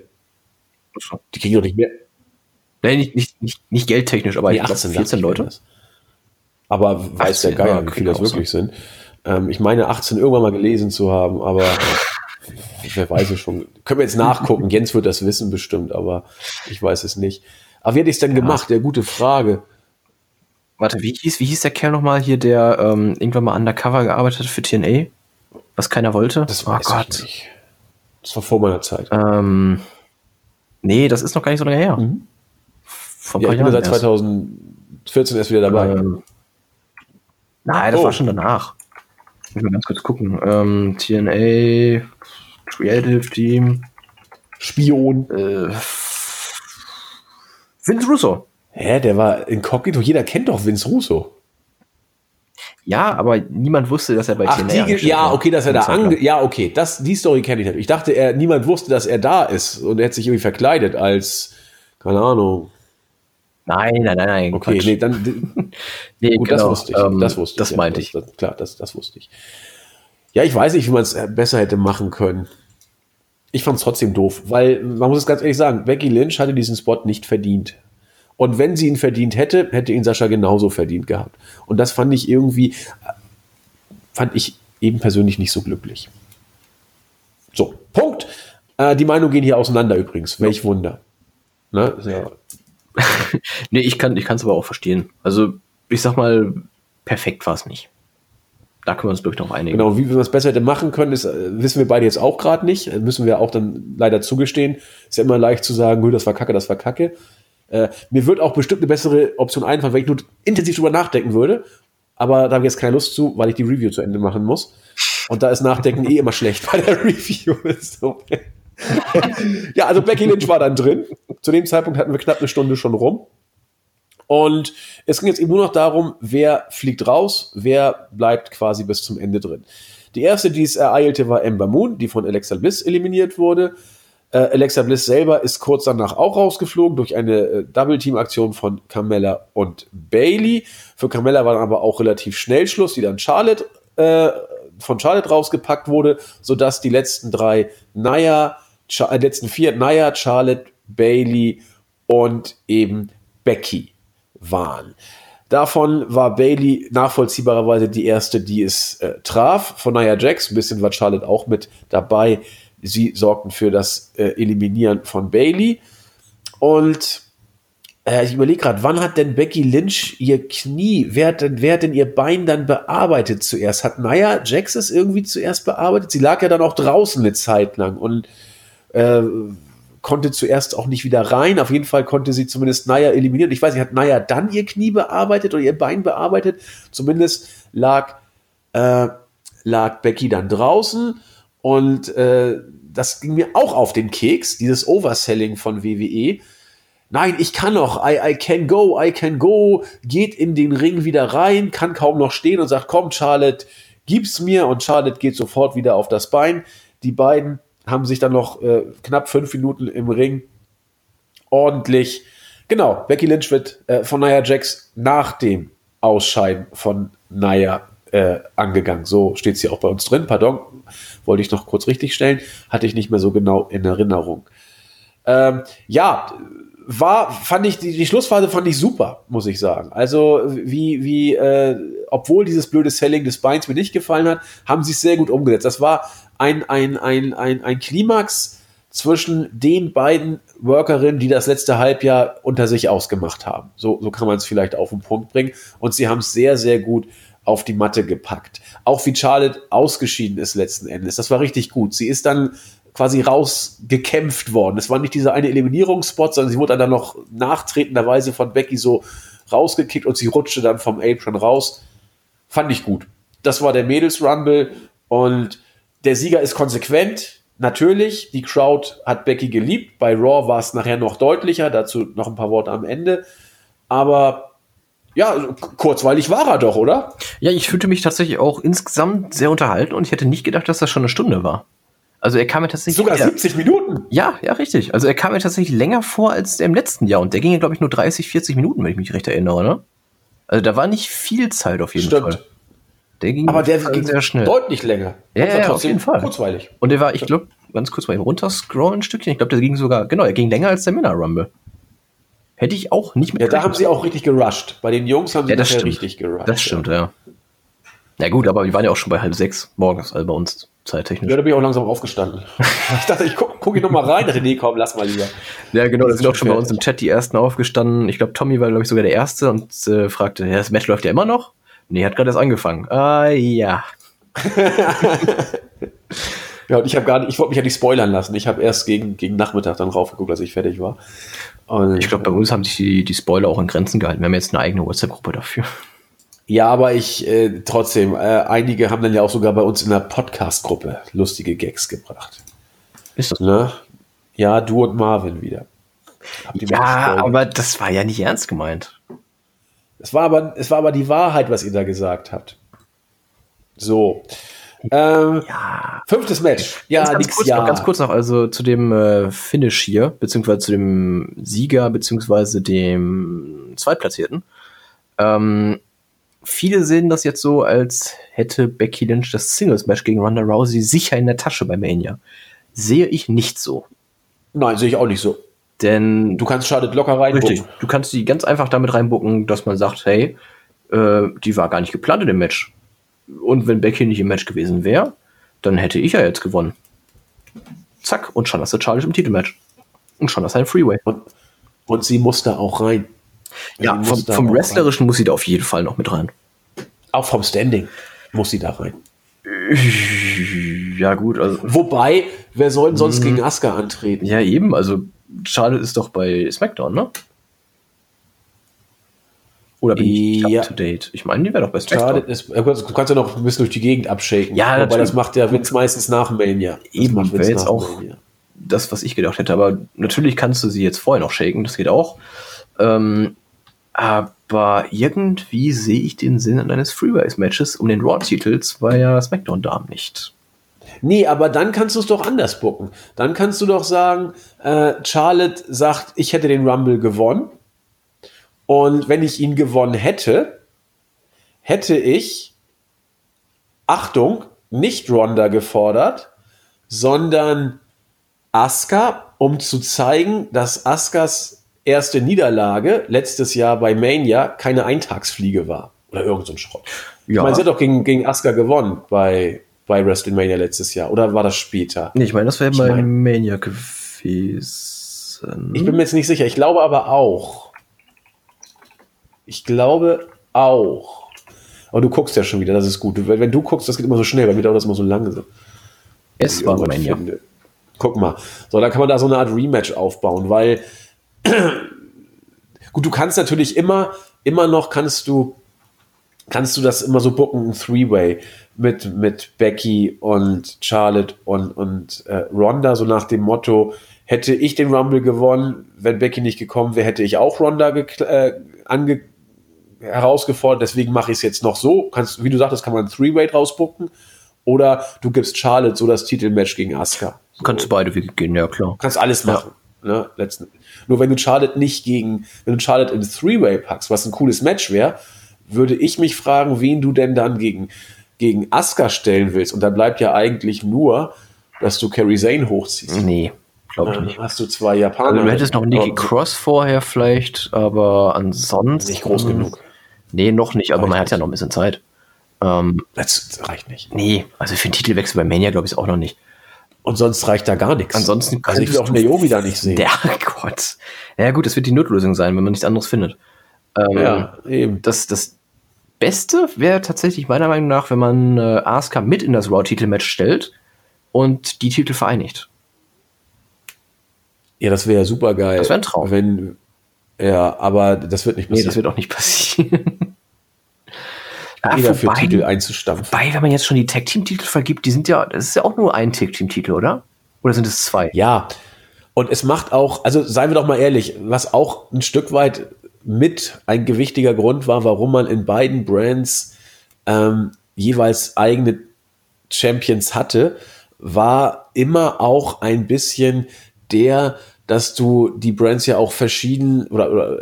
Die kriegen doch nicht mehr. Nee, nicht, nicht, nicht, nicht geldtechnisch, aber Nee, ich glaube 18 14 dachte ich, Leute. war. Aber weiß der 18, Geier, ja, wie viele das wirklich sind. Ähm, ich meine 18 irgendwann mal gelesen zu haben, aber wer weiß es schon. Können wir jetzt nachgucken. Jens wird das wissen bestimmt, aber ich weiß es nicht. Aber wie hätte ich es denn gemacht? Ja, gute Frage. Warte, wie hieß, wie hieß der Kerl nochmal hier, der ähm, irgendwann mal undercover gearbeitet hat für TNA? Was keiner wollte? Das oh weiß Gott. Das war vor meiner Zeit. Ähm, nee, das ist noch gar nicht so lange her. Vor ja, ich bin seit Jahren erst. 2014 erst wieder dabei. Ähm, nein, das Oh. war schon danach. Ich muss mal ganz kurz gucken. Ähm, TNA, Creative Team, Spion. äh, Vince Russo. Hä, der war inkognito. Jeder kennt doch Vince Russo. Ja, aber niemand wusste, dass er bei Ach, TNA die, ja, okay, dass er da ange, ja, okay, das, die Story kenne ich natürlich. Ich dachte, er, niemand wusste, dass er da ist und er hat sich irgendwie verkleidet als, keine Ahnung. Nein, nein, nein, nein. Okay, Quatsch. nee, dann, Nee, gut, genau, das wusste ich, ähm, das wusste ich. Das ja, meinte ich. Das, klar, das, das wusste ich. Ja, ich weiß nicht, wie man es besser hätte machen können. Ich fand es trotzdem doof, weil, man muss es ganz ehrlich sagen, Becky Lynch hatte diesen Spot nicht verdient. Und wenn sie ihn verdient hätte, hätte ihn Sascha genauso verdient gehabt. Und das fand ich irgendwie, fand ich eben persönlich nicht so glücklich. So, Punkt. Äh, die Meinungen gehen hier auseinander übrigens. Welch Wunder. Ne? Ja. Nee, ich kann ich es aber auch verstehen. Also, ich sag mal, perfekt war es nicht. Da können wir uns wirklich noch einigen. Genau, wie wir es besser hätte machen können, ist, äh, wissen wir beide jetzt auch gerade nicht. Äh, Müssen wir auch dann leider zugestehen. Ist ja immer leicht zu sagen, "Nö, das war kacke, das war kacke. Äh, mir wird auch bestimmt eine bessere Option einfallen, wenn ich nur intensiv drüber nachdenken würde. Aber da habe ich jetzt keine Lust zu, weil ich die Review zu Ende machen muss. Und da ist Nachdenken eh immer schlecht bei der Review. Ja, also Becky Lynch war dann drin. Zu dem Zeitpunkt hatten wir knapp eine Stunde schon rum. Und es ging jetzt eben nur noch darum, wer fliegt raus, wer bleibt quasi bis zum Ende drin. Die erste, die es ereilte, war Ember Moon, die von Alexa Bliss eliminiert wurde. Äh, Alexa Bliss selber ist kurz danach auch rausgeflogen durch eine äh, Double-Team-Aktion von Carmella und Bailey. Für Carmella war dann aber auch relativ schnell Schluss, die dann Charlotte äh, von Charlotte rausgepackt wurde, sodass die letzten drei Naya, Cha äh, letzten vier Naya, Charlotte, Bailey und eben Becky waren. Davon war Bailey nachvollziehbarerweise die erste, die es äh, traf. Von Nia Jax, ein bisschen war Charlotte auch mit dabei. Sie sorgten für das äh, Eliminieren von Bailey. Und äh, ich überlege gerade, wann hat denn Becky Lynch ihr Knie, wer hat, denn, wer hat denn ihr Bein dann bearbeitet zuerst? Hat Nia Jax es irgendwie zuerst bearbeitet? Sie lag ja dann auch draußen eine Zeit lang und äh, konnte zuerst auch nicht wieder rein. Auf jeden Fall konnte sie zumindest Naya eliminieren. Ich weiß nicht, hat Naya dann ihr Knie bearbeitet oder ihr Bein bearbeitet? Zumindest lag, äh, lag Becky dann draußen und äh, das ging mir auch auf den Keks, dieses Overselling von WWE. nein, ich kann noch, I, I can go, I can go, geht in den Ring wieder rein, kann kaum noch stehen und sagt, komm, Charlotte, gib's mir. Und Charlotte geht sofort wieder auf das Bein. Die beiden haben sich dann noch äh, knapp fünf Minuten im Ring ordentlich. Genau, Becky Lynch wird äh, von Nia Jax nach dem Ausscheiden von Nia äh, angegangen. So steht es hier auch bei uns drin. Pardon, wollte ich noch kurz richtig stellen. Hatte ich nicht mehr so genau in Erinnerung. Ähm, ja, war, fand ich, die, die Schlussphase fand ich super, muss ich sagen. Also, wie, wie, äh, obwohl dieses blöde Selling des Beins mir nicht gefallen hat, haben sie es sehr gut umgesetzt. Das war ein, ein, ein, ein, ein Klimax zwischen den beiden Workerinnen, die das letzte Halbjahr unter sich ausgemacht haben. So, so kann man es vielleicht auf den Punkt bringen. Und sie haben es sehr, sehr gut auf die Matte gepackt. Auch wie Charlotte ausgeschieden ist letzten Endes. Das war richtig gut. Sie ist dann quasi rausgekämpft worden. Es war nicht dieser eine Eliminierungsspot, sondern sie wurde dann noch nachtretenderweise von Becky so rausgekickt und sie rutschte dann vom Apron raus. Fand ich gut. Das war der Mädels Rumble und der Sieger ist konsequent. Natürlich, die Crowd hat Becky geliebt. Bei Raw war es nachher noch deutlicher. Dazu noch ein paar Worte am Ende. Aber ja, kurzweilig war er doch, oder? Ja, ich fühlte mich tatsächlich auch insgesamt sehr unterhalten und ich hätte nicht gedacht, dass das schon eine Stunde war. Also er kam mir tatsächlich. Sogar 70 Minuten. Ja, ja, richtig. Also er kam mir tatsächlich länger vor als der im letzten Jahr. Und der ging ja, glaube ich, nur 30, 40 Minuten, wenn ich mich recht erinnere, ne? Also da war nicht viel Zeit auf jeden Stimmt. Fall. Der ging Aber der ging sehr schnell. Deutlich länger. Ja, ja, auf jeden Fall. Kurzweilig. Und der war, ich glaube, ganz kurz mal eben runterscrollen ein Stückchen. Ich glaube, der ging sogar, genau, er ging länger als der Männer Rumble. Hätte ich auch nicht mit. Ja, da haben sie auch richtig gerusht. Bei den Jungs haben sie ja, das stimmt. richtig gerusht. Das stimmt, ja. ja. Na gut, aber wir waren ja auch schon bei halb sechs morgens, also bei uns zeittechnisch. Ja, da bin ich auch langsam aufgestanden. ich dachte, ich gucke guck ich noch mal rein. dachte, nee, komm, lass mal lieber. Ja, genau, da sind auch schon bei uns im Chat die ersten aufgestanden. Ich glaube, Tommy war, glaube ich, sogar der Erste und äh, fragte, ja, das Match läuft ja immer noch? Nee, hat gerade erst angefangen. Ah, ja. ja, und ich habe gar nicht, ich wollte mich ja nicht spoilern lassen. Ich habe erst gegen, gegen Nachmittag dann raufgeguckt, als ich fertig war. Und ich glaube, bei uns haben sich die, die Spoiler auch in Grenzen gehalten. Wir haben jetzt eine eigene WhatsApp-Gruppe dafür. Ja, aber ich äh, trotzdem, äh, einige haben dann ja auch sogar bei uns in der Podcast-Gruppe lustige Gags gebracht. Ist das? Ne? Ja, du und Marvin wieder. Ja, aber das war ja nicht ernst gemeint. Es war aber, es war aber die Wahrheit, was ihr da gesagt habt. So. Ähm, ja. Fünftes Match. Ja, ganz, ganz, kurz, ja. Noch, ganz kurz noch, also zu dem äh, Finish hier, beziehungsweise zu dem Sieger, beziehungsweise dem Zweitplatzierten. Ähm, viele sehen das jetzt so, als hätte Becky Lynch das Singles-Match gegen Ronda Rousey sicher in der Tasche bei Mania. Sehe ich nicht so. Nein, sehe ich auch nicht so. Denn du kannst Charlotte locker reinbucken. Richtig. Du kannst sie ganz einfach damit reinbucken, dass man sagt, hey, äh, die war gar nicht geplant in dem Match. Und wenn Becky nicht im Match gewesen wäre, dann hätte ich ja jetzt gewonnen. Zack, und schon hast du Charlotte im Titelmatch. Und schon hast du ein Freeway. Und, und sie muss da auch rein. Ja, vom, vom Wrestlerischen rein. muss sie da auf jeden Fall noch mit rein. Auch vom Standing muss sie da rein. Ja, gut. Also, Wobei, wer soll denn sonst mh. gegen Asuka antreten? Ja, eben. Also, Charlotte ist doch bei SmackDown, ne? Oder bin ich ja. up to date? Ich meine, die wäre doch bei SmackDown. Ist, du kannst ja noch ein bisschen durch die Gegend abschaken. Ja, aber das macht ja Vince meistens nach Mania. Das Eben, wäre jetzt auch Mania. das, was ich gedacht hätte. Aber natürlich kannst du sie jetzt vorher noch shaken, das geht auch. Ähm, aber irgendwie sehe ich den Sinn eines Freeways-Matches um den Raw-Titels bei ja SmackDown-Damen nicht. Nee, aber dann kannst du es doch anders bucken. Dann kannst du doch sagen, äh, Charlotte sagt, ich hätte den Rumble gewonnen. Und wenn ich ihn gewonnen hätte, hätte ich, Achtung, nicht Ronda gefordert, sondern Asuka, um zu zeigen, dass Askas erste Niederlage letztes Jahr bei Mania keine Eintagsfliege war. Oder irgend so ein Schrott. Ja. Ich meine, sie hat doch gegen, gegen Asuka gewonnen bei, bei WrestleMania letztes Jahr. Oder war das später? Nee, ich meine, das wäre bei mein, Mania gewesen. Ich bin mir jetzt nicht sicher. Ich glaube aber auch. Ich glaube auch. Aber du guckst ja schon wieder, das ist gut. Wenn, wenn du guckst, das geht immer so schnell, bei mir dauert das immer so lange. Es war Mania. Finde. Guck mal. So, dann kann man da so eine Art Rematch aufbauen, weil Gut, du kannst natürlich immer, immer noch kannst du, kannst du das immer so bucken, ein Three-Way mit, mit Becky und Charlotte und, und äh, Ronda, so nach dem Motto, Hätte ich den Rumble gewonnen, wenn Becky nicht gekommen wäre, hätte ich auch Ronda äh, ange herausgefordert. Deswegen mache ich es jetzt noch so. Kannst, wie du sagtest, kann man ein Three-Way rausbucken. Oder du gibst Charlotte so das Titelmatch gegen Asuka. So. Kannst beide Wege gehen, ja klar. Kannst alles machen. Ja. Ne, letzten. Nur wenn du Charlotte nicht gegen, wenn du Charlotte in Three-Way packst, was ein cooles Match wäre, würde ich mich fragen, wen du denn dann gegen, gegen Asuka stellen willst. Und da bleibt ja eigentlich nur, dass du Kerry Zane hochziehst. Nee, glaube ich nicht. Hast du zwei Japaner. Also du hättest noch Nikki Cross vorher vielleicht, aber ansonsten. Nicht groß genug. Nee, noch nicht, aber reicht man hat ja noch ein bisschen Zeit. Ähm, das reicht nicht. Nee, also für einen Titelwechsel bei Mania glaube ich auch noch nicht. Und sonst reicht da gar nichts. Ansonsten also ich will auch Naomi da nicht sehen. Ja, Gott. Ja gut, das wird die Notlösung sein, wenn man nichts anderes findet. Ähm, ja, eben. Das, das Beste wäre tatsächlich meiner Meinung nach, wenn man äh, Asuka mit in das Raw-Titelmatch stellt und die Titel vereinigt. Ja, das wäre super geil. Das wäre ein Traum. Wenn, ja, aber das wird nicht passieren. Nee, das wird auch nicht passieren. Ja, Jeder für Titel einzustampfen. Wobei, wenn man jetzt schon die Tag-Team-Titel vergibt, die sind ja, das ist ja auch nur ein Tag-Team-Titel, oder? Oder sind es zwei? Ja. Und es macht auch, also seien wir doch mal ehrlich, was auch ein Stück weit mit ein gewichtiger Grund war, warum man in beiden Brands ähm, jeweils eigene Champions hatte, war immer auch ein bisschen der, dass du die Brands ja auch verschieden oder, oder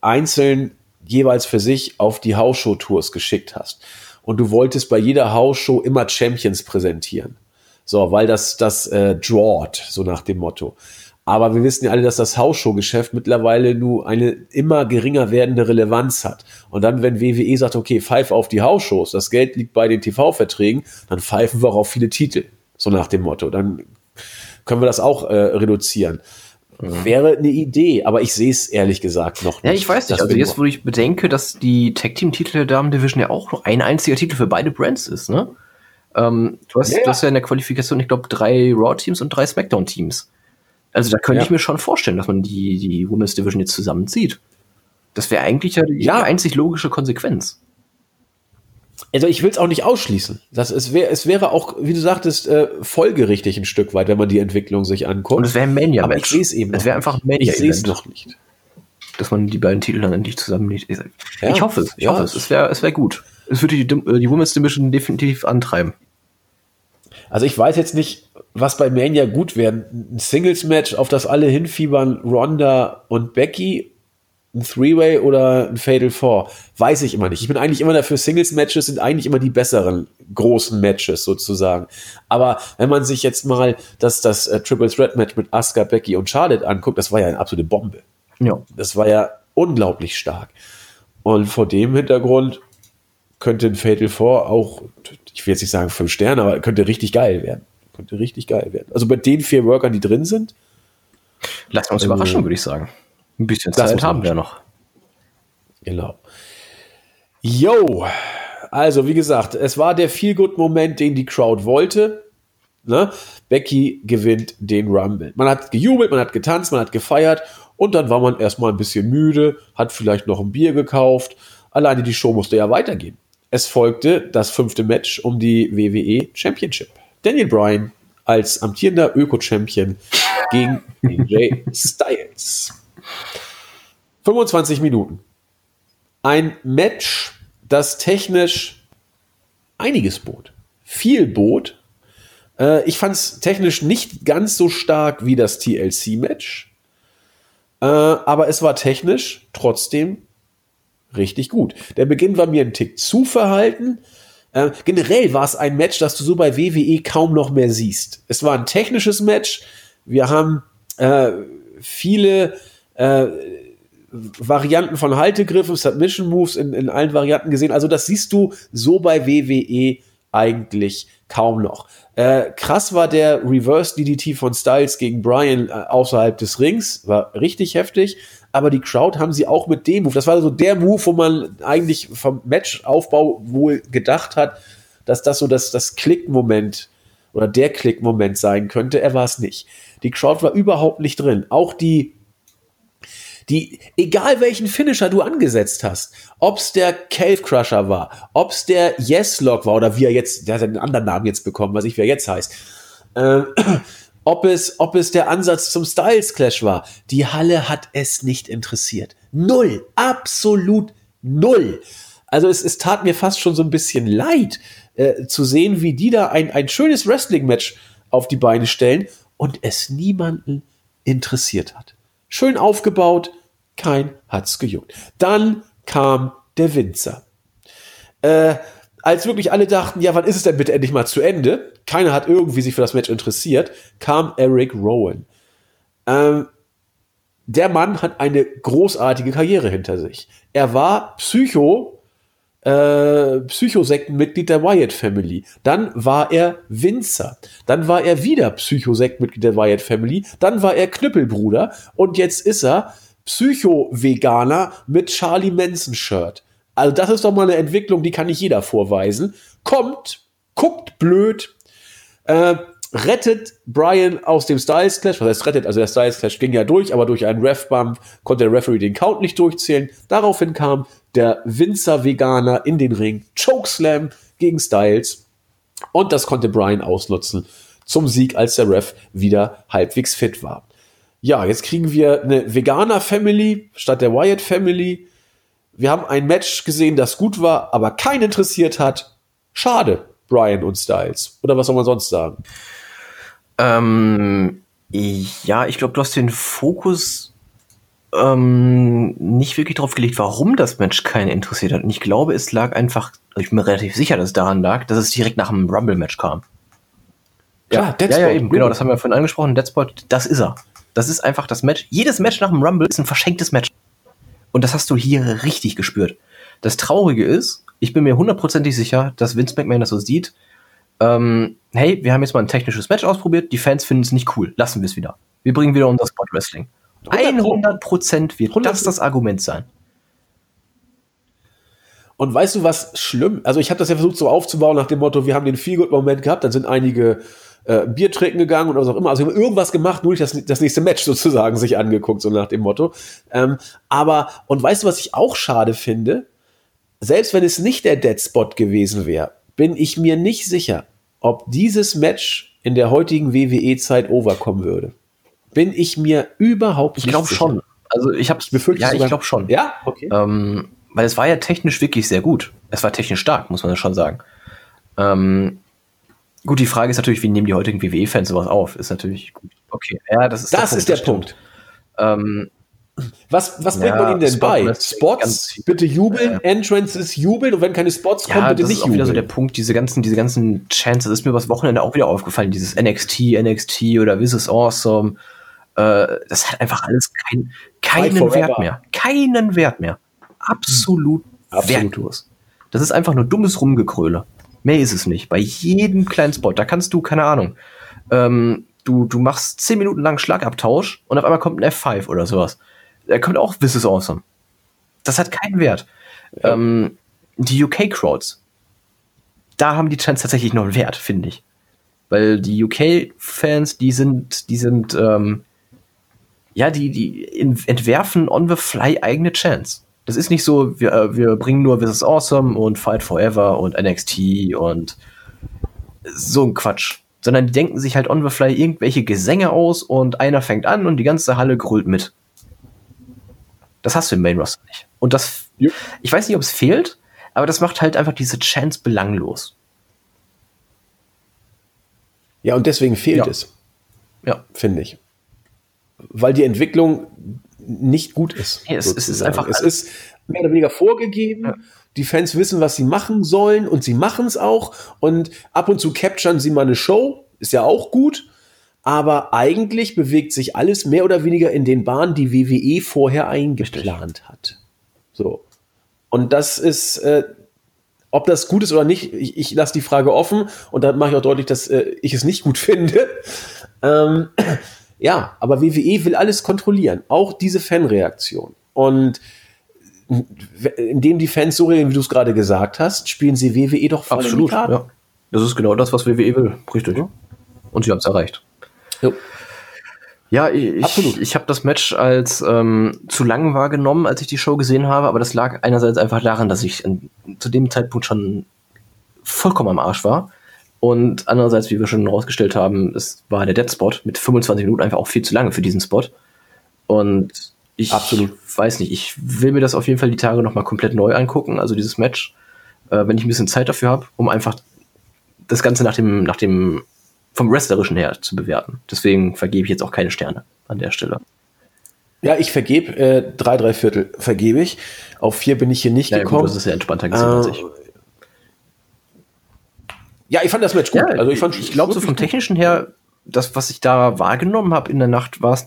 einzeln jeweils für sich auf die Hausshow-Tours geschickt hast. Und du wolltest bei jeder Hausshow immer Champions präsentieren. So, weil das das äh, drawt, so nach dem Motto. Aber wir wissen ja alle, dass das Hausshow-Geschäft mittlerweile nur eine immer geringer werdende Relevanz hat. Und dann, wenn WWE sagt, okay, pfeif auf die Hausshows, das Geld liegt bei den TV-Verträgen, dann pfeifen wir auch auf viele Titel. So nach dem Motto. Dann können wir das auch äh, reduzieren. Mhm. Wäre eine Idee, aber ich sehe es ehrlich gesagt noch nicht. Ja, ich weiß nicht. Also jetzt, wo ich bedenke, dass die Tag-Team-Titel der Damen Division ja auch nur ein einziger Titel für beide Brands ist, ne? Ähm, du, hast, ja. du hast ja in der Qualifikation, ich glaube, drei Raw-Teams und drei SmackDown-Teams. Also da könnte ja. ich mir schon vorstellen, dass man die, die Women's Division jetzt zusammenzieht. Das wäre eigentlich ja die ja. einzig logische Konsequenz. Also ich will es auch nicht ausschließen. Das, es, wär, es wäre auch, wie du sagtest, äh, folgerichtig ein Stück weit, wenn man die Entwicklung sich anguckt. Und es wäre ein Mania-Match. Aber ich sehe es eben. Es wäre einfach ein Mania Ich sehe es noch nicht. Dass man die beiden Titel dann endlich zusammenlegt. Ich, ja, ich hoffe es. Ich ja. hoffe es. Es wäre es wär gut. Es würde die, die Women's Division definitiv antreiben. Also ich weiß jetzt nicht, was bei Mania gut wäre. Ein Singles-Match, auf das alle hinfiebern, Ronda und Becky, ein Three-Way oder ein Fatal Four. Weiß ich immer nicht. Ich bin eigentlich immer dafür, Singles-Matches sind eigentlich immer die besseren großen Matches sozusagen. Aber wenn man sich jetzt mal das, das uh, Triple Threat Match mit Asuka, Becky und Charlotte anguckt, das war ja eine absolute Bombe. Ja. Das war ja unglaublich stark. Und vor dem Hintergrund könnte ein Fatal Four auch, ich will jetzt nicht sagen fünf Sterne, aber könnte richtig geil werden. Könnte richtig geil werden. Also bei den vier Workern, die drin sind. Lassen wir uns überraschen, würde ich sagen. Ein bisschen Zeit haben wir noch. Genau. Yo, also wie gesagt, es war der Feel-Good-Moment, den die Crowd wollte. Ne? Becky gewinnt den Rumble. Man hat gejubelt, man hat getanzt, man hat gefeiert und dann war man erstmal ein bisschen müde, hat vielleicht noch ein Bier gekauft. Alleine die Show musste ja weitergehen. Es folgte das fünfte Match um die WWE Championship. Daniel Bryan als amtierender Öko-Champion gegen AJ Styles. 25 Minuten. Ein Match, das technisch einiges bot. Viel bot. Äh, ich fand es technisch nicht ganz so stark wie das TLC-Match. Äh, aber es war technisch trotzdem richtig gut. Der Beginn war mir ein Tick zu verhalten. Äh, generell war es ein Match, das du so bei WWE kaum noch mehr siehst. Es war ein technisches Match. Wir haben viele Varianten von Haltegriffen, Submission Moves in, in allen Varianten gesehen. Also das siehst du so bei WWE eigentlich kaum noch. Äh, krass war der Reverse DDT von Styles gegen Brian äh, außerhalb des Rings, war richtig heftig aber die Crowd haben sie auch mit dem Move. Das war so der Move, wo man eigentlich vom Matchaufbau wohl gedacht hat, dass das so das, das Klickmoment oder der Klickmoment sein könnte. Er war es nicht. Die Crowd war überhaupt nicht drin. Auch die die, egal welchen Finisher du angesetzt hast, ob's der Cave Crusher war, ob's der Yes Lock war oder wie er jetzt, der hat einen anderen Namen jetzt bekommen, was ich wie er jetzt heißt. Äh, ob es, ob es der Ansatz zum Styles Clash war. Die Halle hat es nicht interessiert. Null. Absolut null. Also es, es tat mir fast schon so ein bisschen leid, äh, zu sehen, wie die da ein, ein schönes Wrestling-Match auf die Beine stellen und es niemanden interessiert hat. Schön aufgebaut, kein hat's gejuckt. Dann kam der Winzer. Äh, als wirklich alle dachten, ja, wann ist es denn bitte endlich mal zu Ende? Keiner hat irgendwie sich für das Match interessiert, kam Eric Rowan. Ähm, der Mann hat eine großartige Karriere hinter sich. Er war Psycho, äh, Psychosektenmitglied der Wyatt Family. Dann war er Winzer. Dann war er wieder Psychosektenmitglied der Wyatt Family. Dann war er Knüppelbruder. Und jetzt ist er Psycho-Veganer mit Charlie Manson Shirt. Also das ist doch mal eine Entwicklung, die kann nicht jeder vorweisen. Kommt, guckt blöd, äh, rettet Brian aus dem Styles Clash. Was heißt rettet? Also der Styles Clash ging ja durch, aber durch einen Ref-Bump konnte der Referee den Count nicht durchzählen. Daraufhin kam der Winzer-Veganer in den Ring. Chokeslam gegen Styles. Und das konnte Brian ausnutzen zum Sieg, als der Ref wieder halbwegs fit war. Ja, jetzt kriegen wir eine Veganer-Family statt der Wyatt-Family. Wir haben ein Match gesehen, das gut war, aber keinen interessiert hat. Schade, Brian und Styles. Oder was soll man sonst sagen? Ähm, ja, ich glaube, du hast den Fokus ähm, nicht wirklich darauf gelegt, warum das Match keinen interessiert hat. Und ich glaube, es lag einfach, also ich bin mir relativ sicher, dass es daran lag, dass es direkt nach dem Rumble-Match kam. Klar, ja, ja, ja, eben, genau, das haben wir vorhin angesprochen. Deadspot, das ist er. Das ist einfach das Match. Jedes Match nach dem Rumble ist ein verschenktes Match. Und das hast du hier richtig gespürt. Das Traurige ist, ich bin mir hundertprozentig sicher, dass Vince McMahon das so sieht. Ähm, hey, wir haben jetzt mal ein technisches Match ausprobiert, die Fans finden es nicht cool, lassen wir es wieder. Wir bringen wieder unser Spot Wrestling. 100% wird 100%. das das Argument sein. Und weißt du, was schlimm? Also ich habe das ja versucht so aufzubauen nach dem Motto, wir haben den Feel-Good-Moment gehabt, dann sind einige äh, Bier trinken gegangen und was auch immer. Also irgendwas gemacht, nur nicht das, das nächste Match sozusagen sich angeguckt, so nach dem Motto. Ähm, aber, und weißt du, was ich auch schade finde? Selbst wenn es nicht der Dead Spot gewesen wäre, bin ich mir nicht sicher, ob dieses Match in der heutigen WWE-Zeit overkommen würde. Bin ich mir überhaupt ich nicht sicher. Ich glaube schon. Also ich habe es befürchtet. Ja, ich glaube schon. Ja, okay. Ähm, weil es war ja technisch wirklich sehr gut. Es war technisch stark, muss man ja schon sagen. Ähm, Gut, die Frage ist natürlich, wie nehmen die heutigen WWE-Fans sowas auf? Ist natürlich gut. Okay, ja, das ist das der Punkt. Ist der Punkt. Ähm, was, was bringt ja, man ihnen denn bei? Spots, bitte jubeln, äh, Entrances jubeln und wenn keine Spots ja, kommen, bitte nicht jubeln. Das ist auch wieder so der Punkt, diese ganzen, diese ganzen Chances, das ist mir übers Wochenende auch wieder aufgefallen, dieses NXT, NXT oder This is Awesome, äh, das hat einfach alles kein, keinen Wert mehr. Keinen Wert mehr. Absolut, Absolut wertlos. Das ist einfach nur dummes Rumgekröle. Mehr ist es nicht. Bei jedem kleinen Spot, da kannst du, keine Ahnung, ähm, du, du machst 10 Minuten lang Schlagabtausch und auf einmal kommt ein F5 oder sowas. Da kommt auch This is awesome. Das hat keinen Wert. Ja. Ähm, die UK-Crowds, da haben die Trends tatsächlich noch einen Wert, finde ich. Weil die UK-Fans, die sind, die sind, ähm, ja, die, die entwerfen on the fly eigene Chants. Das ist nicht so, wir, äh, wir bringen nur This is Awesome und Fight Forever und NXT und so ein Quatsch. Sondern die denken sich halt on the fly irgendwelche Gesänge aus und einer fängt an und die ganze Halle grölt mit. Das hast du im Main Roster nicht. Und das, ja. ich weiß nicht, ob es fehlt, aber das macht halt einfach diese Chance belanglos. Ja, und deswegen fehlt ja. es. Ja. Finde ich. Weil die Entwicklung nicht gut ist. Ja, es, es, ist einfach. Es ist mehr oder weniger vorgegeben. Ja. Die Fans wissen, was sie machen sollen und sie machen es auch. Und ab und zu capturen sie mal eine Show, ist ja auch gut. Aber eigentlich bewegt sich alles mehr oder weniger in den Bahnen, die WWE vorher eingeplant hat. So. Und das ist, äh, ob das gut ist oder nicht, ich, ich lasse die Frage offen und dann mache ich auch deutlich, dass äh, ich es nicht gut finde. Ähm, ja, aber WWE will alles kontrollieren, auch diese Fanreaktion. Und indem die Fans so reagieren, wie du es gerade gesagt hast, spielen sie WWE doch voll Absolut, ja. Das ist genau das, was WWE will, richtig. Ja. Und sie haben es erreicht. Jo. Ja, ich, Absolut. ich habe das Match als ähm, zu lang wahrgenommen, als ich die Show gesehen habe, aber das lag einerseits einfach daran, dass ich in, zu dem Zeitpunkt schon vollkommen am Arsch war. Und andererseits, wie wir schon herausgestellt haben, es war der Dead Spot mit 25 Minuten einfach auch viel zu lange für diesen Spot. Und ich Absolut. weiß nicht, ich will mir das auf jeden Fall die Tage nochmal komplett neu angucken, also dieses Match, äh, wenn ich ein bisschen Zeit dafür habe, um einfach das Ganze nach dem, nach dem, vom Wrestlerischen her zu bewerten. Deswegen vergebe ich jetzt auch keine Sterne an der Stelle. Ja, ich vergebe äh, drei, drei Viertel vergebe ich. Auf vier bin ich hier nicht ja, gekommen. Gut, das ist ja entspannter gesehen äh, als ich. Ja, ich fand das Match gut. Ja, also ich fand, ich glaube so vom technischen her, das, was ich da wahrgenommen habe in der Nacht, war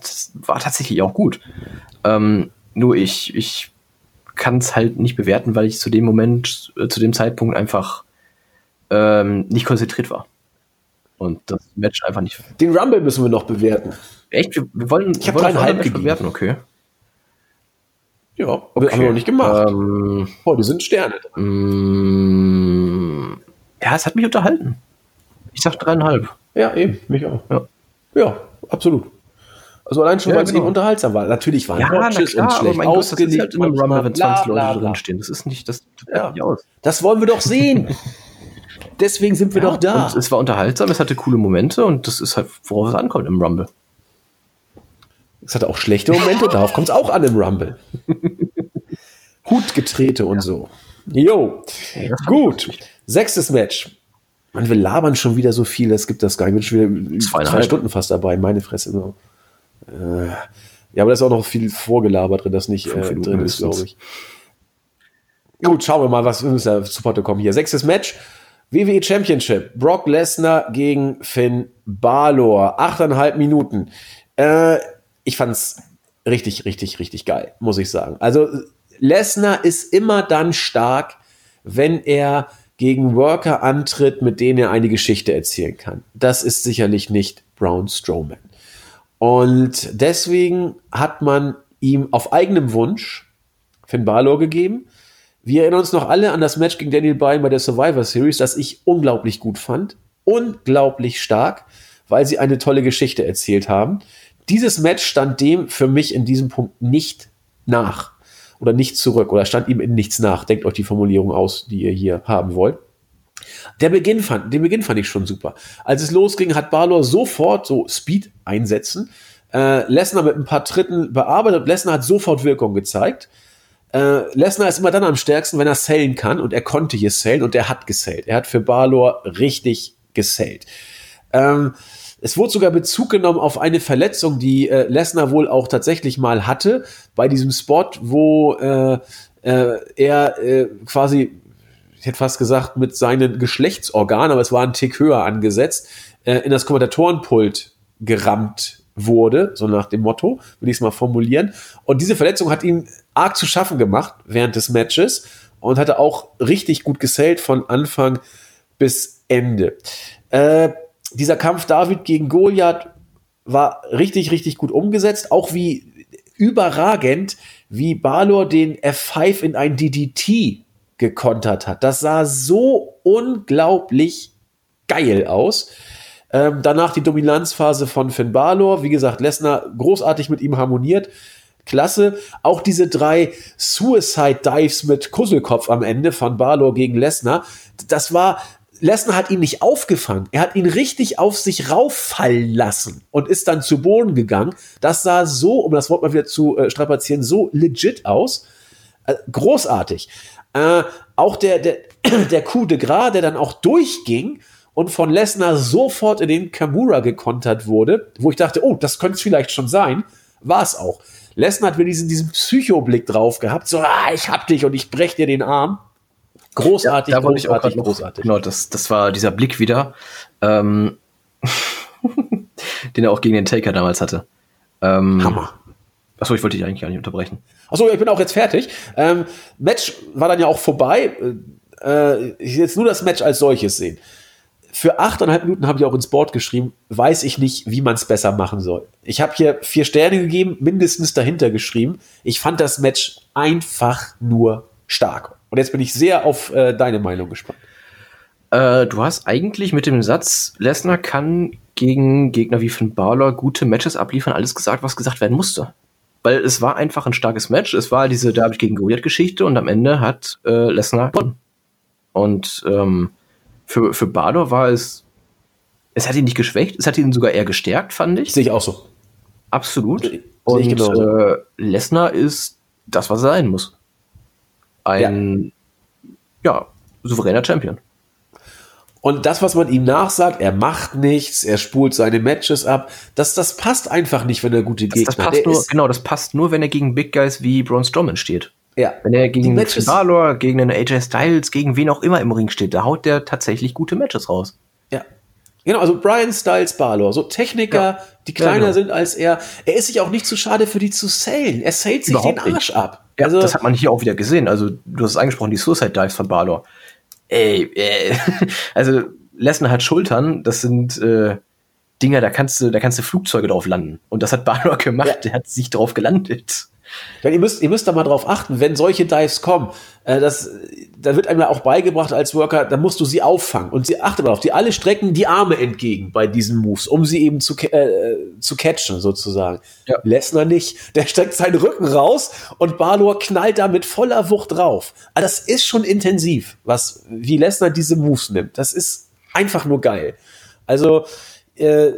tatsächlich auch gut. Ähm, nur ich, ich kann es halt nicht bewerten, weil ich zu dem Moment, äh, zu dem Zeitpunkt einfach ähm, nicht konzentriert war. Und das Match einfach nicht. Den Rumble müssen wir noch bewerten. Echt? Wir, wir wollen, ich habe dreieinhalb gegeben. bewerten, okay. Ja, okay. haben wir noch nicht gemacht. Ähm, oh, die sind Sterne. Mm, ja, es hat mich unterhalten. Ich sag dreieinhalb. Ja, eben, mich auch. Ja, ja absolut. Also allein schon, ja, weil es genau. unterhaltsam war. Natürlich waren ja, Matches klar, und schlecht aber ausgelegt. Das ist halt in einem Rumble, wenn 20 Leute drinstehen. Das ist nicht, das ja. nicht aus. Das wollen wir doch sehen. Deswegen sind wir ja, doch da. Es war unterhaltsam, es hatte coole Momente und das ist halt, worauf es ankommt im Rumble. Es hatte auch schlechte Momente, darauf kommt es auch an im Rumble. Hutgetrete und so. Jo, gut. Sechstes Match. Man, wir labern schon wieder so viel, es gibt das gar nicht. Ich bin schon wieder zwei Stunden fast dabei, meine Fresse. So. Äh, ja, aber da ist auch noch viel vorgelabert drin, das nicht äh, drin ist, glaube ich. Gut, schauen wir mal, was wir müssen zu Potte kommen hier. Sechstes Match. WWE Championship. Brock Lesnar gegen Finn Balor. Achteinhalb Minuten. Äh, ich fand's richtig, richtig, richtig geil, muss ich sagen. Also Lesnar ist immer dann stark, wenn er gegen Worker antritt, mit denen er eine Geschichte erzählen kann. Das ist sicherlich nicht Braun Strowman. Und deswegen hat man ihm auf eigenem Wunsch Finn Balor gegeben. Wir erinnern uns noch alle an das Match gegen Daniel Bryan bei der Survivor Series, das ich unglaublich gut fand. Unglaublich stark, weil sie eine tolle Geschichte erzählt haben. Dieses Match stand dem für mich in diesem Punkt nicht nach oder nicht zurück oder stand ihm in nichts nach. Denkt euch die Formulierung aus, die ihr hier haben wollt. Der Beginn fand, den Beginn fand ich schon super. Als es losging, hat Balor sofort so Speed einsetzen. Äh, Lesnar mit ein paar Tritten bearbeitet. Lesnar hat sofort Wirkung gezeigt. Äh, Lesnar ist immer dann am stärksten, wenn er sellen kann. Und er konnte hier sellen und er hat gesellt. Er hat für Balor richtig gesellt. Ähm, es wurde sogar Bezug genommen auf eine Verletzung, die äh, Lesnar wohl auch tatsächlich mal hatte, bei diesem Spot, wo äh, äh, er äh, quasi, ich hätte fast gesagt, mit seinen Geschlechtsorganen, aber es war ein Tick höher angesetzt, äh, in das Kommentatorenpult gerammt wurde, so nach dem Motto, will ich es mal formulieren. Und diese Verletzung hat ihm arg zu schaffen gemacht während des Matches und hatte auch richtig gut gesellt von Anfang bis Ende. Äh, dieser Kampf David gegen Goliath war richtig, richtig gut umgesetzt. Auch wie überragend, wie Balor den F5 in ein DDT gekontert hat. Das sah so unglaublich geil aus. Ähm, danach die Dominanzphase von Finn Balor. Wie gesagt, Lesnar großartig mit ihm harmoniert. Klasse. Auch diese drei Suicide Dives mit Kusselkopf am Ende von Balor gegen Lesnar. Das war Lesnar hat ihn nicht aufgefangen. Er hat ihn richtig auf sich rauffallen lassen und ist dann zu Boden gegangen. Das sah so, um das Wort mal wieder zu äh, strapazieren, so legit aus. Äh, großartig. Äh, auch der, der, der Coup de Gras, der dann auch durchging und von Lesnar sofort in den Kamura gekontert wurde, wo ich dachte, oh, das könnte es vielleicht schon sein. War es auch. Lesnar hat mir diesen, diesen Psychoblick drauf gehabt, so, ah, ich hab dich und ich brech dir den Arm. Großartig, ja, da großartig, ich auch noch, großartig. Genau, das, das war dieser Blick wieder, ähm, den er auch gegen den Taker damals hatte. Ähm, Hammer. Achso, ich wollte dich eigentlich gar nicht unterbrechen. Achso, ich bin auch jetzt fertig. Ähm, Match war dann ja auch vorbei. Äh, ich will jetzt nur das Match als solches sehen. Für achteinhalb Minuten habe ich auch ins Board geschrieben, weiß ich nicht, wie man es besser machen soll. Ich habe hier vier Sterne gegeben, mindestens dahinter geschrieben. Ich fand das Match einfach nur stark. Und jetzt bin ich sehr auf äh, deine Meinung gespannt. Äh, du hast eigentlich mit dem Satz, Lesnar kann gegen Gegner wie Finn Balor gute Matches abliefern, alles gesagt, was gesagt werden musste. Weil es war einfach ein starkes Match. Es war diese David gegen Goliath-Geschichte und am Ende hat äh, Lesnar gewonnen. Und ähm, für, für Balor war es Es hat ihn nicht geschwächt, es hat ihn sogar eher gestärkt, fand ich. Sehe ich auch so. Absolut. Und äh, Lesnar ist das, was er sein muss. Ein ja. souveräner Champion. Und das, was man ihm nachsagt, er macht nichts, er spult seine Matches ab, das, das passt einfach nicht, wenn er gute Das, Gegner das passt Der nur, ist- genau, das passt nur, wenn er gegen Big Guys wie Braun Strowman steht. ja. Wenn er gegen Balor, gegen einen AJ Styles, gegen wen auch immer im Ring steht, da haut der tatsächlich gute Matches raus. Genau, also Brian Styles Balor, so Techniker, Ja. die kleiner genau. sind als er. Er ist sich auch nicht zu schade für die zu sellen. Er zählt sich Überhaupt den Arsch ab. Ja, also, das hat man hier auch wieder gesehen. Also, du hast es angesprochen, die Suicide Dives von Balor. Ey, äh, also Lesnar hat Schultern, das sind äh, Dinger, da kannst du, da kannst du Flugzeuge drauf landen. Und das hat Balor gemacht, Ja. der hat sich drauf gelandet. Ihr müsst, ihr müsst da mal drauf achten, wenn solche Dives kommen, äh, das, da wird einem ja auch beigebracht als Worker, da musst du sie auffangen. Und sie achte mal auf, die alle strecken die Arme entgegen bei diesen Moves, um sie eben zu, äh, zu catchen, sozusagen. Ja. Lesnar nicht. Der streckt seinen Rücken raus und Balor knallt da mit voller Wucht drauf. Also das ist schon intensiv, was, wie Lesnar diese Moves nimmt. Das ist einfach nur geil. Also, äh,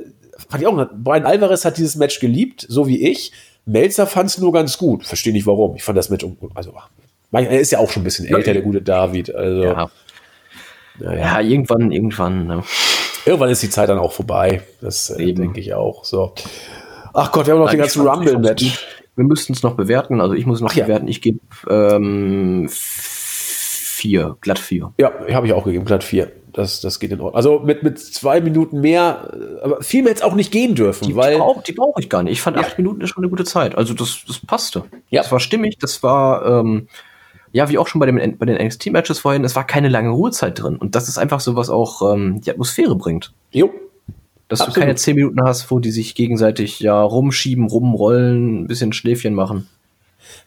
fand ich auch, Brian Alvarez hat dieses Match geliebt, so wie ich. Melzer fand es nur ganz gut. Verstehe nicht warum. Ich fand das ungut. Also, er ist ja auch schon ein bisschen älter, der gute David. Also, Ja. naja. Ja, irgendwann, irgendwann. Ne? irgendwann ist die Zeit dann auch vorbei. Das äh, denke ich auch. So. Ach Gott, wir haben noch den Ich ganzen Rumble-Match. Wir müssten es noch bewerten. Also ich muss noch Ach ja. bewerten. Ich gebe ähm, vier, glatt vier. Ja, habe ich auch gegeben, glatt vier. Das, das geht in Ordnung. Also mit, mit zwei Minuten mehr, aber viel mehr jetzt auch nicht gehen dürfen, Die, weil. die brauche brauch ich gar nicht. Ich fand Ja. acht Minuten ist schon eine gute Zeit. Also das, das passte. Ja. Das war stimmig. Das war, ähm, ja, wie auch schon bei, dem, bei den NXT-Matches vorhin, es war keine lange Ruhezeit drin. Und das ist einfach so, was auch ähm, die Atmosphäre bringt. Jo, Dass Absolut. du keine zehn Minuten hast, wo die sich gegenseitig ja rumschieben, rumrollen, ein bisschen Schläfchen machen.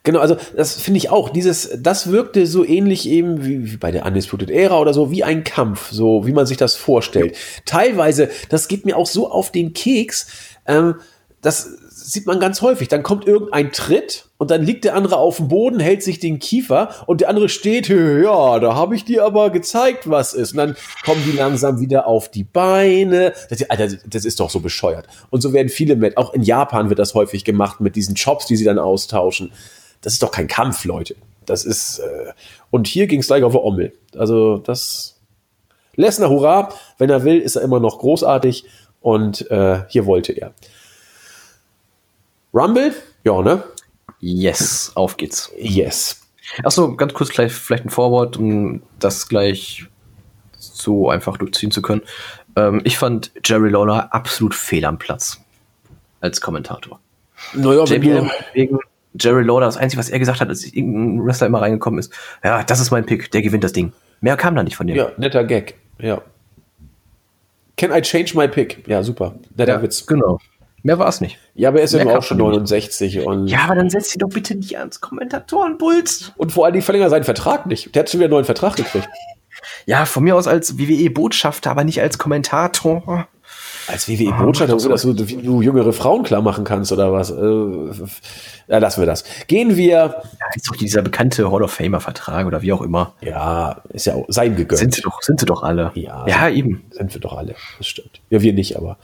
Genau, also das finde ich auch. Dieses, das wirkte so ähnlich eben wie, wie bei der Undisputed Era oder so, wie ein Kampf, so wie man sich das vorstellt. Teilweise, das geht mir auch so auf den Keks, ähm, das sieht man ganz häufig. Dann kommt irgendein Tritt und dann liegt der andere auf dem Boden, hält sich den Kiefer und der andere steht, ja, da habe ich dir aber gezeigt, was ist. Und dann kommen die langsam wieder auf die Beine. Das, Alter, das ist doch so bescheuert. Und so werden viele mit, auch in Japan wird das häufig gemacht mit diesen Chops, die sie dann austauschen. Das ist doch kein Kampf, Leute. Das ist, äh, und hier ging es gleich auf der Ommel. Also, das, Lesnar, hurra, wenn er will, ist er immer noch großartig und äh, hier wollte er. Rumble? Ja, ne? Yes, auf geht's. Yes. Achso, ganz kurz gleich vielleicht ein Vorwort, um das gleich so einfach durchziehen zu können. Ähm, ich fand Jerry Lawler absolut fehl am Platz als Kommentator. Naja, JBL wegen Jerry Lawler, das Einzige, was er gesagt hat, als irgendein Wrestler immer reingekommen ist, ja, das ist mein Pick, der gewinnt das Ding. Mehr kam da nicht von dem. ja, netter Gag. Ja. Can I change my pick? Ja, super. Netter Witz. genau. Mehr war es nicht. Ja, aber er ist kam auch schon von ihm. 69 und, Ja, aber dann setzt sie doch bitte nicht ans Kommentatorenpult. und vor allem, die verlängern seinen Vertrag nicht. Der hat schon wieder einen neuen Vertrag gekriegt. Ja, von mir aus als WWE-Botschafter, aber nicht als Kommentator. Als WWE-Botschafter, so, dass du, du jüngere Frauen klar machen kannst oder was. Äh, ja, lassen wir das. Gehen wir, Ja, ist doch dieser bekannte Hall of Famer-Vertrag oder wie auch immer. ja, ist ja auch sein gegönnt. Sind sie doch, sind sie doch alle. Ja. ja eben. Sind wir doch alle. Das stimmt. Ja, wir nicht, aber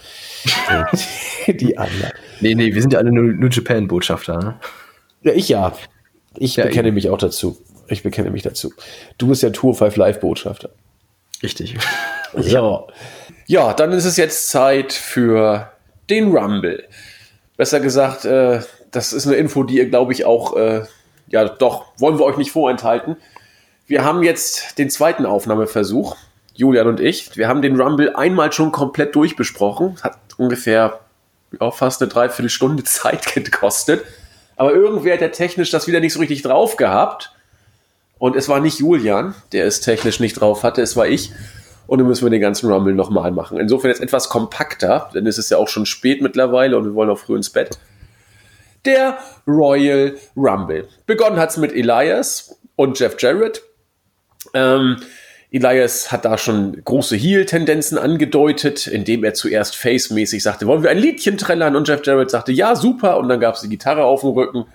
äh, die anderen. Nee, nee, wir sind ja alle New, New Japan-Botschafter. Ne? Ja, ich ja. Ich Ja, bekenne eben. mich auch dazu. Ich bekenne mich dazu. Du bist ja Tour 5 Live Botschafter. Richtig. So. Ja, dann ist es jetzt Zeit für den Rumble. Besser gesagt, äh, das ist eine Info, die ihr, glaube ich, auch, äh, ja, doch, wollen wir euch nicht vorenthalten. Wir haben jetzt den zweiten Aufnahmeversuch, Julian und ich. Wir haben den Rumble einmal schon komplett durchbesprochen. Hat ungefähr ja, fast eine Dreiviertelstunde Zeit gekostet. Aber irgendwer hat ja technisch das wieder nicht so richtig drauf gehabt. Und es war nicht Julian, der es technisch nicht drauf hatte, es war ich. Und dann müssen wir den ganzen Rumble nochmal machen. Insofern jetzt etwas kompakter, denn es ist ja auch schon spät mittlerweile und wir wollen auch früh ins Bett. Der Royal Rumble. Begonnen hat's mit Elias und Jeff Jarrett. Ähm, Elias hat da schon große Heel-Tendenzen angedeutet, indem er zuerst face-mäßig sagte, wollen wir ein Liedchen trällern? Und Jeff Jarrett sagte, ja, super. Und dann gab's die Gitarre auf dem Rücken.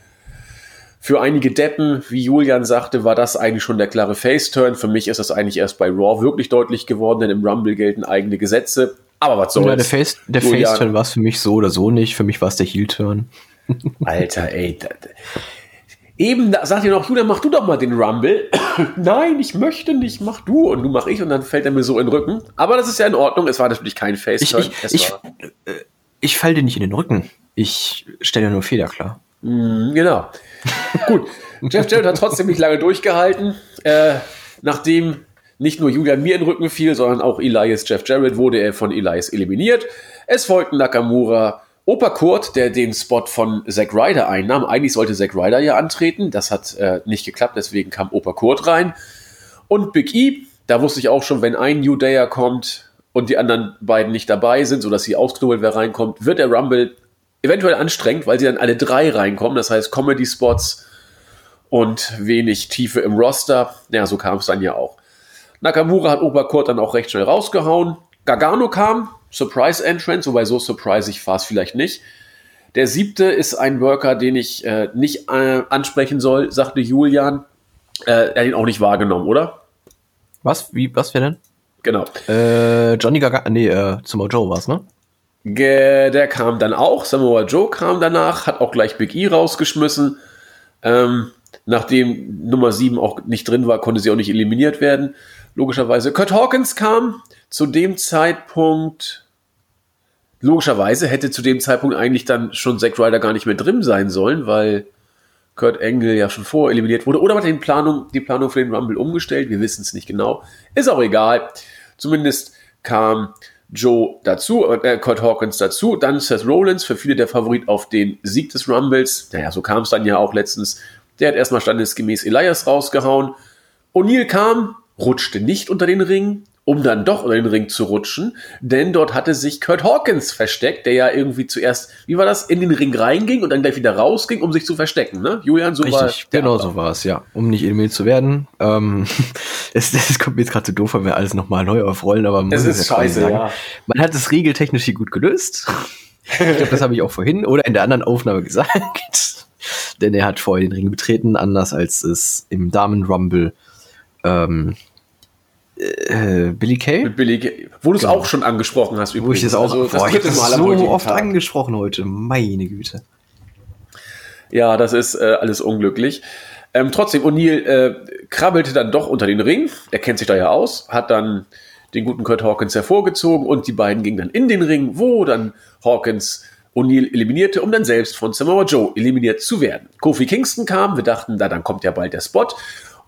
Für einige Deppen, wie Julian sagte, war das eigentlich schon der klare Face-Turn. Für mich ist das eigentlich erst bei Raw wirklich deutlich geworden, denn im Rumble gelten eigene Gesetze. Aber was soll's. Ja, der Face, der Face-Turn war es für mich so oder so nicht. Für mich war es der Heel-Turn. Alter, ey. Eben da, sagt ihr noch, Julian, mach du doch mal den Rumble. Nein, ich möchte nicht, mach du. Und du mach ich und dann fällt er mir so in den Rücken. Aber das ist ja in Ordnung. Es war natürlich kein Face-Turn. Ich, ich, ich, äh, ich fall dir nicht in den Rücken. Ich stelle nur Fehler klar. Mm, genau. Gut. Jeff Jarrett hat trotzdem nicht lange durchgehalten. Äh, nachdem nicht nur Julian mir in den Rücken fiel, sondern auch Elias Jeff Jarrett wurde er von Elias eliminiert. Es folgten Nakamura, Opa Kurt, der den Spot von Zack Ryder einnahm. Eigentlich sollte Zack Ryder ja antreten. Das hat äh, nicht geklappt, deswegen kam Opa Kurt rein. Und Big E, da wusste ich auch schon, wenn ein New Dayer kommt und die anderen beiden nicht dabei sind, sodass sie ausknubbelt, wer reinkommt, wird der Rumble eventuell anstrengend, weil sie dann alle drei reinkommen. Das heißt Comedy-Spots und wenig Tiefe im Roster. Ja, so kam es dann ja auch. Nakamura hat Oberkurt dann auch recht schnell rausgehauen. Gargano kam, Surprise Entrance, wobei so surprisig war es vielleicht nicht. Der siebte ist ein Worker, den ich äh, nicht äh, ansprechen soll, sagte Julian. Äh, er hat ihn auch nicht wahrgenommen, oder? Was? Wie, was wäre denn? Genau. Äh, Johnny Gargano, nee, äh, Samoa Joe war's, ne? Der kam dann auch, Samoa Joe kam danach, hat auch gleich Big E rausgeschmissen. Ähm, nachdem Nummer 7 auch nicht drin war, konnte sie auch nicht eliminiert werden logischerweise. Kurt Hawkins kam zu dem Zeitpunkt, logischerweise hätte zu dem Zeitpunkt eigentlich dann schon Zack Ryder gar nicht mehr drin sein sollen, weil Kurt Engel ja schon vor eliminiert wurde. Oder hat die Planung, die Planung für den Rumble umgestellt? Wir wissen es nicht genau. Ist auch egal. Zumindest kam Joe dazu, äh, Kurt Hawkins dazu, dann Seth Rollins, für viele der Favorit auf den Sieg des Rumbles. Naja, so kam es dann ja auch letztens. Der hat erstmal standesgemäß Elias rausgehauen. O'Neill kam, rutschte nicht unter den Ring, um dann doch unter den Ring zu rutschen, denn dort hatte sich Kurt Hawkins versteckt, der ja irgendwie zuerst, wie war das, in den Ring reinging und dann gleich wieder rausging, um sich zu verstecken, ne? Julian, so Richtig, war genau so war es, ja, um nicht eliminiert zu werden. Ähm, es, es kommt mir jetzt gerade zu doof, wenn wir alles nochmal neu aufrollen, aber man es ist ja scheiße, sagen. ja. Man hat es regeltechnisch hier gut gelöst. ich glaube, das habe ich auch vorhin oder in der anderen Aufnahme gesagt. Denn er hat vorher den Ring betreten, anders als es im Damen-Rumble ähm, äh, Billy Kay? Mit Billy Kay. Wo du es genau. auch schon angesprochen hast, übrigens. Wo ich das auch also, das boah, ich das so oft Tag. angesprochen heute. Meine Güte. Ja, das ist äh, alles unglücklich. Ähm, trotzdem, O'Neill äh, krabbelte dann doch unter den Ring. Er kennt sich da ja aus, hat dann den guten Kurt Hawkins hervorgezogen und die beiden gingen dann in den Ring, wo dann Hawkins O'Neill eliminierte, um dann selbst von Samoa Joe eliminiert zu werden. Kofi Kingston kam, wir dachten, da dann kommt ja bald der Spot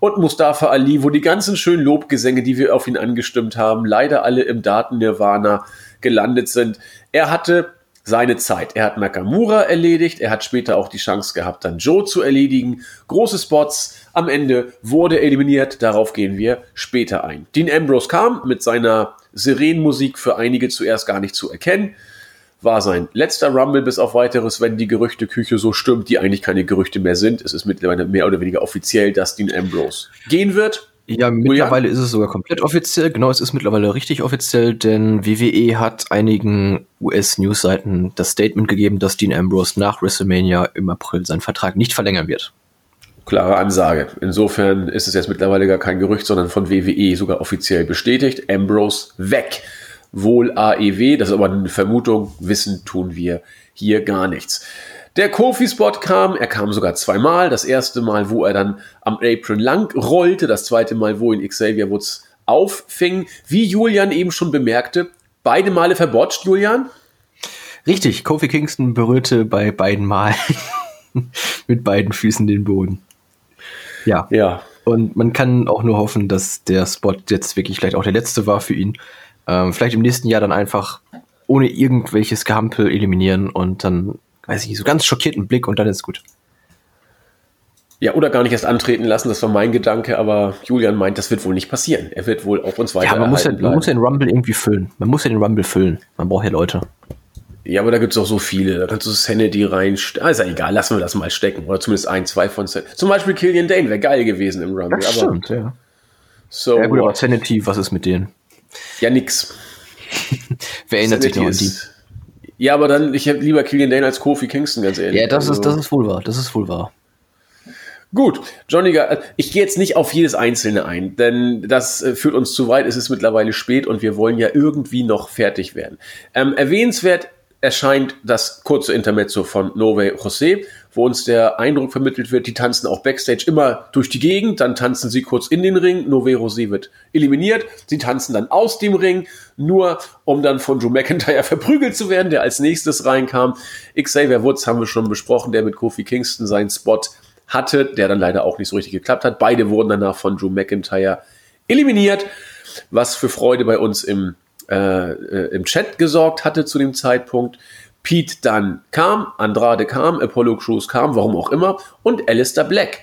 und Mustafa Ali, wo die ganzen schönen Lobgesänge, die wir auf ihn angestimmt haben, leider alle im Daten-Nirvana gelandet sind. Er hatte seine Zeit. Er hat Nakamura erledigt, er hat später auch die Chance gehabt, dann Joe zu erledigen. Große Spots. Am Ende wurde er eliminiert, darauf gehen wir später ein. Dean Ambrose kam mit seiner Sirenenmusik für einige zuerst gar nicht zu erkennen war sein letzter Rumble bis auf weiteres, wenn die Gerüchteküche so stimmt, die eigentlich keine Gerüchte mehr sind. Es ist mittlerweile mehr oder weniger offiziell, dass Dean Ambrose gehen wird. Ja, mittlerweile ist es sogar komplett offiziell. Genau, es ist mittlerweile richtig offiziell, denn WWE hat einigen US-News-Seiten das Statement gegeben, dass Dean Ambrose nach WrestleMania im April seinen Vertrag nicht verlängern wird. Klare Ansage. Insofern ist es jetzt mittlerweile gar kein Gerücht, sondern von WWE sogar offiziell bestätigt. Ambrose weg wohl AEW. Das ist aber eine Vermutung. Wissen tun wir hier gar nichts. Der Kofi-Spot kam, er kam sogar zweimal. Das erste Mal, wo er dann am Apron lang rollte, das zweite Mal, wo ihn Xavier Woods auffing. Wie Julian eben schon bemerkte, beide Male verbotscht, Julian? Richtig, Kofi Kingston berührte bei beiden Malen mit beiden Füßen den Boden. Ja. Ja. Und man kann auch nur hoffen, dass der Spot jetzt wirklich vielleicht auch der letzte war für ihn. Ähm, vielleicht im nächsten Jahr dann einfach ohne irgendwelches Gehampel eliminieren und dann, weiß ich nicht, so ganz schockierten Blick und dann ist gut. Ja, oder gar nicht erst antreten lassen, das war mein Gedanke, aber Julian meint, das wird wohl nicht passieren. Er wird wohl auf uns weiter. Ja, man muss, ja, man muss ja den Rumble irgendwie füllen. Man muss ja den Rumble füllen. Man braucht ja Leute. Ja, aber da gibt es auch so viele. Da kannst du Sanity rein. Ah, ist ja egal, lassen wir das mal stecken. Oder zumindest ein, zwei von Sanity. Zum Beispiel Killian Dane wäre geil gewesen im Rumble. Das stimmt, aber, ja. So, ja, gut, aber Sanity, was ist mit denen? Ja, nix. Wer erinnert sich noch an die? Ja, aber dann, ich hätte lieber Killian Dane als Kofi Kingston, ganz ehrlich. Ja, das, also. ist, das ist wohl wahr. Das ist wohl wahr. Gut, Johnny, ich gehe jetzt nicht auf jedes Einzelne ein, denn das äh, führt uns zu weit. Es ist mittlerweile spät und wir wollen ja irgendwie noch fertig werden. Ähm, erwähnenswert erscheint das kurze Intermezzo von Nove José, wo uns der Eindruck vermittelt wird, die tanzen auch Backstage immer durch die Gegend, dann tanzen sie kurz in den Ring, Nove José wird eliminiert, sie tanzen dann aus dem Ring, nur um dann von Drew McIntyre verprügelt zu werden, der als nächstes reinkam. Xavier Woods haben wir schon besprochen, der mit Kofi Kingston seinen Spot hatte, der dann leider auch nicht so richtig geklappt hat. Beide wurden danach von Drew McIntyre eliminiert, was für Freude bei uns im äh, äh, im Chat gesorgt hatte zu dem Zeitpunkt. Pete dann kam, Andrade kam, Apollo Crews kam, warum auch immer, und Alistair Black,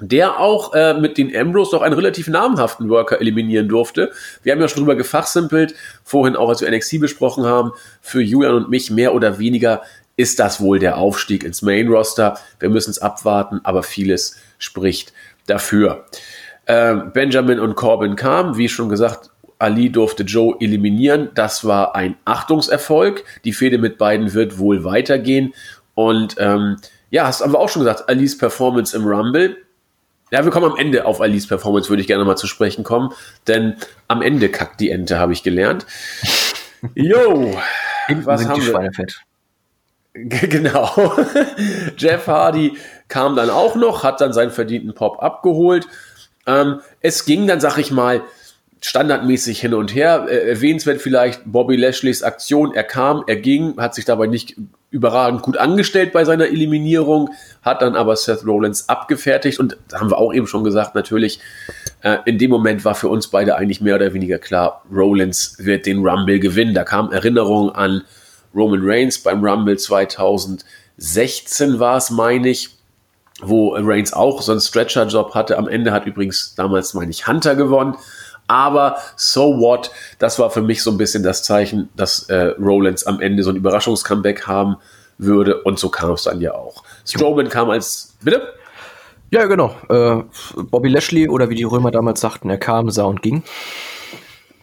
der auch äh, mit den Ambrose doch einen relativ namhaften Worker eliminieren durfte. Wir haben ja schon drüber gefachsimpelt, vorhin auch, als wir NXT besprochen haben, für Julian und mich mehr oder weniger ist das wohl der Aufstieg ins Main Roster. Wir müssen es abwarten, aber vieles spricht dafür. Äh, Benjamin und Corbin kamen, wie schon gesagt, Ali durfte Joe eliminieren. Das war ein Achtungserfolg. Die Fehde mit beiden wird wohl weitergehen. Und ähm, ja, hast aber auch schon gesagt, Alis Performance im Rumble. Ja, wir kommen am Ende auf Alis Performance, würde ich gerne mal zu sprechen kommen. Denn am Ende kackt die Ente, habe ich gelernt. Yo, was haben wir? Genau. Jeff Hardy kam dann auch noch, hat dann seinen verdienten Pop abgeholt. Ähm, es ging dann, sag ich mal, standardmäßig hin und her. Äh, erwähnenswert vielleicht Bobby Lashley's Aktion. Er kam, er ging, hat sich dabei nicht überragend gut angestellt bei seiner Eliminierung, hat dann aber Seth Rollins abgefertigt und haben wir auch eben schon gesagt, natürlich, äh, in dem Moment war für uns beide eigentlich mehr oder weniger klar, Rollins wird den Rumble gewinnen. Da kam Erinnerung an Roman Reigns beim Rumble 2016 war es, meine ich, wo Reigns auch so einen Stretcher-Job hatte. Am Ende hat übrigens damals, meine ich, Hunter gewonnen. Aber so what? Das war für mich so ein bisschen das Zeichen, dass äh, Rollins am Ende so ein Überraschungscomeback haben würde. Und so kam es dann ja auch. Strowman kam als. Bitte? Ja, genau. Äh, Bobby Lashley oder wie die Römer damals sagten, er kam, sah und ging.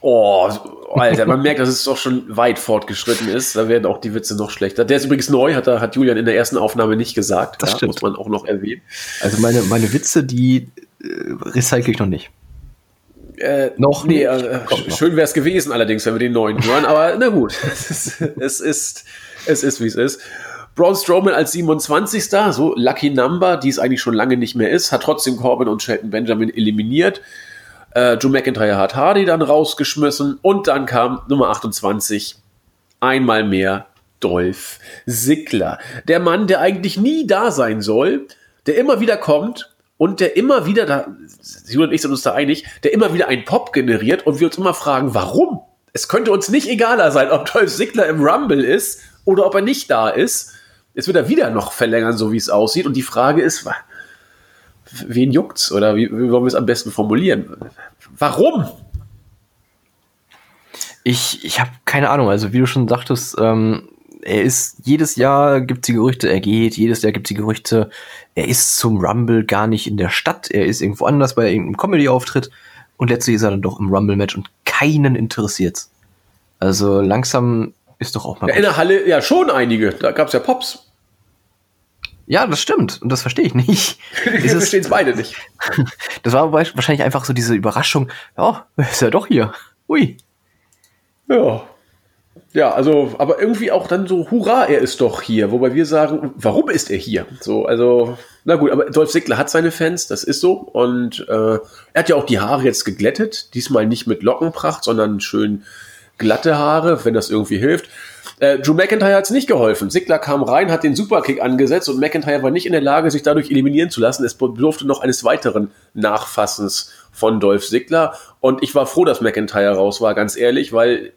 Oh, Alter, man merkt, dass es doch schon weit fortgeschritten ist. Da werden auch die Witze noch schlechter. Der ist übrigens neu, hat, hat Julian in der ersten Aufnahme nicht gesagt. Das ja, stimmt. muss man auch noch erwähnen. Also meine, meine Witze, die äh, recycle ich noch nicht. Äh, noch nee, äh, schön wäre es gewesen, allerdings, wenn wir den neuen hören, aber na gut, es ist, es ist, es ist wie es ist. Braun Strowman als 27. So Lucky Number, die es eigentlich schon lange nicht mehr ist, hat trotzdem Corbin und Shelton Benjamin eliminiert. Äh, Joe McIntyre hat Hardy dann rausgeschmissen und dann kam Nummer 28 einmal mehr Dolph Ziggler. Der Mann, der eigentlich nie da sein soll, der immer wieder kommt und der immer wieder, da, Sie und ich sind uns da einig, der immer wieder einen Pop generiert und wir uns immer fragen, warum? Es könnte uns nicht egaler sein, ob Dolph Ziggler im Rumble ist oder ob er nicht da ist. Jetzt wird er wieder noch verlängern, so wie es aussieht. Und die Frage ist, wen juckt's? Oder wie, wie wollen wir es am besten formulieren? Warum? Ich, ich habe keine Ahnung. Also wie du schon sagtest, ähm, er ist jedes Jahr gibt es die Gerüchte, er geht, jedes Jahr gibt es die Gerüchte, er ist zum Rumble gar nicht in der Stadt, er ist irgendwo anders bei irgendeinem Comedy-Auftritt und letztlich ist er dann doch im Rumble-Match und keinen interessiert's. Also langsam ist doch auch mal. Ja, in der Halle ja schon einige, da gab es ja Pops. Ja, das stimmt. Und das verstehe ich nicht. Wir verstehen es beide nicht. Das war wahrscheinlich einfach so diese Überraschung. Ja, ist ja doch hier. Ui. Ja. Ja, also, aber irgendwie auch dann so, hurra, er ist doch hier. Wobei wir sagen, warum ist er hier? So, also, na gut, aber Dolph Ziggler hat seine Fans, das ist so. Und äh, er hat ja auch die Haare jetzt geglättet. Diesmal nicht mit Lockenpracht, sondern schön glatte Haare, wenn das irgendwie hilft. Äh, Drew McIntyre hat es nicht geholfen. Ziggler kam rein, hat den Superkick angesetzt und McIntyre war nicht in der Lage, sich dadurch eliminieren zu lassen. Es bedurfte noch eines weiteren Nachfassens von Dolph Ziggler. Und ich war froh, dass McIntyre raus war, ganz ehrlich, weil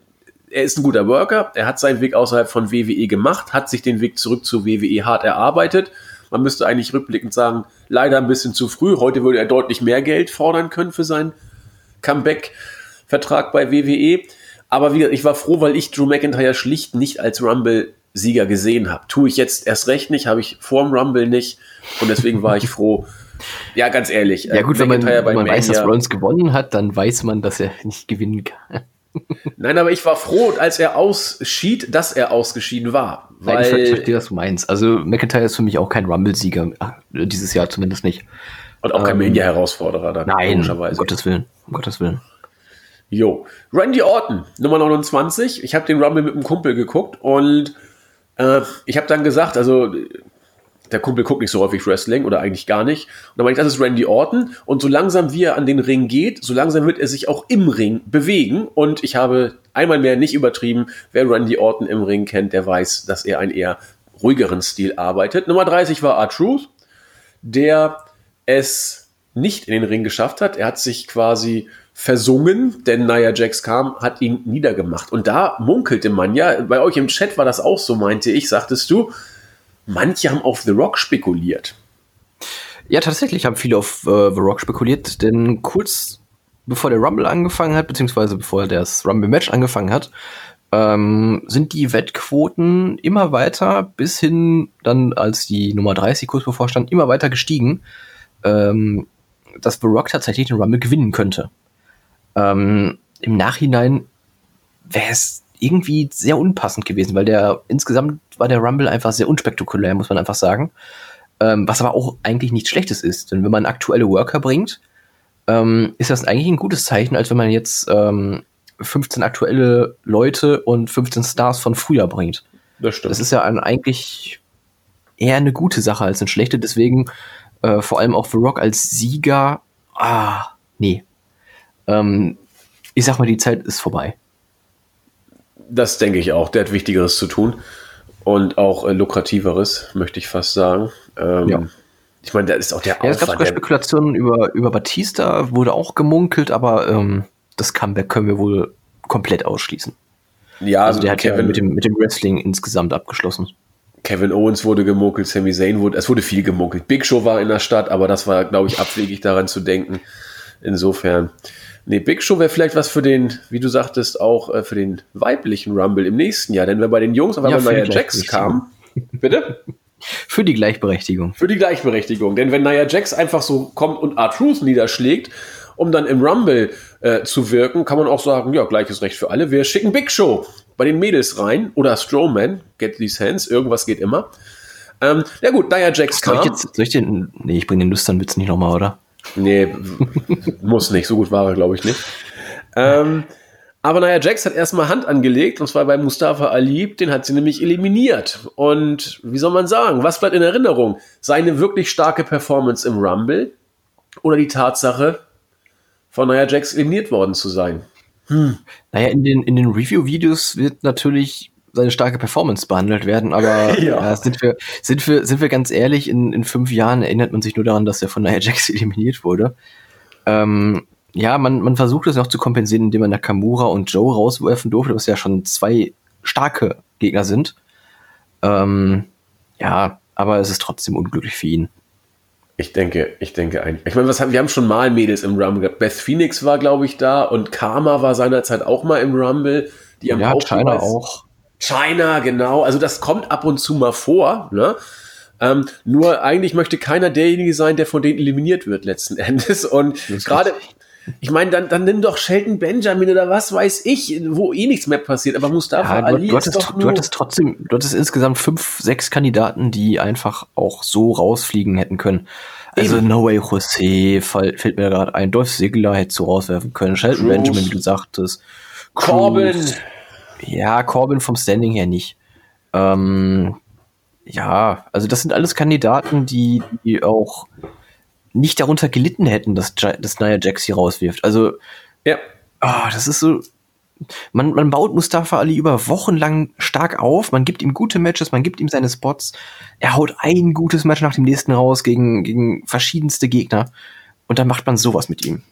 er ist ein guter Worker, er hat seinen Weg außerhalb von WWE gemacht, hat sich den Weg zurück zu WWE hart erarbeitet. Man müsste eigentlich rückblickend sagen, leider ein bisschen zu früh. Heute würde er deutlich mehr Geld fordern können für seinen Comeback-Vertrag bei WWE. Aber wie gesagt, ich war froh, weil ich Drew McIntyre schlicht nicht als Rumble-Sieger gesehen habe. Tue ich jetzt erst recht nicht, habe ich vor dem Rumble nicht. Und deswegen war ich froh. Ja, ganz ehrlich. Ja gut, wenn man, wenn man weiß, dass Rollins gewonnen hat, dann weiß man, dass er nicht gewinnen kann. Nein, aber ich war froh, als er ausschied, dass er ausgeschieden war. Weil Nein, ich verstehe, was du meinst. Also McIntyre ist für mich auch kein Rumble-Sieger, dieses Jahr zumindest nicht. Und auch kein ähm, Mania-Herausforderer dann. Nein, um Gottes Willen. Um Gottes Willen. Jo. Randy Orton, Nummer 29. Ich habe den Rumble mit einem Kumpel geguckt und äh, ich habe dann gesagt, also der Kumpel guckt nicht so häufig Wrestling oder eigentlich gar nicht. Und dann meine ich, das ist Randy Orton. Und so langsam, wie er an den Ring geht, so langsam wird er sich auch im Ring bewegen. Und ich habe einmal mehr nicht übertrieben. Wer Randy Orton im Ring kennt, der weiß, dass er einen eher ruhigeren Stil arbeitet. Nummer 30 war R-Truth, der es nicht in den Ring geschafft hat. Er hat sich quasi versungen, denn Nia Jax kam, hat ihn niedergemacht. Und da munkelte man ja, bei euch im Chat war das auch so, meinte ich, sagtest du, manche haben auf The Rock spekuliert. Ja, tatsächlich haben viele auf äh, The Rock spekuliert, denn kurz bevor der Rumble angefangen hat, beziehungsweise bevor das Rumble-Match angefangen hat, ähm, sind die Wettquoten immer weiter, bis hin dann, als die Nummer 30 kurz bevor stand, immer weiter gestiegen, ähm, dass The Rock tatsächlich den Rumble gewinnen könnte. Ähm, Im Nachhinein wäre es irgendwie sehr unpassend gewesen, weil der insgesamt war der Rumble einfach sehr unspektakulär, muss man einfach sagen. Ähm, was aber auch eigentlich nichts Schlechtes ist. Denn wenn man aktuelle Worker bringt, ähm, ist das eigentlich ein gutes Zeichen, als wenn man jetzt ähm, 15 aktuelle Leute und 15 Stars von früher bringt. Das stimmt. Das ist ja ein, eigentlich eher eine gute Sache als eine schlechte. Deswegen äh, vor allem auch The Rock als Sieger. Ah, nee. Ähm, ich sag mal, die Zeit ist vorbei. Das denke ich auch. Der hat Wichtigeres zu tun und auch äh, lukrativeres, möchte ich fast sagen. Ähm, ja. Ich meine, da ist auch der Aufwand. Ja, es gab sogar Spekulationen über, über Batista, wurde auch gemunkelt, aber ähm, das Comeback können wir wohl komplett ausschließen. Ja, also der hat Kevin, ja mit dem, mit dem Wrestling insgesamt abgeschlossen. Kevin Owens wurde gemunkelt, Sami Zayn wurde, es wurde viel gemunkelt. Big Show war in der Stadt, aber das war, glaube ich, abwegig daran zu denken. Insofern. Nee, Big Show wäre vielleicht was für den, wie du sagtest, auch äh, für den weiblichen Rumble im nächsten Jahr. Denn wenn bei den Jungs auf einmal ja, Nia Jax kam, bitte? Für die Gleichberechtigung. Für die Gleichberechtigung. Denn wenn Nia Jax einfach so kommt und R-Truth niederschlägt, um dann im Rumble äh, zu wirken, kann man auch sagen, ja, gleiches Recht für alle. Wir schicken Big Show bei den Mädels rein oder Strowman, get these hands, irgendwas geht immer. Ähm, ja gut, Nia Jax kam. Soll ich, jetzt, soll ich den, nee, ich bringe den Lüsternwitz nicht nochmal, oder? Nee, muss nicht. So gut war er, glaube ich, nicht. Ähm, aber naja, Jax hat erstmal Hand angelegt, und zwar bei Mustafa Ali, den hat sie nämlich eliminiert. Und wie soll man sagen, was bleibt in Erinnerung? Seine wirklich starke Performance im Rumble oder die Tatsache, von Nia Jax eliminiert worden zu sein? Hm. Naja, in den, in den Review-Videos wird natürlich seine starke Performance behandelt werden, aber ja. äh, sind, wir, sind, wir, sind wir ganz ehrlich, in, in fünf Jahren erinnert man sich nur daran, dass er von Nia Jax eliminiert wurde. Ähm, ja, man, man versucht es noch zu kompensieren, indem man Nakamura und Joe rauswerfen durfte, was ja schon zwei starke Gegner sind. Ähm, ja, aber es ist trotzdem unglücklich für ihn. Ich denke, ich denke eigentlich. Ich meine, was haben, wir haben schon mal Mädels im Rumble gehabt. Beth Phoenix war, glaube ich, da und Karma war seinerzeit auch mal im Rumble. Die haben ja, auch China auch. China, genau. Also das kommt ab und zu mal vor. Ne? Ähm, nur eigentlich möchte keiner derjenige sein, der von denen eliminiert wird letzten Endes. Und gerade, ich meine, dann, dann nimm doch Shelton Benjamin oder was weiß ich, wo eh nichts mehr passiert. Aber Mustafa ja, Ali du, hattest, ist doch nur... Du hattest trotzdem, du hattest insgesamt fünf, sechs Kandidaten, die einfach auch so rausfliegen hätten können. Also Eben. No Way Jose fällt mir gerade ein. Dolph Ziggler hättest du rauswerfen können. Shelton. Benjamin, wie du sagtest. Corbin. Ja, Corbin vom Standing her nicht. Ähm, ja, also das sind alles Kandidaten, die, die auch nicht darunter gelitten hätten, dass, dass Nia Jax hier rauswirft. Also, ja. Oh, das ist so. Man, man baut Mustafa Ali über Wochen lang stark auf, man gibt ihm gute Matches, man gibt ihm seine Spots. Er haut ein gutes Match nach dem nächsten raus gegen, gegen verschiedenste Gegner. Und dann macht man sowas mit ihm.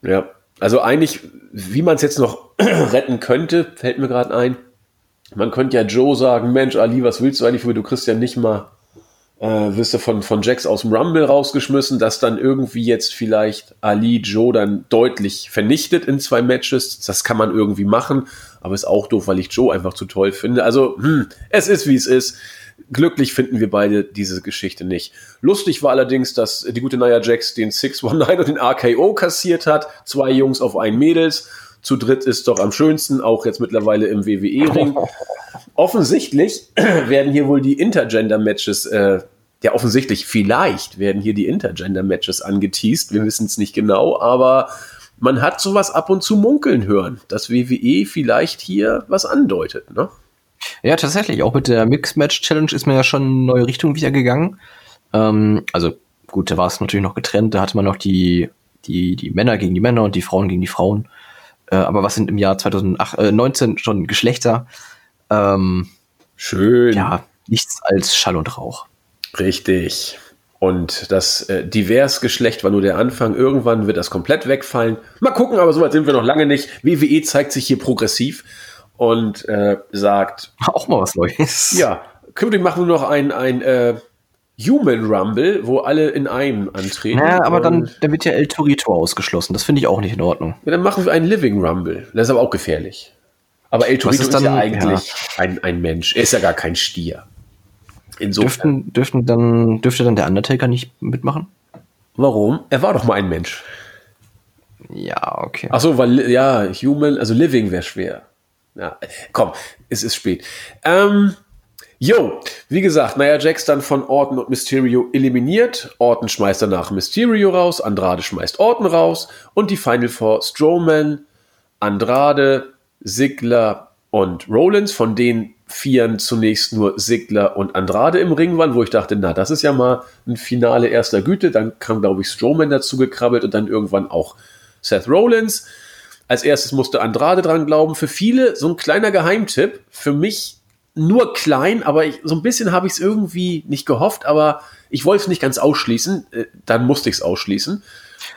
Ja, also eigentlich, wie man es jetzt noch retten könnte, fällt mir gerade ein. Man könnte ja Joe sagen, Mensch, Ali, was willst du eigentlich, du kriegst ja nicht mal, äh, wirst du von, von Jax aus dem Rumble rausgeschmissen, dass dann irgendwie jetzt vielleicht Ali Joe dann deutlich vernichtet in zwei Matches. Das kann man irgendwie machen, aber ist auch doof, weil ich Joe einfach zu toll finde. Also, hm, es ist wie es ist. Glücklich finden wir beide diese Geschichte nicht. Lustig war allerdings, dass die gute Nia Jax den 619 und den RKO kassiert hat. Zwei Jungs auf einen Mädels. Zu dritt ist doch am schönsten, auch jetzt mittlerweile im WWE-Ring. Offensichtlich werden hier wohl die Intergender-Matches äh, ja offensichtlich, vielleicht werden hier die Intergender-Matches angeteased, wir wissen es nicht genau, aber man hat sowas ab und zu munkeln hören, dass WWE vielleicht hier was andeutet, ne? Ja, tatsächlich. Auch mit der Mixed Match Challenge ist man ja schon in neue Richtung wieder gegangen. Ähm, also gut, da war es natürlich noch getrennt. Da hatte man noch die, die, die Männer gegen die Männer und die Frauen gegen die Frauen. Äh, aber was sind im Jahr 2019 äh, schon Geschlechter? Ähm, Schön. Ja, nichts als Schall und Rauch. Richtig. Und das äh, Divers-Geschlecht war nur der Anfang. Irgendwann wird das komplett wegfallen. Mal gucken, aber so weit sind wir noch lange nicht. WWE zeigt sich hier progressiv und äh, sagt. Auch mal was Neues. Ja, künftig machen wir noch ein, ein äh, Human Rumble, wo alle in einem antreten. Naja, aber dann, dann wird ja El Torito ausgeschlossen. Das finde ich auch nicht in Ordnung. Ja, dann machen wir einen Living Rumble. Das ist aber auch gefährlich. Aber El Torito ist, dann, ist, ja eigentlich ja. Ein, ein Mensch. Er ist ja gar kein Stier. Insofern. Dürften, dürften dann, dürfte dann der Undertaker nicht mitmachen? Warum? Er war doch mal ein Mensch. Ja, okay. Ach so, weil, ja, Human, also Living wäre schwer. Ja, komm, es ist spät. Ähm, Jo, wie gesagt, Nia Jax dann von Orton und Mysterio eliminiert. Orton schmeißt danach Mysterio raus, Andrade schmeißt Orton raus und die Final Four Strowman, Andrade, Sigler und Rollins, von denen vieren zunächst nur Sigler und Andrade im Ring waren, wo ich dachte, na, das ist ja mal ein Finale erster Güte. Dann kam, glaube ich, Strowman dazu gekrabbelt und dann irgendwann auch Seth Rollins. Als erstes musste Andrade dran glauben. Für viele so ein kleiner Geheimtipp. Für mich nur klein, aber ich, so ein bisschen habe ich es irgendwie nicht gehofft, aber ich wollte es nicht ganz ausschließen. Äh, dann musste ich es ausschließen.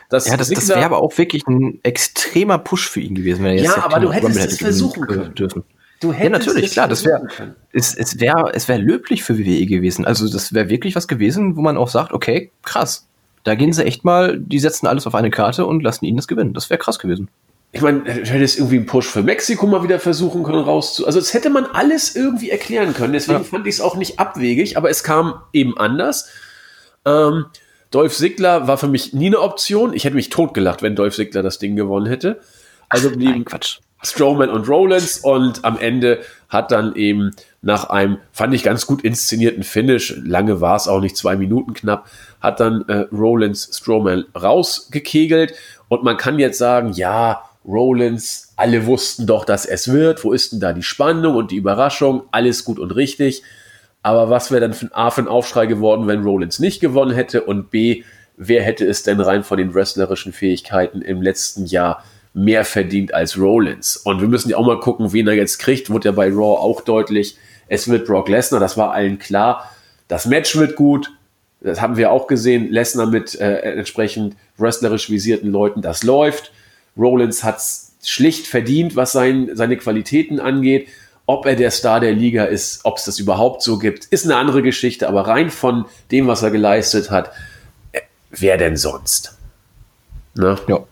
Das ja, das, das wäre aber auch wirklich ein extremer Push für ihn gewesen, wenn er jetzt Ja, aber du hättest es versuchen können. Dürfen. Du hättest ja, natürlich, klar, das wäre es, es wäre es wäre löblich für WWE gewesen. Also das wäre wirklich was gewesen, wo man auch sagt, okay, krass. Da gehen sie echt mal, die setzen alles auf eine Karte und lassen ihn das gewinnen. Das wäre krass gewesen ich meine, hätte es irgendwie einen Push für Mexiko mal wieder versuchen können, rauszu. Also, es hätte man alles irgendwie erklären können. Deswegen ja. fand ich es auch nicht abwegig, aber es kam eben anders. Ähm, Dolph Ziggler war für mich nie eine Option. Ich hätte mich totgelacht, wenn Dolph Ziggler das Ding gewonnen hätte. Also blieben Quatsch. Strowman und Rollins und am Ende hat dann eben nach einem, fand ich ganz gut inszenierten Finish, lange war es auch nicht, zwei Minuten knapp, hat dann äh, Rollins Strowman rausgekegelt und man kann jetzt sagen, ja, Rollins, alle wussten doch, dass es wird. Wo ist denn da die Spannung und die Überraschung? Alles gut und richtig. Aber was wäre dann für A für ein Aufschrei geworden, wenn Rollins nicht gewonnen hätte? Und B, wer hätte es denn rein von den wrestlerischen Fähigkeiten im letzten Jahr mehr verdient als Rollins? Und wir müssen ja auch mal gucken, wen er jetzt kriegt. Wurde ja bei Raw auch deutlich. Es wird Brock Lesnar, das war allen klar. Das Match wird gut. Das haben wir auch gesehen. Lesnar mit äh, entsprechend wrestlerisch visierten Leuten, das läuft. Rollins hat es schlicht verdient, was sein, seine Qualitäten angeht. Ob er der Star der Liga ist, ob es das überhaupt so gibt, ist eine andere Geschichte. Aber rein von dem, was er geleistet hat, äh, wer denn sonst? Ne? Ja.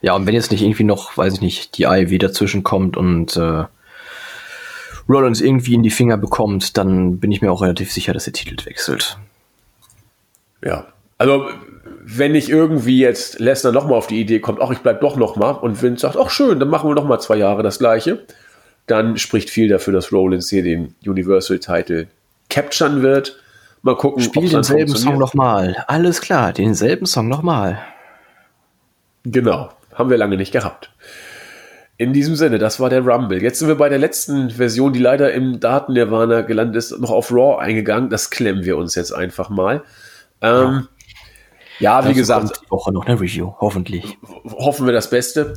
Ja, und wenn jetzt nicht irgendwie noch, weiß ich nicht, die AEW dazwischen kommt und äh, Rollins irgendwie in die Finger bekommt, dann bin ich mir auch relativ sicher, dass der Titel wechselt. Ja, also wenn nicht irgendwie jetzt Lesnar nochmal auf die Idee kommt, ach, ich bleib doch nochmal und Vince sagt, ach schön, dann machen wir nochmal zwei Jahre das gleiche, dann spricht viel dafür, dass Rollins hier den Universal-Title capturen wird. Mal gucken, Spiel denselben Song nochmal. Alles klar, denselben Song nochmal. Genau, haben wir lange nicht gehabt. In diesem Sinne, das war der Rumble. Jetzt sind wir bei der letzten Version, die leider im Daten-Nirvana gelandet ist, noch auf Raw eingegangen. Das klemmen wir uns jetzt einfach mal. Ähm, ja, wie das gesagt. Die Woche noch eine Review, hoffentlich. Hoffen wir das Beste.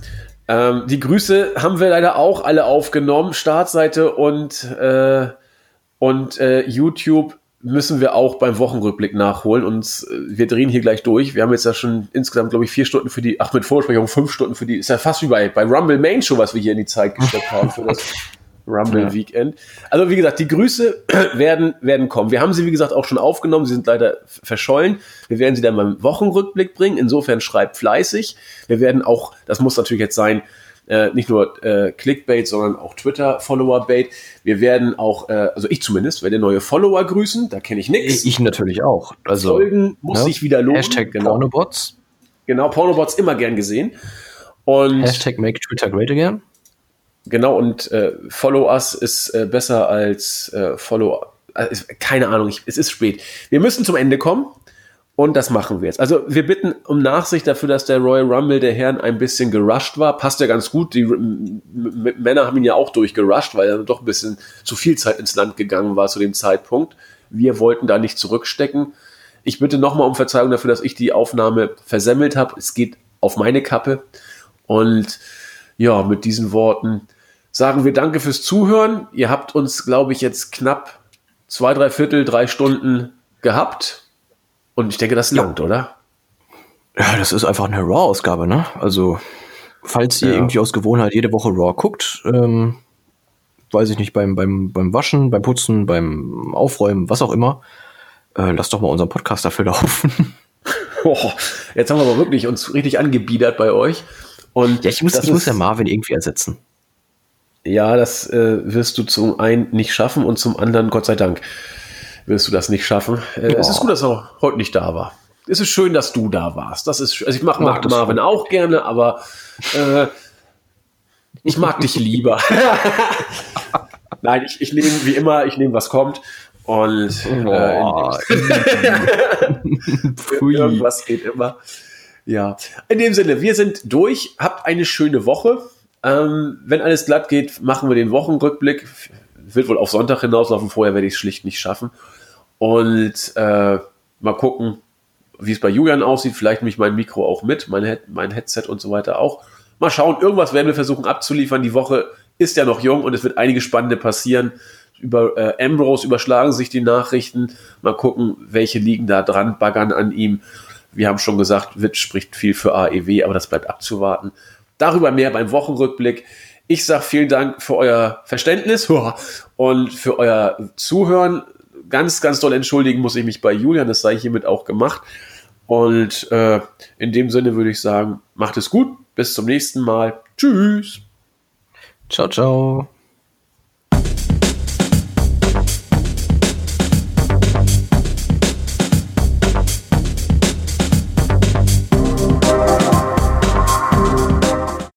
Ähm, die Grüße haben wir leider auch alle aufgenommen. Startseite und, äh, und äh, YouTube müssen wir auch beim Wochenrückblick nachholen. Und äh, wir drehen hier gleich durch. Wir haben jetzt ja schon insgesamt, glaube ich, vier Stunden für die, ach, mit Vorsprechung fünf Stunden für die, ist ja fast wie bei, bei Rumble Main Show, was wir hier in die Zeit gesteckt haben für das Rumble ja. Weekend. Also wie gesagt, die Grüße werden, werden kommen. Wir haben sie, wie gesagt, auch schon aufgenommen. Sie sind leider verschollen. Wir werden sie dann beim Wochenrückblick bringen. Insofern schreibt fleißig. Wir werden auch, das muss natürlich jetzt sein, äh, nicht nur äh, Clickbait, sondern auch Twitter-Follower-Bait. Wir werden auch, äh, also ich zumindest, werde neue Follower grüßen. Da kenne ich nichts. Ich natürlich auch. Also, Folgen muss ne? sich wieder lohnen. Hashtag genau. Pornobots. Genau, Pornobots immer gern gesehen. Und Hashtag Make Twitter Great Again. Genau, und äh, Follow Us ist äh, besser als äh, Follow äh, keine Ahnung, ich, es ist spät. Wir müssen zum Ende kommen. Und das machen wir jetzt. Also wir bitten um Nachsicht dafür, dass der Royal Rumble der Herren ein bisschen gerusht war. Passt ja ganz gut. Die Männer haben ihn ja auch durchgerusht, weil er doch ein bisschen zu viel Zeit ins Land gegangen war zu dem Zeitpunkt. Wir wollten da nicht zurückstecken. Ich bitte nochmal um Verzeihung dafür, dass ich die Aufnahme versemmelt habe. Es geht auf meine Kappe. Und ja, mit diesen Worten sagen wir Danke fürs Zuhören. Ihr habt uns, glaube ich, jetzt knapp zwei, drei Viertel, drei Stunden gehabt. Und ich denke, das langt, ja. oder? Ja, das ist einfach eine Raw-Ausgabe, ne? Also, falls ihr ja. irgendwie aus Gewohnheit jede Woche Raw guckt, ähm, weiß ich nicht, beim, beim, beim Waschen, beim Putzen, beim Aufräumen, was auch immer, äh, lasst doch mal unseren Podcast dafür laufen. oh, jetzt haben wir aber wirklich uns richtig angebiedert bei euch. Und ja, ich muss, ich muss ja Marvin irgendwie ersetzen. Ja, das äh, wirst du zum einen nicht schaffen und zum anderen, Gott sei Dank, wirst du das nicht schaffen. Äh, ja. Es ist gut, dass er heute nicht da war. Es ist schön, dass du da warst. Das ist, also ich mache mag Marvin auch gerne, aber äh, ich mag dich lieber. Nein, ich, ich nehme wie immer, ich nehme was kommt und äh, irgendwas geht immer. Ja, in dem Sinne, wir sind durch. Habt eine schöne Woche. Ähm, wenn alles glatt geht, machen wir den Wochenrückblick. Wird wohl auf Sonntag hinauslaufen. Vorher werde ich es schlicht nicht schaffen. Und äh, mal gucken, wie es bei Julian aussieht. Vielleicht mich mein Mikro auch mit, mein, Head, mein Headset und so weiter auch. Mal schauen, irgendwas werden wir versuchen abzuliefern. Die Woche ist ja noch jung und es wird einige spannende passieren. Über äh, Ambrose überschlagen sich die Nachrichten. Mal gucken, welche liegen da dran, baggern an ihm. Wir haben schon gesagt, Witt spricht viel für AEW, aber das bleibt abzuwarten. Darüber mehr beim Wochenrückblick. Ich sage vielen Dank für euer Verständnis und für euer Zuhören ganz, ganz doll entschuldigen muss ich mich bei Julian, das sei hiermit auch gemacht. Und äh, in dem Sinne würde ich sagen, macht es gut, bis zum nächsten Mal. Tschüss. Ciao, ciao.